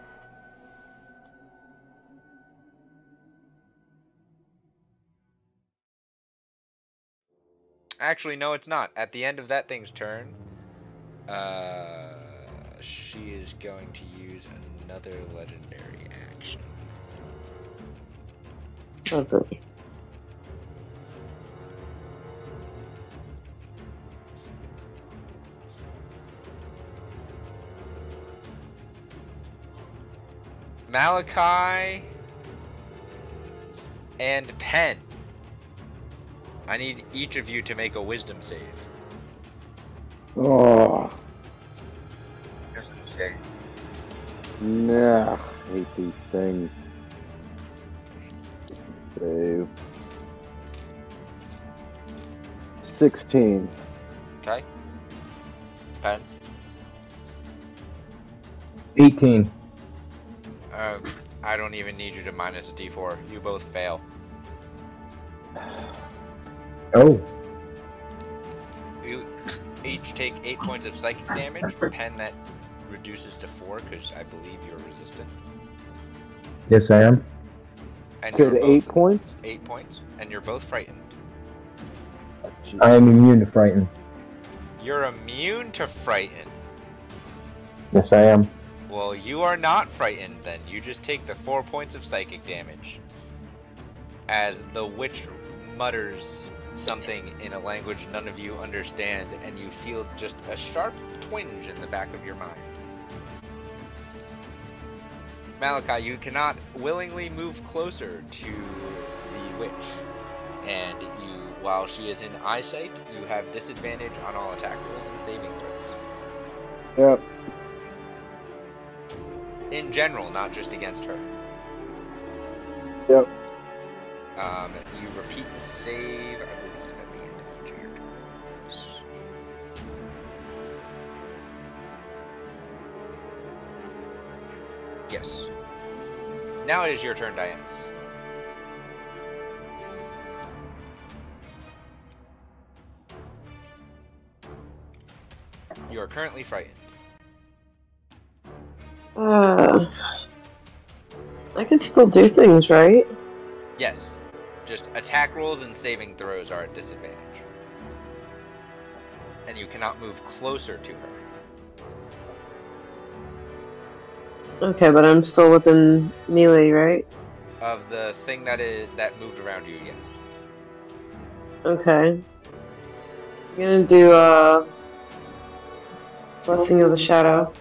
Actually, no, it's not. At the end of that thing's turn, uh, she is going to use another legendary action. Okay. Malachi and Pen. I need each of you to make a wisdom save. Oh, Just a mistake. nah. Hate these things. Just save. 16. Okay? Pen? 18. Um, I don't even need you to minus a d4. You both fail. Each take 8 points of psychic damage. Pen that reduces to 4 because I believe you're resistant. Yes, I am. And Said you're eight points? 8 points. And you're both frightened. Jeez. I am immune to frighten. You're immune to frighten. Yes, I am. Well, you are not frightened then. You just take the 4 points of psychic damage. As the witch mutters something in a language none of you understand, and you feel just a sharp twinge in the back of your mind. Malachi, you cannot willingly move closer to the witch. And you, while she is in eyesight, you have disadvantage on all attack rolls and saving throws. Yep. in general, not just against her. Yep. Um, you repeat the save, I believe, at the end of each of your turns. Yes. Now it is your turn, Dianus. You are currently frightened. Uh, I can still do things, right? Yes. Just attack rolls and saving throws are at disadvantage. And you cannot move closer to her. Okay, but I'm still within melee, right? Of the thing that is that moved around you, yes. Okay. I'm gonna do a Blessing of the Shadow.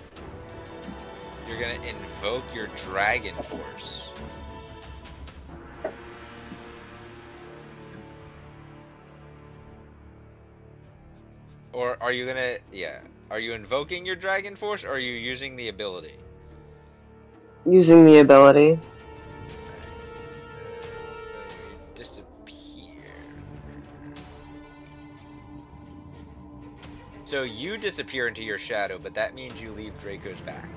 You're gonna invoke your dragon force. Are you gonna yeah. Are you invoking your dragon force or are you using the ability? Using the ability. disappear. So you disappear into your shadow, but that means you leave Draco's back.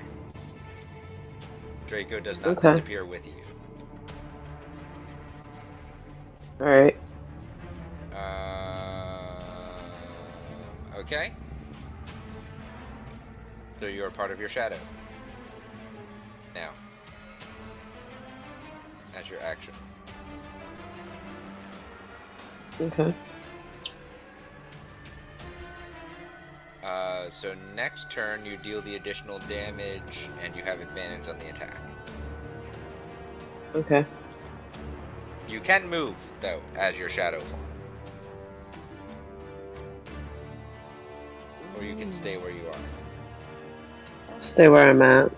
Draco does not Okay. disappear with you. Alright. Uh, okay. So you are part of your shadow. Now. As your action. Okay. Uh, so next turn you deal the additional damage and you have advantage on the attack. Okay. You can move though as your shadow form. Or you can stay where you are. Stay where I'm at.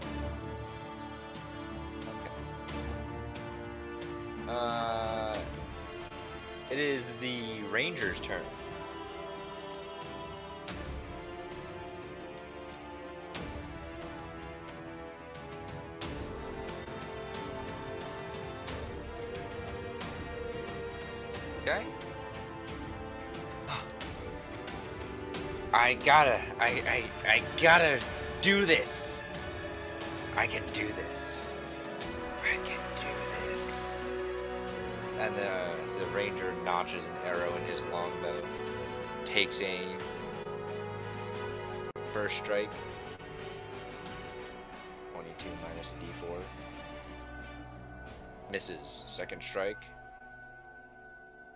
Uh, it is the ranger's turn. I gotta, I, I, I gotta do this. I can do this. I can do this. And the, the ranger notches an arrow in his longbow, takes aim. First strike. 22 minus d4. Misses. Second strike.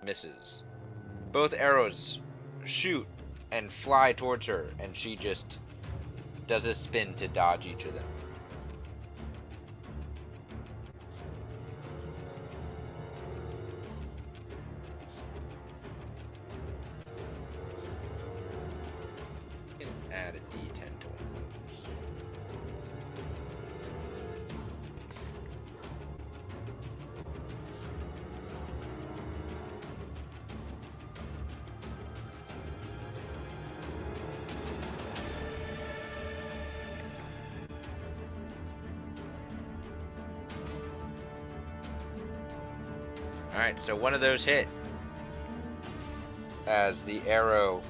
Misses. Both arrows shoot and fly towards her, and she just does a spin to dodge each of them. One of those hit. As the arrow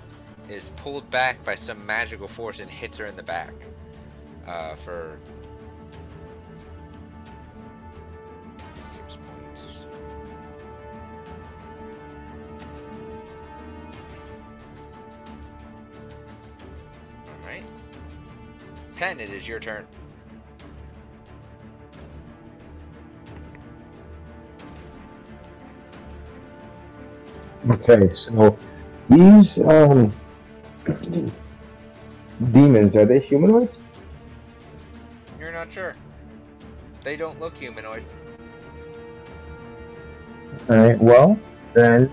is pulled back by some magical force and hits her in the back. Uh, for six points. Alright. Pen, it is your turn. Okay, so these um demons are they humanoids? You're not sure. They don't look humanoid. Alright, well, then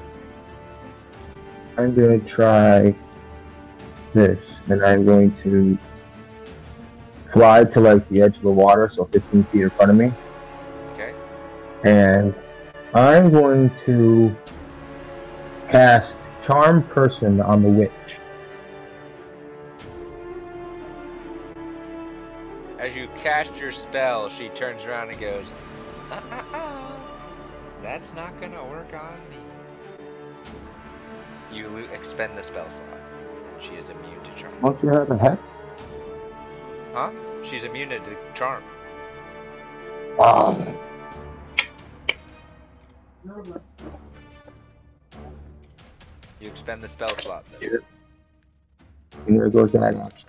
I'm gonna try this, and I'm going to fly to like the edge of the water, so 15 feet in front of me, Okay. and I'm going to cast Charm Person on the witch. As you cast your spell, she turns around and goes. That's not gonna work on me. You lo- expend the spell slot, and she is immune to charm. Once you have a hex? Huh? She's immune to charm. Um, You expend the spell slot, though. here. And there goes that action.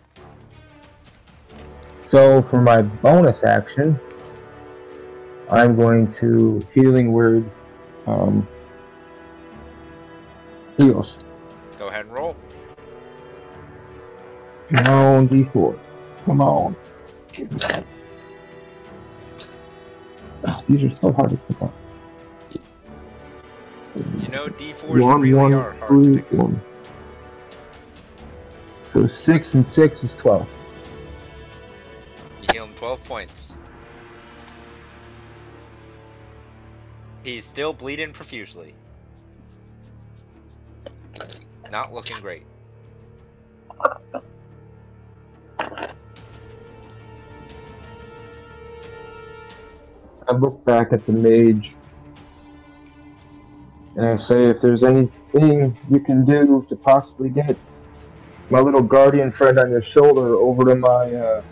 So for my bonus action, I'm going to healing word um heals. Go ahead and roll. Come on, D4. Come on. These are so hard to pick up. You know, D4s One, really one, are hard three, to pick one. So six and six is twelve. You heal him 12 points. He's still bleeding profusely. Not looking great. I look back at the mage and I say, if there's anything you can do to possibly get my little guardian friend on your shoulder over to my uh,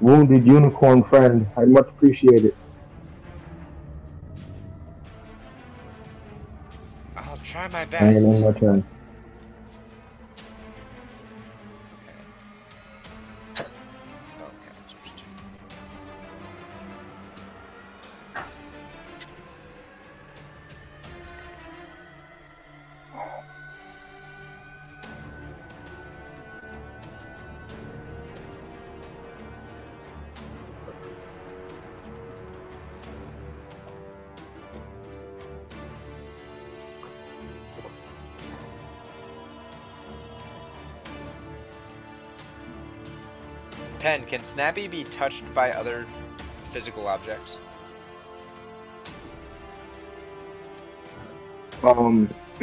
wounded unicorn friend, I'd much appreciate it. I'll try my And best. in my can Snappy be touched by other physical objects? Um,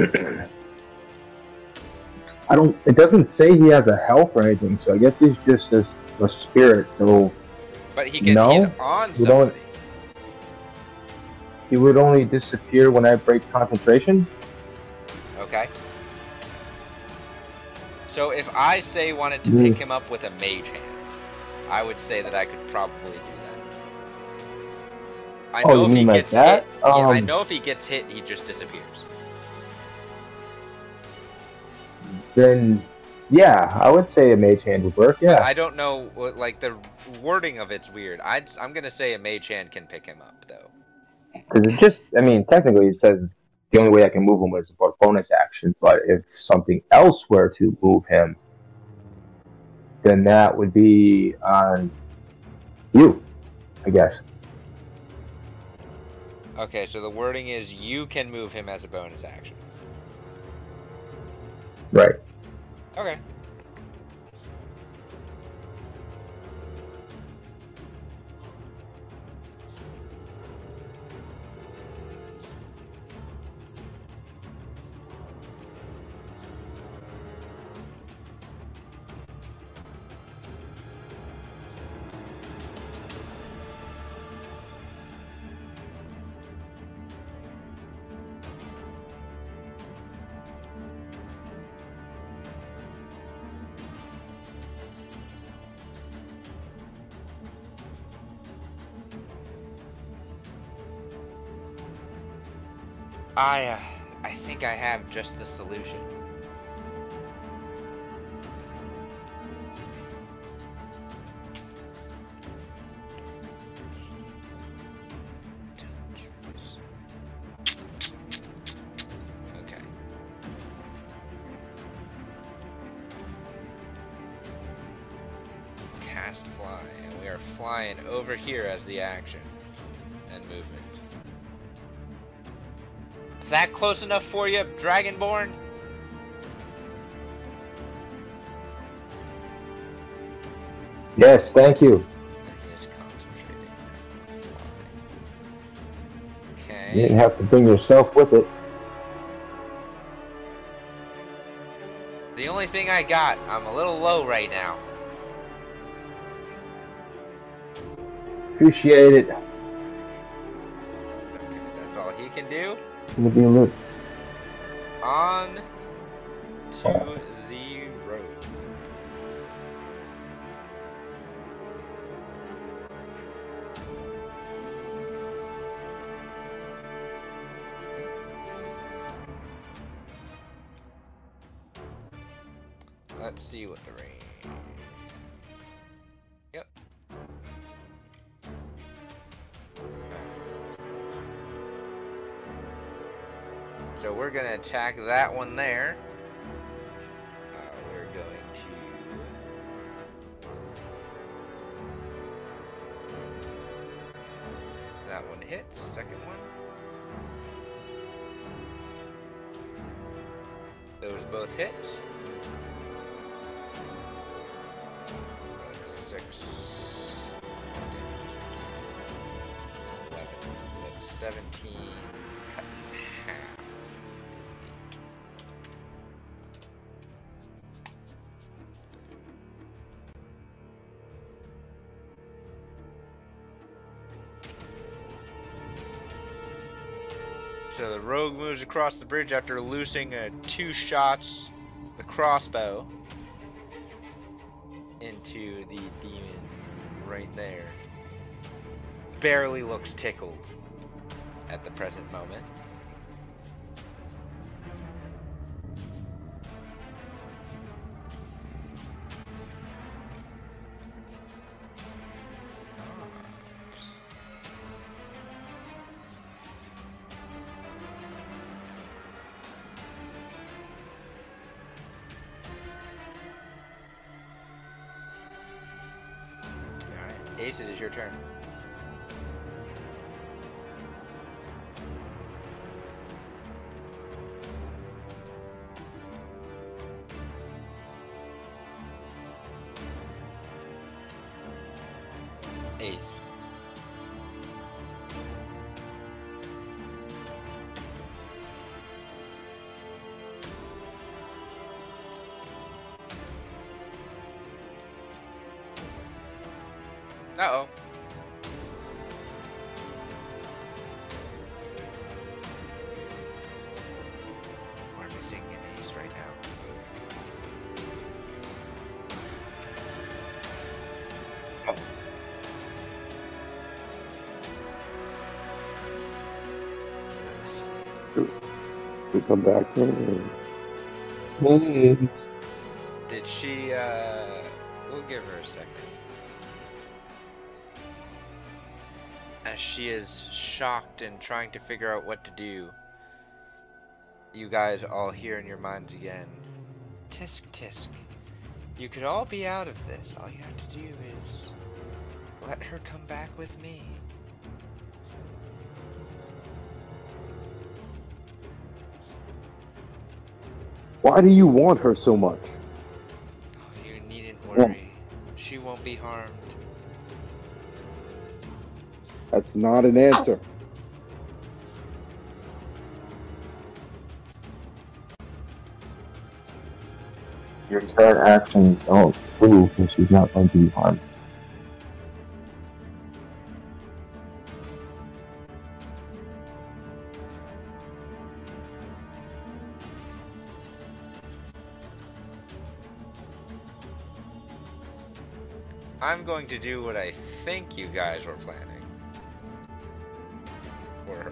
I don't. It doesn't say he has a health or anything, so I guess he's just a, a spirit. So But he can. No, he's on we don't- somebody. he would only disappear when I break concentration. Okay. So if I say wanted to Hmm. pick him up with a mage hand, I would say that I could probably do that. I Oh, know if he like gets that? hit. yeah, I Um, know if he gets hit, he just disappears. Then, yeah, I would say a mage hand would work. But Yeah. I don't know. Like the wording of it's weird. I'd, I'm gonna say a mage hand can pick him up though. Because it just, I mean, technically it says the only way I can move him is for bonus action, but if something else were to move him, then that would be on you, I guess. Okay, so the wording is you can move him as a bonus action. Right. Okay. I, uh, I think I have just the solution. Okay. Cast fly, and we are flying over here as the action Is that close enough for you, Dragonborn? Yes, thank you. He. You Okay. didn't have to bring yourself with it. The only thing I got, I'm a little low right now. Appreciate it. Okay, that's all he can do. Good deal, look. On to that one there. Across the bridge after loosing uh, two shots, the crossbow, into the demon right there. Barely looks tickled at the present moment. Ace. Uh oh. Come back to it. Hey. Did she, uh. We'll give her a second. As she is shocked and trying to figure out what to do, you guys all hear in your minds again Tisk tisk. You could all be out of this. All you have to do is let her come back with me. Why do you want her so much? Oh, you needn't worry. She won't be harmed. That's not an answer. Your current actions don't prove that she's not going to be harmed. Going to do what I think you guys were planning. For her.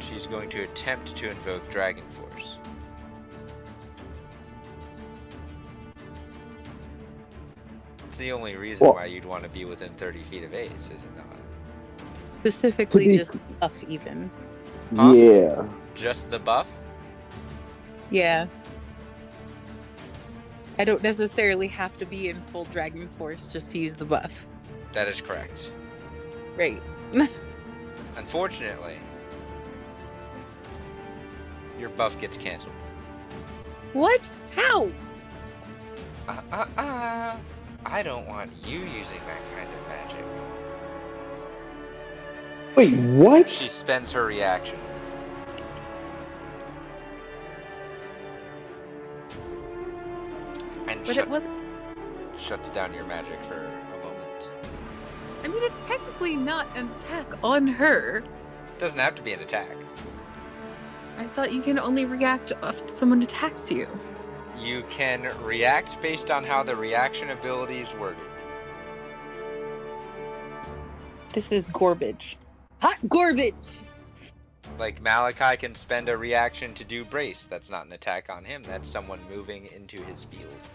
She's going to attempt to invoke Dragon Force. It's the only reason Well- why you'd want to be within 30 feet of Ace, is it not? Specifically, be- just buff even. Huh? Yeah. Just the buff? Yeah. I don't necessarily have to be in full Dragon Force just to use the buff. That is correct. Right. Unfortunately, your buff gets cancelled. What? How? Uh, uh, uh. I don't want you using that kind of magic. Wait, what? She spends her reaction. But shut- it wasn't. shuts down your magic for a moment. I mean, it's technically not an attack on her. Doesn't have to be an attack. I thought you can only react if someone attacks you. You can react based on how the reaction ability is worded. This is garbage. Hot garbage! Like Malachi can spend a reaction to do brace. That's not an attack on him. That's someone moving into his field.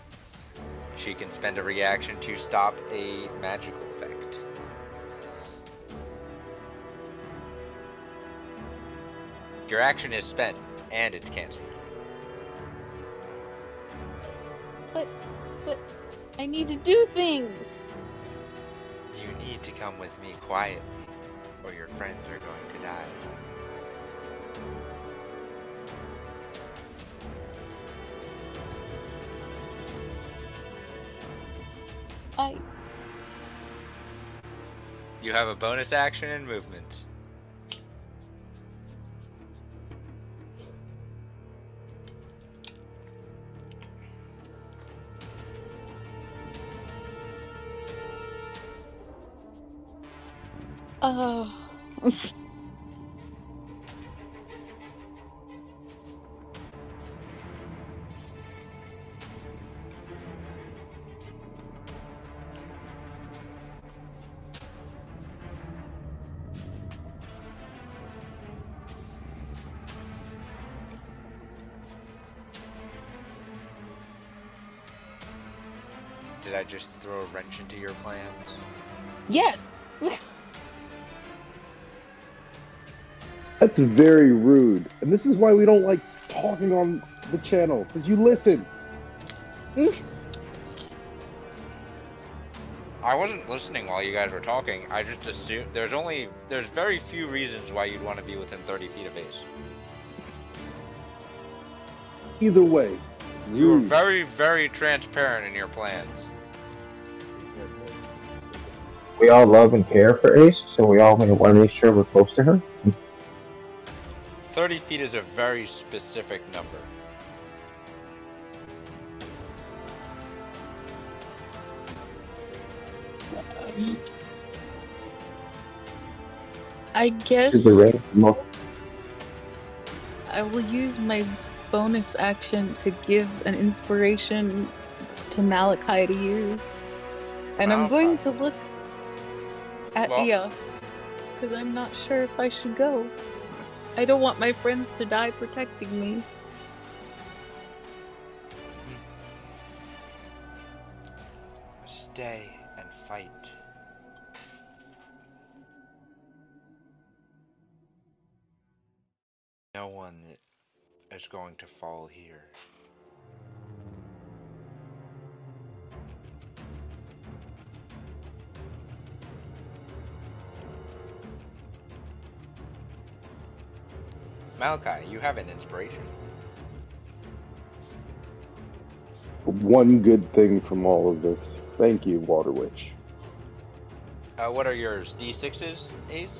She can spend a reaction to stop a magical effect. Your action is spent and it's cancelled. But, but, I need to do things! You need to come with me quietly, or your friends are going to die. I. You have a bonus action and movement. Oh. just throw a wrench into your plans? yes! That's very rude. And this is why we don't like talking on the channel, because you listen. I wasn't listening while you guys were talking. I just assumed there's only there's very few reasons why you'd want to be within 30 feet of Ace. Either way. You were very very transparent in your plans. We all love and care for Ace, so we all want to make sure we're close to her. 30 feet is a very specific number. I guess Is the range most I will use my bonus action to give an inspiration to Malachi to use. And I'm going to look at Well- Eos because I'm not sure if I should go. I don't want my friends to die protecting me. Hmm. Stay and fight. No one is going to fall here. Malachi, you have an inspiration. One good thing from all of this. Thank you, Water Witch. Uh, what are yours? D6s, Ace?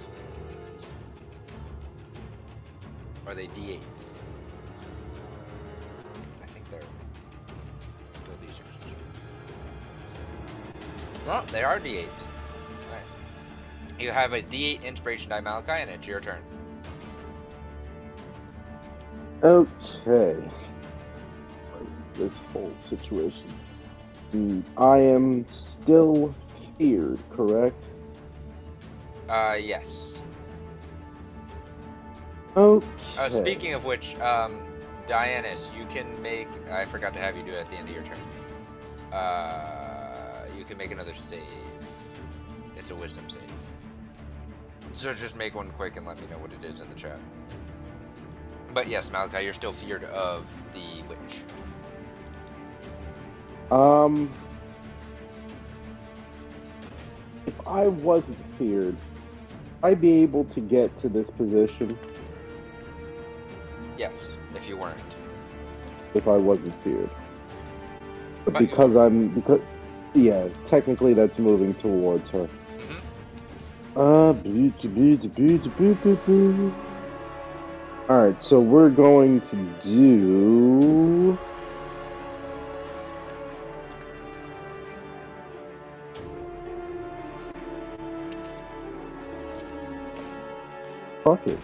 Or are they D8s? I think they're still D6s. Well, they are D8s. Alright. You have a D8 inspiration die, Malachi, and it's your turn. Okay. What is this whole situation? Hmm, I am still feared, correct? Uh, yes. Okay. Uh, speaking of which, um, Dianus, you can make. I forgot to have you do it at the end of your turn. Uh, you can make another save. It's a wisdom save. So just make one quick and let me know what it is in the chat. But yes, Malachi, you're still feared of the witch. Um, if I wasn't feared, I'd be able to get to this position Yes, if you weren't. if I wasn't feared. But because I'm because yeah, technically that's moving towards her. Mhm. Uh, boo, boo, boo, boo, boo, boo, boo. All right, so we're going to do. Fuck it.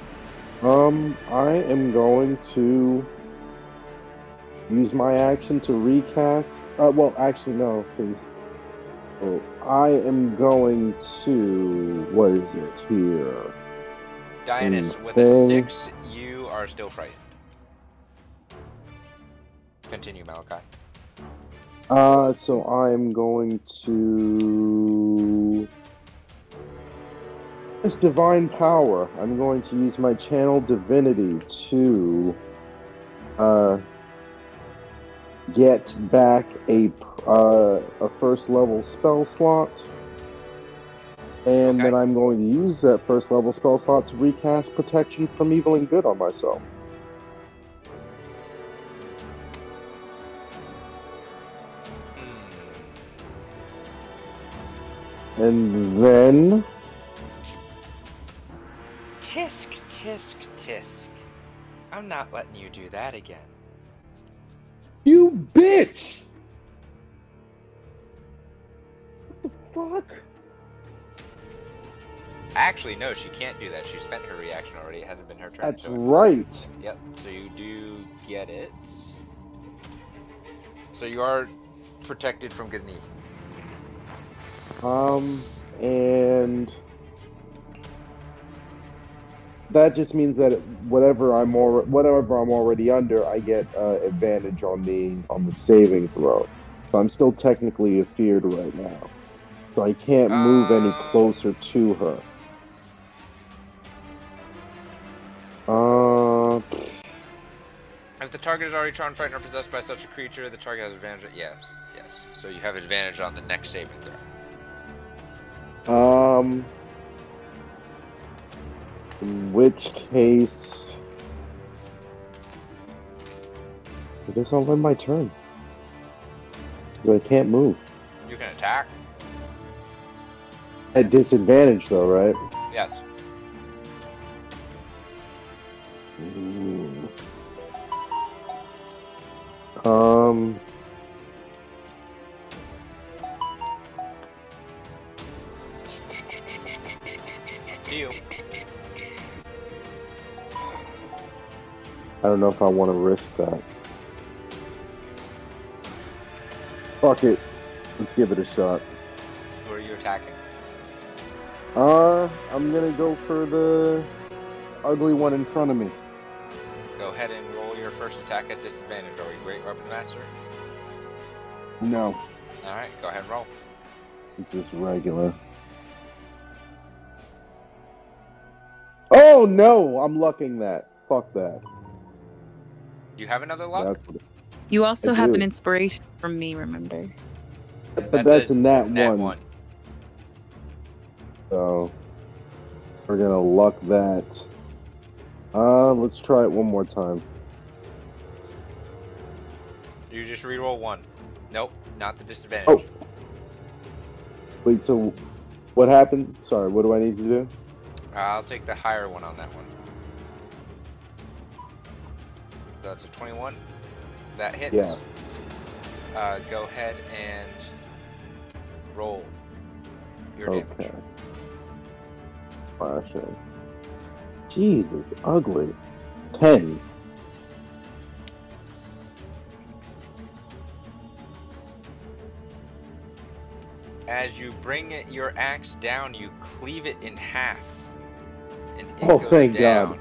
Um, I am going to use my action to recast. Uh, well, actually, no, because oh, I am going to. What is it here? Dianus, Mm, with a six, you are still frightened. Continue, Malachi. Uh, so I'm going to. This divine power. I'm going to use my channel divinity to uh, get back a uh, a first level spell slot, and Okay. then I'm going to use that first level spell slot to recast protection from evil and good on myself. Hmm. And then Tisk, tisk, tisk. I'm not letting you do that again. you bitch. What the fuck? Actually, no, she can't do that. She spent her reaction already. It hasn't been her turn. That's so right. Yep. So you do get it. So you are protected from good. Um, and that just means that whatever I'm or whatever I'm already under, I get uh, advantage on the on the saving throw. So I'm still technically feared right now. So I can't move any Uh. closer to her. Uh, If the target is already charmed, frightened, or possessed by such a creature, the target has advantage. Yes, yes. So you have advantage on the next saving throw. Um, in which case, I guess I'll end my turn. 'Cause I can't move. You can attack. At disadvantage, though, right? Yes. Um. Deal. I don't know if I want to risk that. Fuck it. Let's give it a shot. Who are you attacking? Uh, I'm gonna go for the ugly one in front of me. Go ahead and roll your first attack at disadvantage. Are you Great Weapon Master? No, Alright, go ahead and roll. it's just regular. Oh no, I'm lucking that. Fuck that. Do you have another luck? That's what it- You also I have do. an inspiration from me, remember? but That's that's a in that Nat one. one. So we're gonna luck that. Uh, let's try it one more time. You just reroll one. Nope, not the disadvantage. Oh. Wait, so what happened? Sorry, what do I need to do? I'll take the higher one on that one. That's a 21. That hits. Yeah. Uh, go ahead and roll your Okay. damage. Flashing. Jesus, ugly. Ten. As you bring it, your axe down, you cleave it in half. It Oh, thank down. God.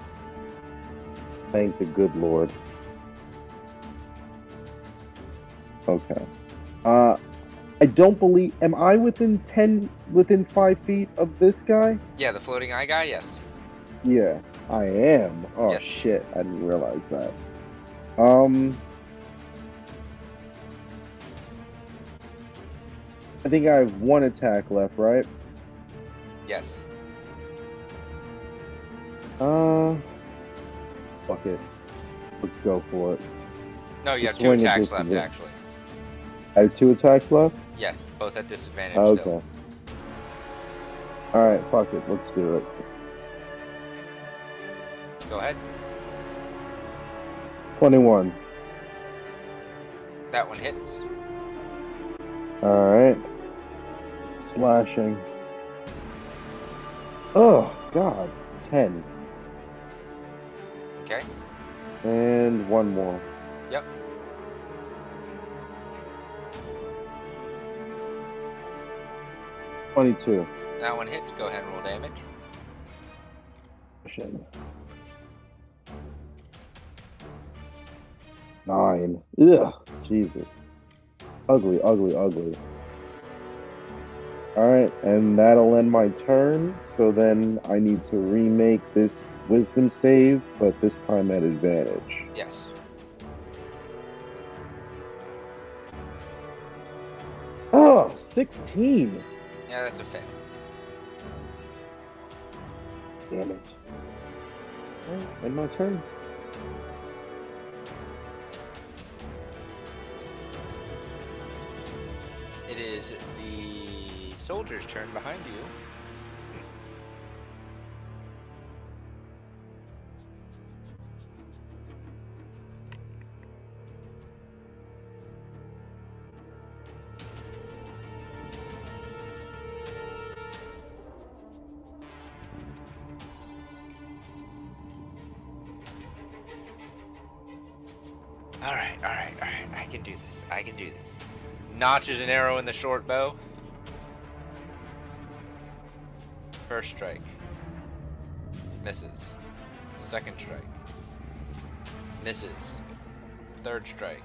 Thank the good Lord. Okay. Uh, I don't believe. Am I within ten, within five feet of this guy? Yeah, the floating eye guy, yes. Yeah, I am. Oh Yes. shit! I didn't realize that. Um, I think I have one attack left, right? Yes. Uh, fuck it. Let's go for it. No, you The have two attacks left, actually. I have two attacks left. Yes, both at disadvantage Okay. All right, fuck it. Let's do it. Go ahead. Twenty-one. That one hits. All right. Slashing. Oh God. Ten. Okay. And one more. Yep. Twenty-two. That one hits. Go ahead and roll damage. Shit. Nine. Ugh. Jesus. Ugly, ugly, ugly. Alright, and that'll end my turn. So then I need to remake this wisdom save, but this time at advantage. Yes. Oh, 16. Yeah, that's a fail. Damn it. Alright, end my turn. It is the soldier's turn behind you. Notches an arrow in the short bow. First strike. Misses. Second strike. Misses. Third strike.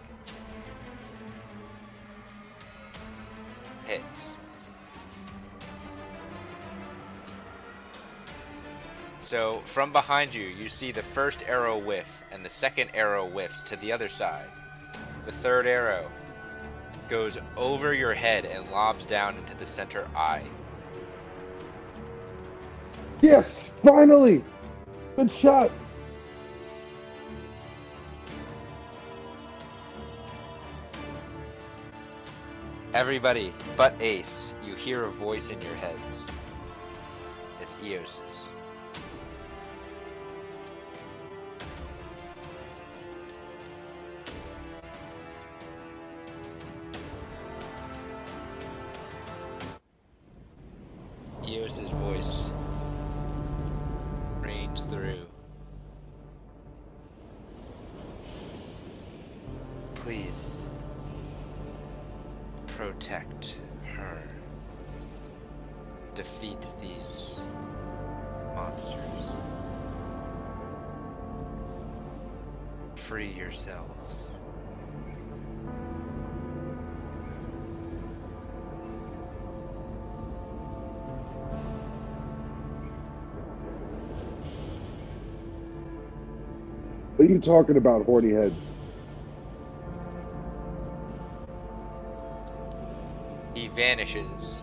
Hits. So from behind you, you see the first arrow whiff, and the second arrow whiffs to the other side. The third arrow goes over your head and lobs down into the center eye. Yes, finally. Good shot. Everybody but Ace, you hear a voice in your heads. It's Eos's. You talking about, horny head? He vanishes.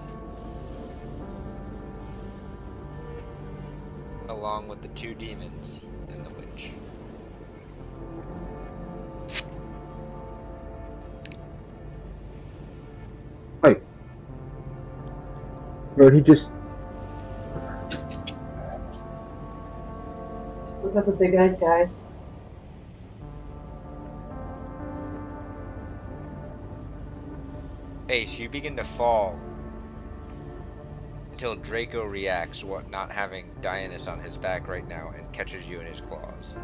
Along with the two demons and the witch. Wait. Or he just Look at the big eyed guy. You begin to fall until Draco reacts, what not having Dianus on his back right now, and catches you in his claws.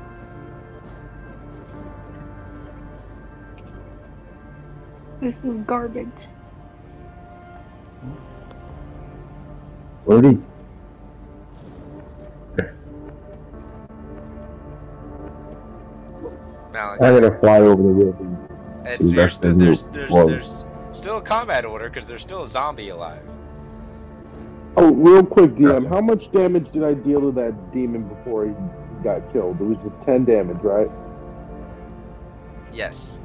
This is garbage. where'd he? I'm gonna fly over the building. and He's there's, there's, the there's, there's still a combat order because there's still a zombie alive. Oh, real quick, DM. How much damage did I deal to that demon before he got killed? It was just 10 damage, right? Yes.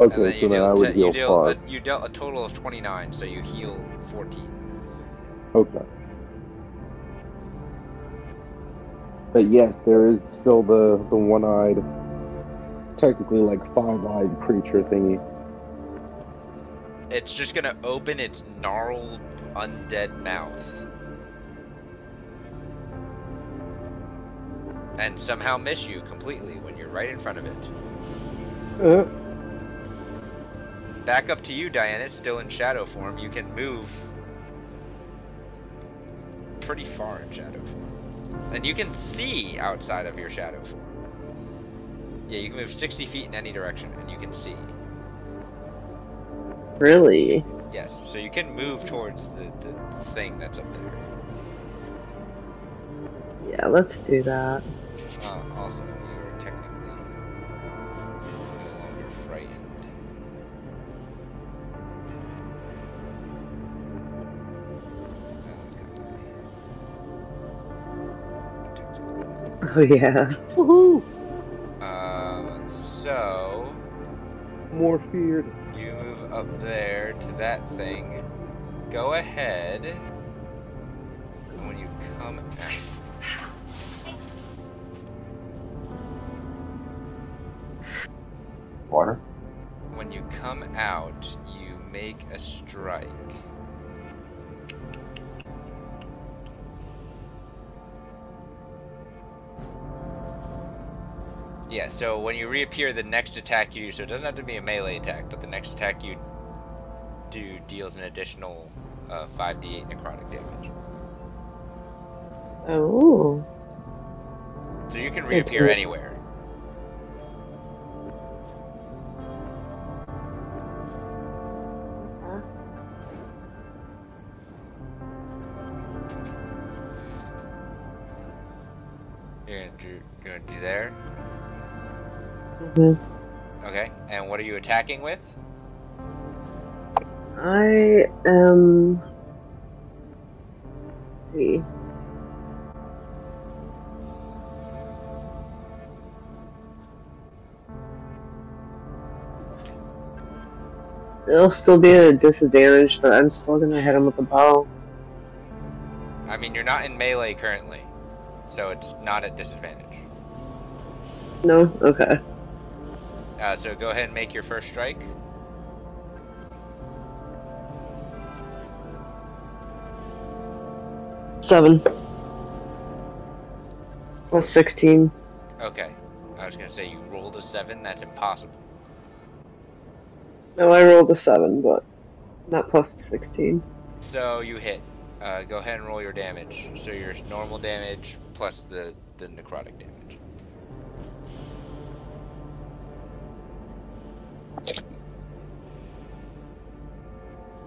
and then Okay, so then I deal, would te- heal you deal, five. a, you dealt a total of 29, so you heal 14. Okay. But yes, there is still the the one-eyed, technically like five-eyed creature thingy. It's just gonna open its gnarled, undead mouth. And somehow miss you completely when you're right in front of it. Uh, Back up to you, Diana, still in shadow form. You can move pretty far in shadow form. And you can see outside of your shadow form. Yeah, you can move 60 feet in any direction, and you can see. Really? Yes, so you can move towards the, the thing that's up there. Yeah, let's do that. Uh, also, you are technically no longer frightened. Oh yeah. Woohoo! Um, so More feared. Up there to that thing. Go ahead. and When you come out, Water. when you come out, you make a strike. Yeah, so when you reappear, the next attack you do, so it doesn't have to be a melee attack, but the next attack you do deals an additional uh, 5d8 necrotic damage. Oh. So you can reappear anywhere. Okay, and what are you attacking with? I am. let's see. It'll still be at a disadvantage, but I'm still gonna hit him with the bow. I mean, you're not in melee currently, so it's not at disadvantage. No? Okay. Uh, so go ahead and make your first strike. Seven. Plus 16. Okay. I was gonna say you rolled a seven. That's impossible. No, I rolled a 7, but not plus 16. So you hit. Uh, go ahead and roll your damage. So your normal damage plus the the necrotic damage.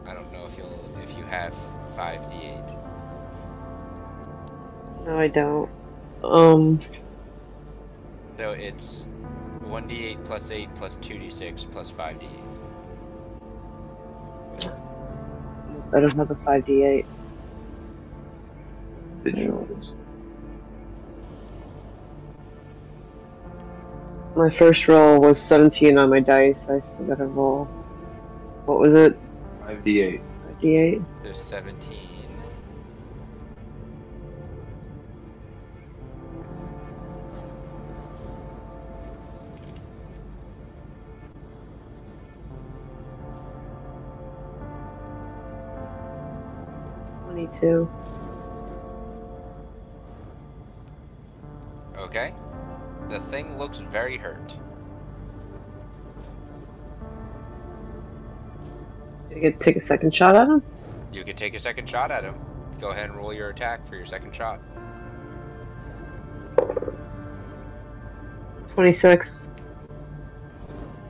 I don't know if you'll if you have five d8. No, I don't. Um, So it's one d8 plus eight plus two d6 plus five d8. I don't have a 5d8. Did you? My first roll was 17 on my dice. I still gotta roll. What was it? 5d8. 5d8? There's 17. Twenty-two. Okay. The thing looks very hurt. I get take a second shot at him? You can take a second shot at him. Let's go ahead and roll your attack for your second shot. Twenty-six.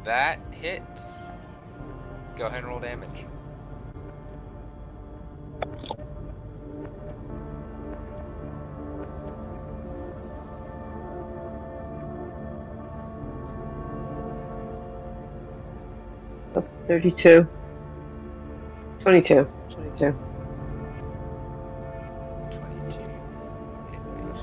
That hits. Go ahead and roll damage. 32. 22. 22. 22. Hit makes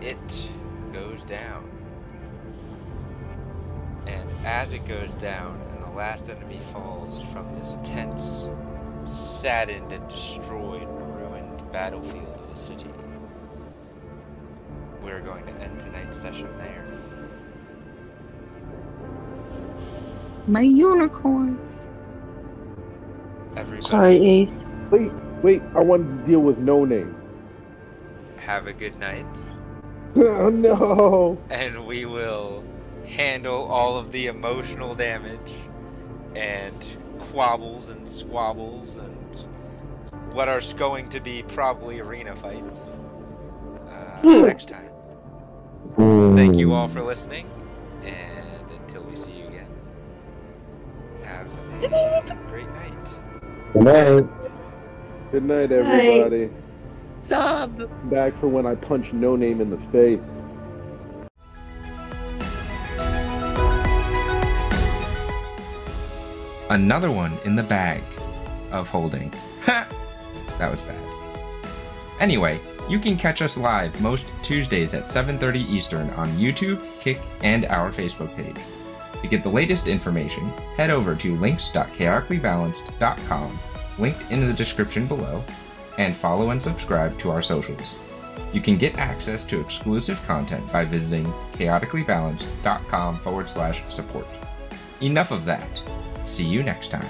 It goes down. And as it goes down, and the last enemy falls from this tense, saddened, and destroyed, ruined battlefield going to end tonight's session there. My unicorn. Everybody, Sorry, Ace. Wait, wait. I wanted to deal with no name. have a good night. Oh no! and we will handle all of the emotional damage and quabbles and squabbles and what are going to be probably arena fights uh, Hmm. next time. Thank you all for listening, and until we see you again, have a great night. Good night. Good night, everybody. Sob. Back for when I punch no name in the face. Another one in the bag of holding. Ha! that was bad. Anyway, you can catch us live most Tuesdays at 7:30 Eastern on YouTube, Kick, and our Facebook page. To get the latest information, head over to links.chaoticallybalanced.com, linked in the description below, and follow and subscribe to our socials. You can get access to exclusive content by visiting chaoticallybalanced.com forward slash support. Enough of that. See you next time.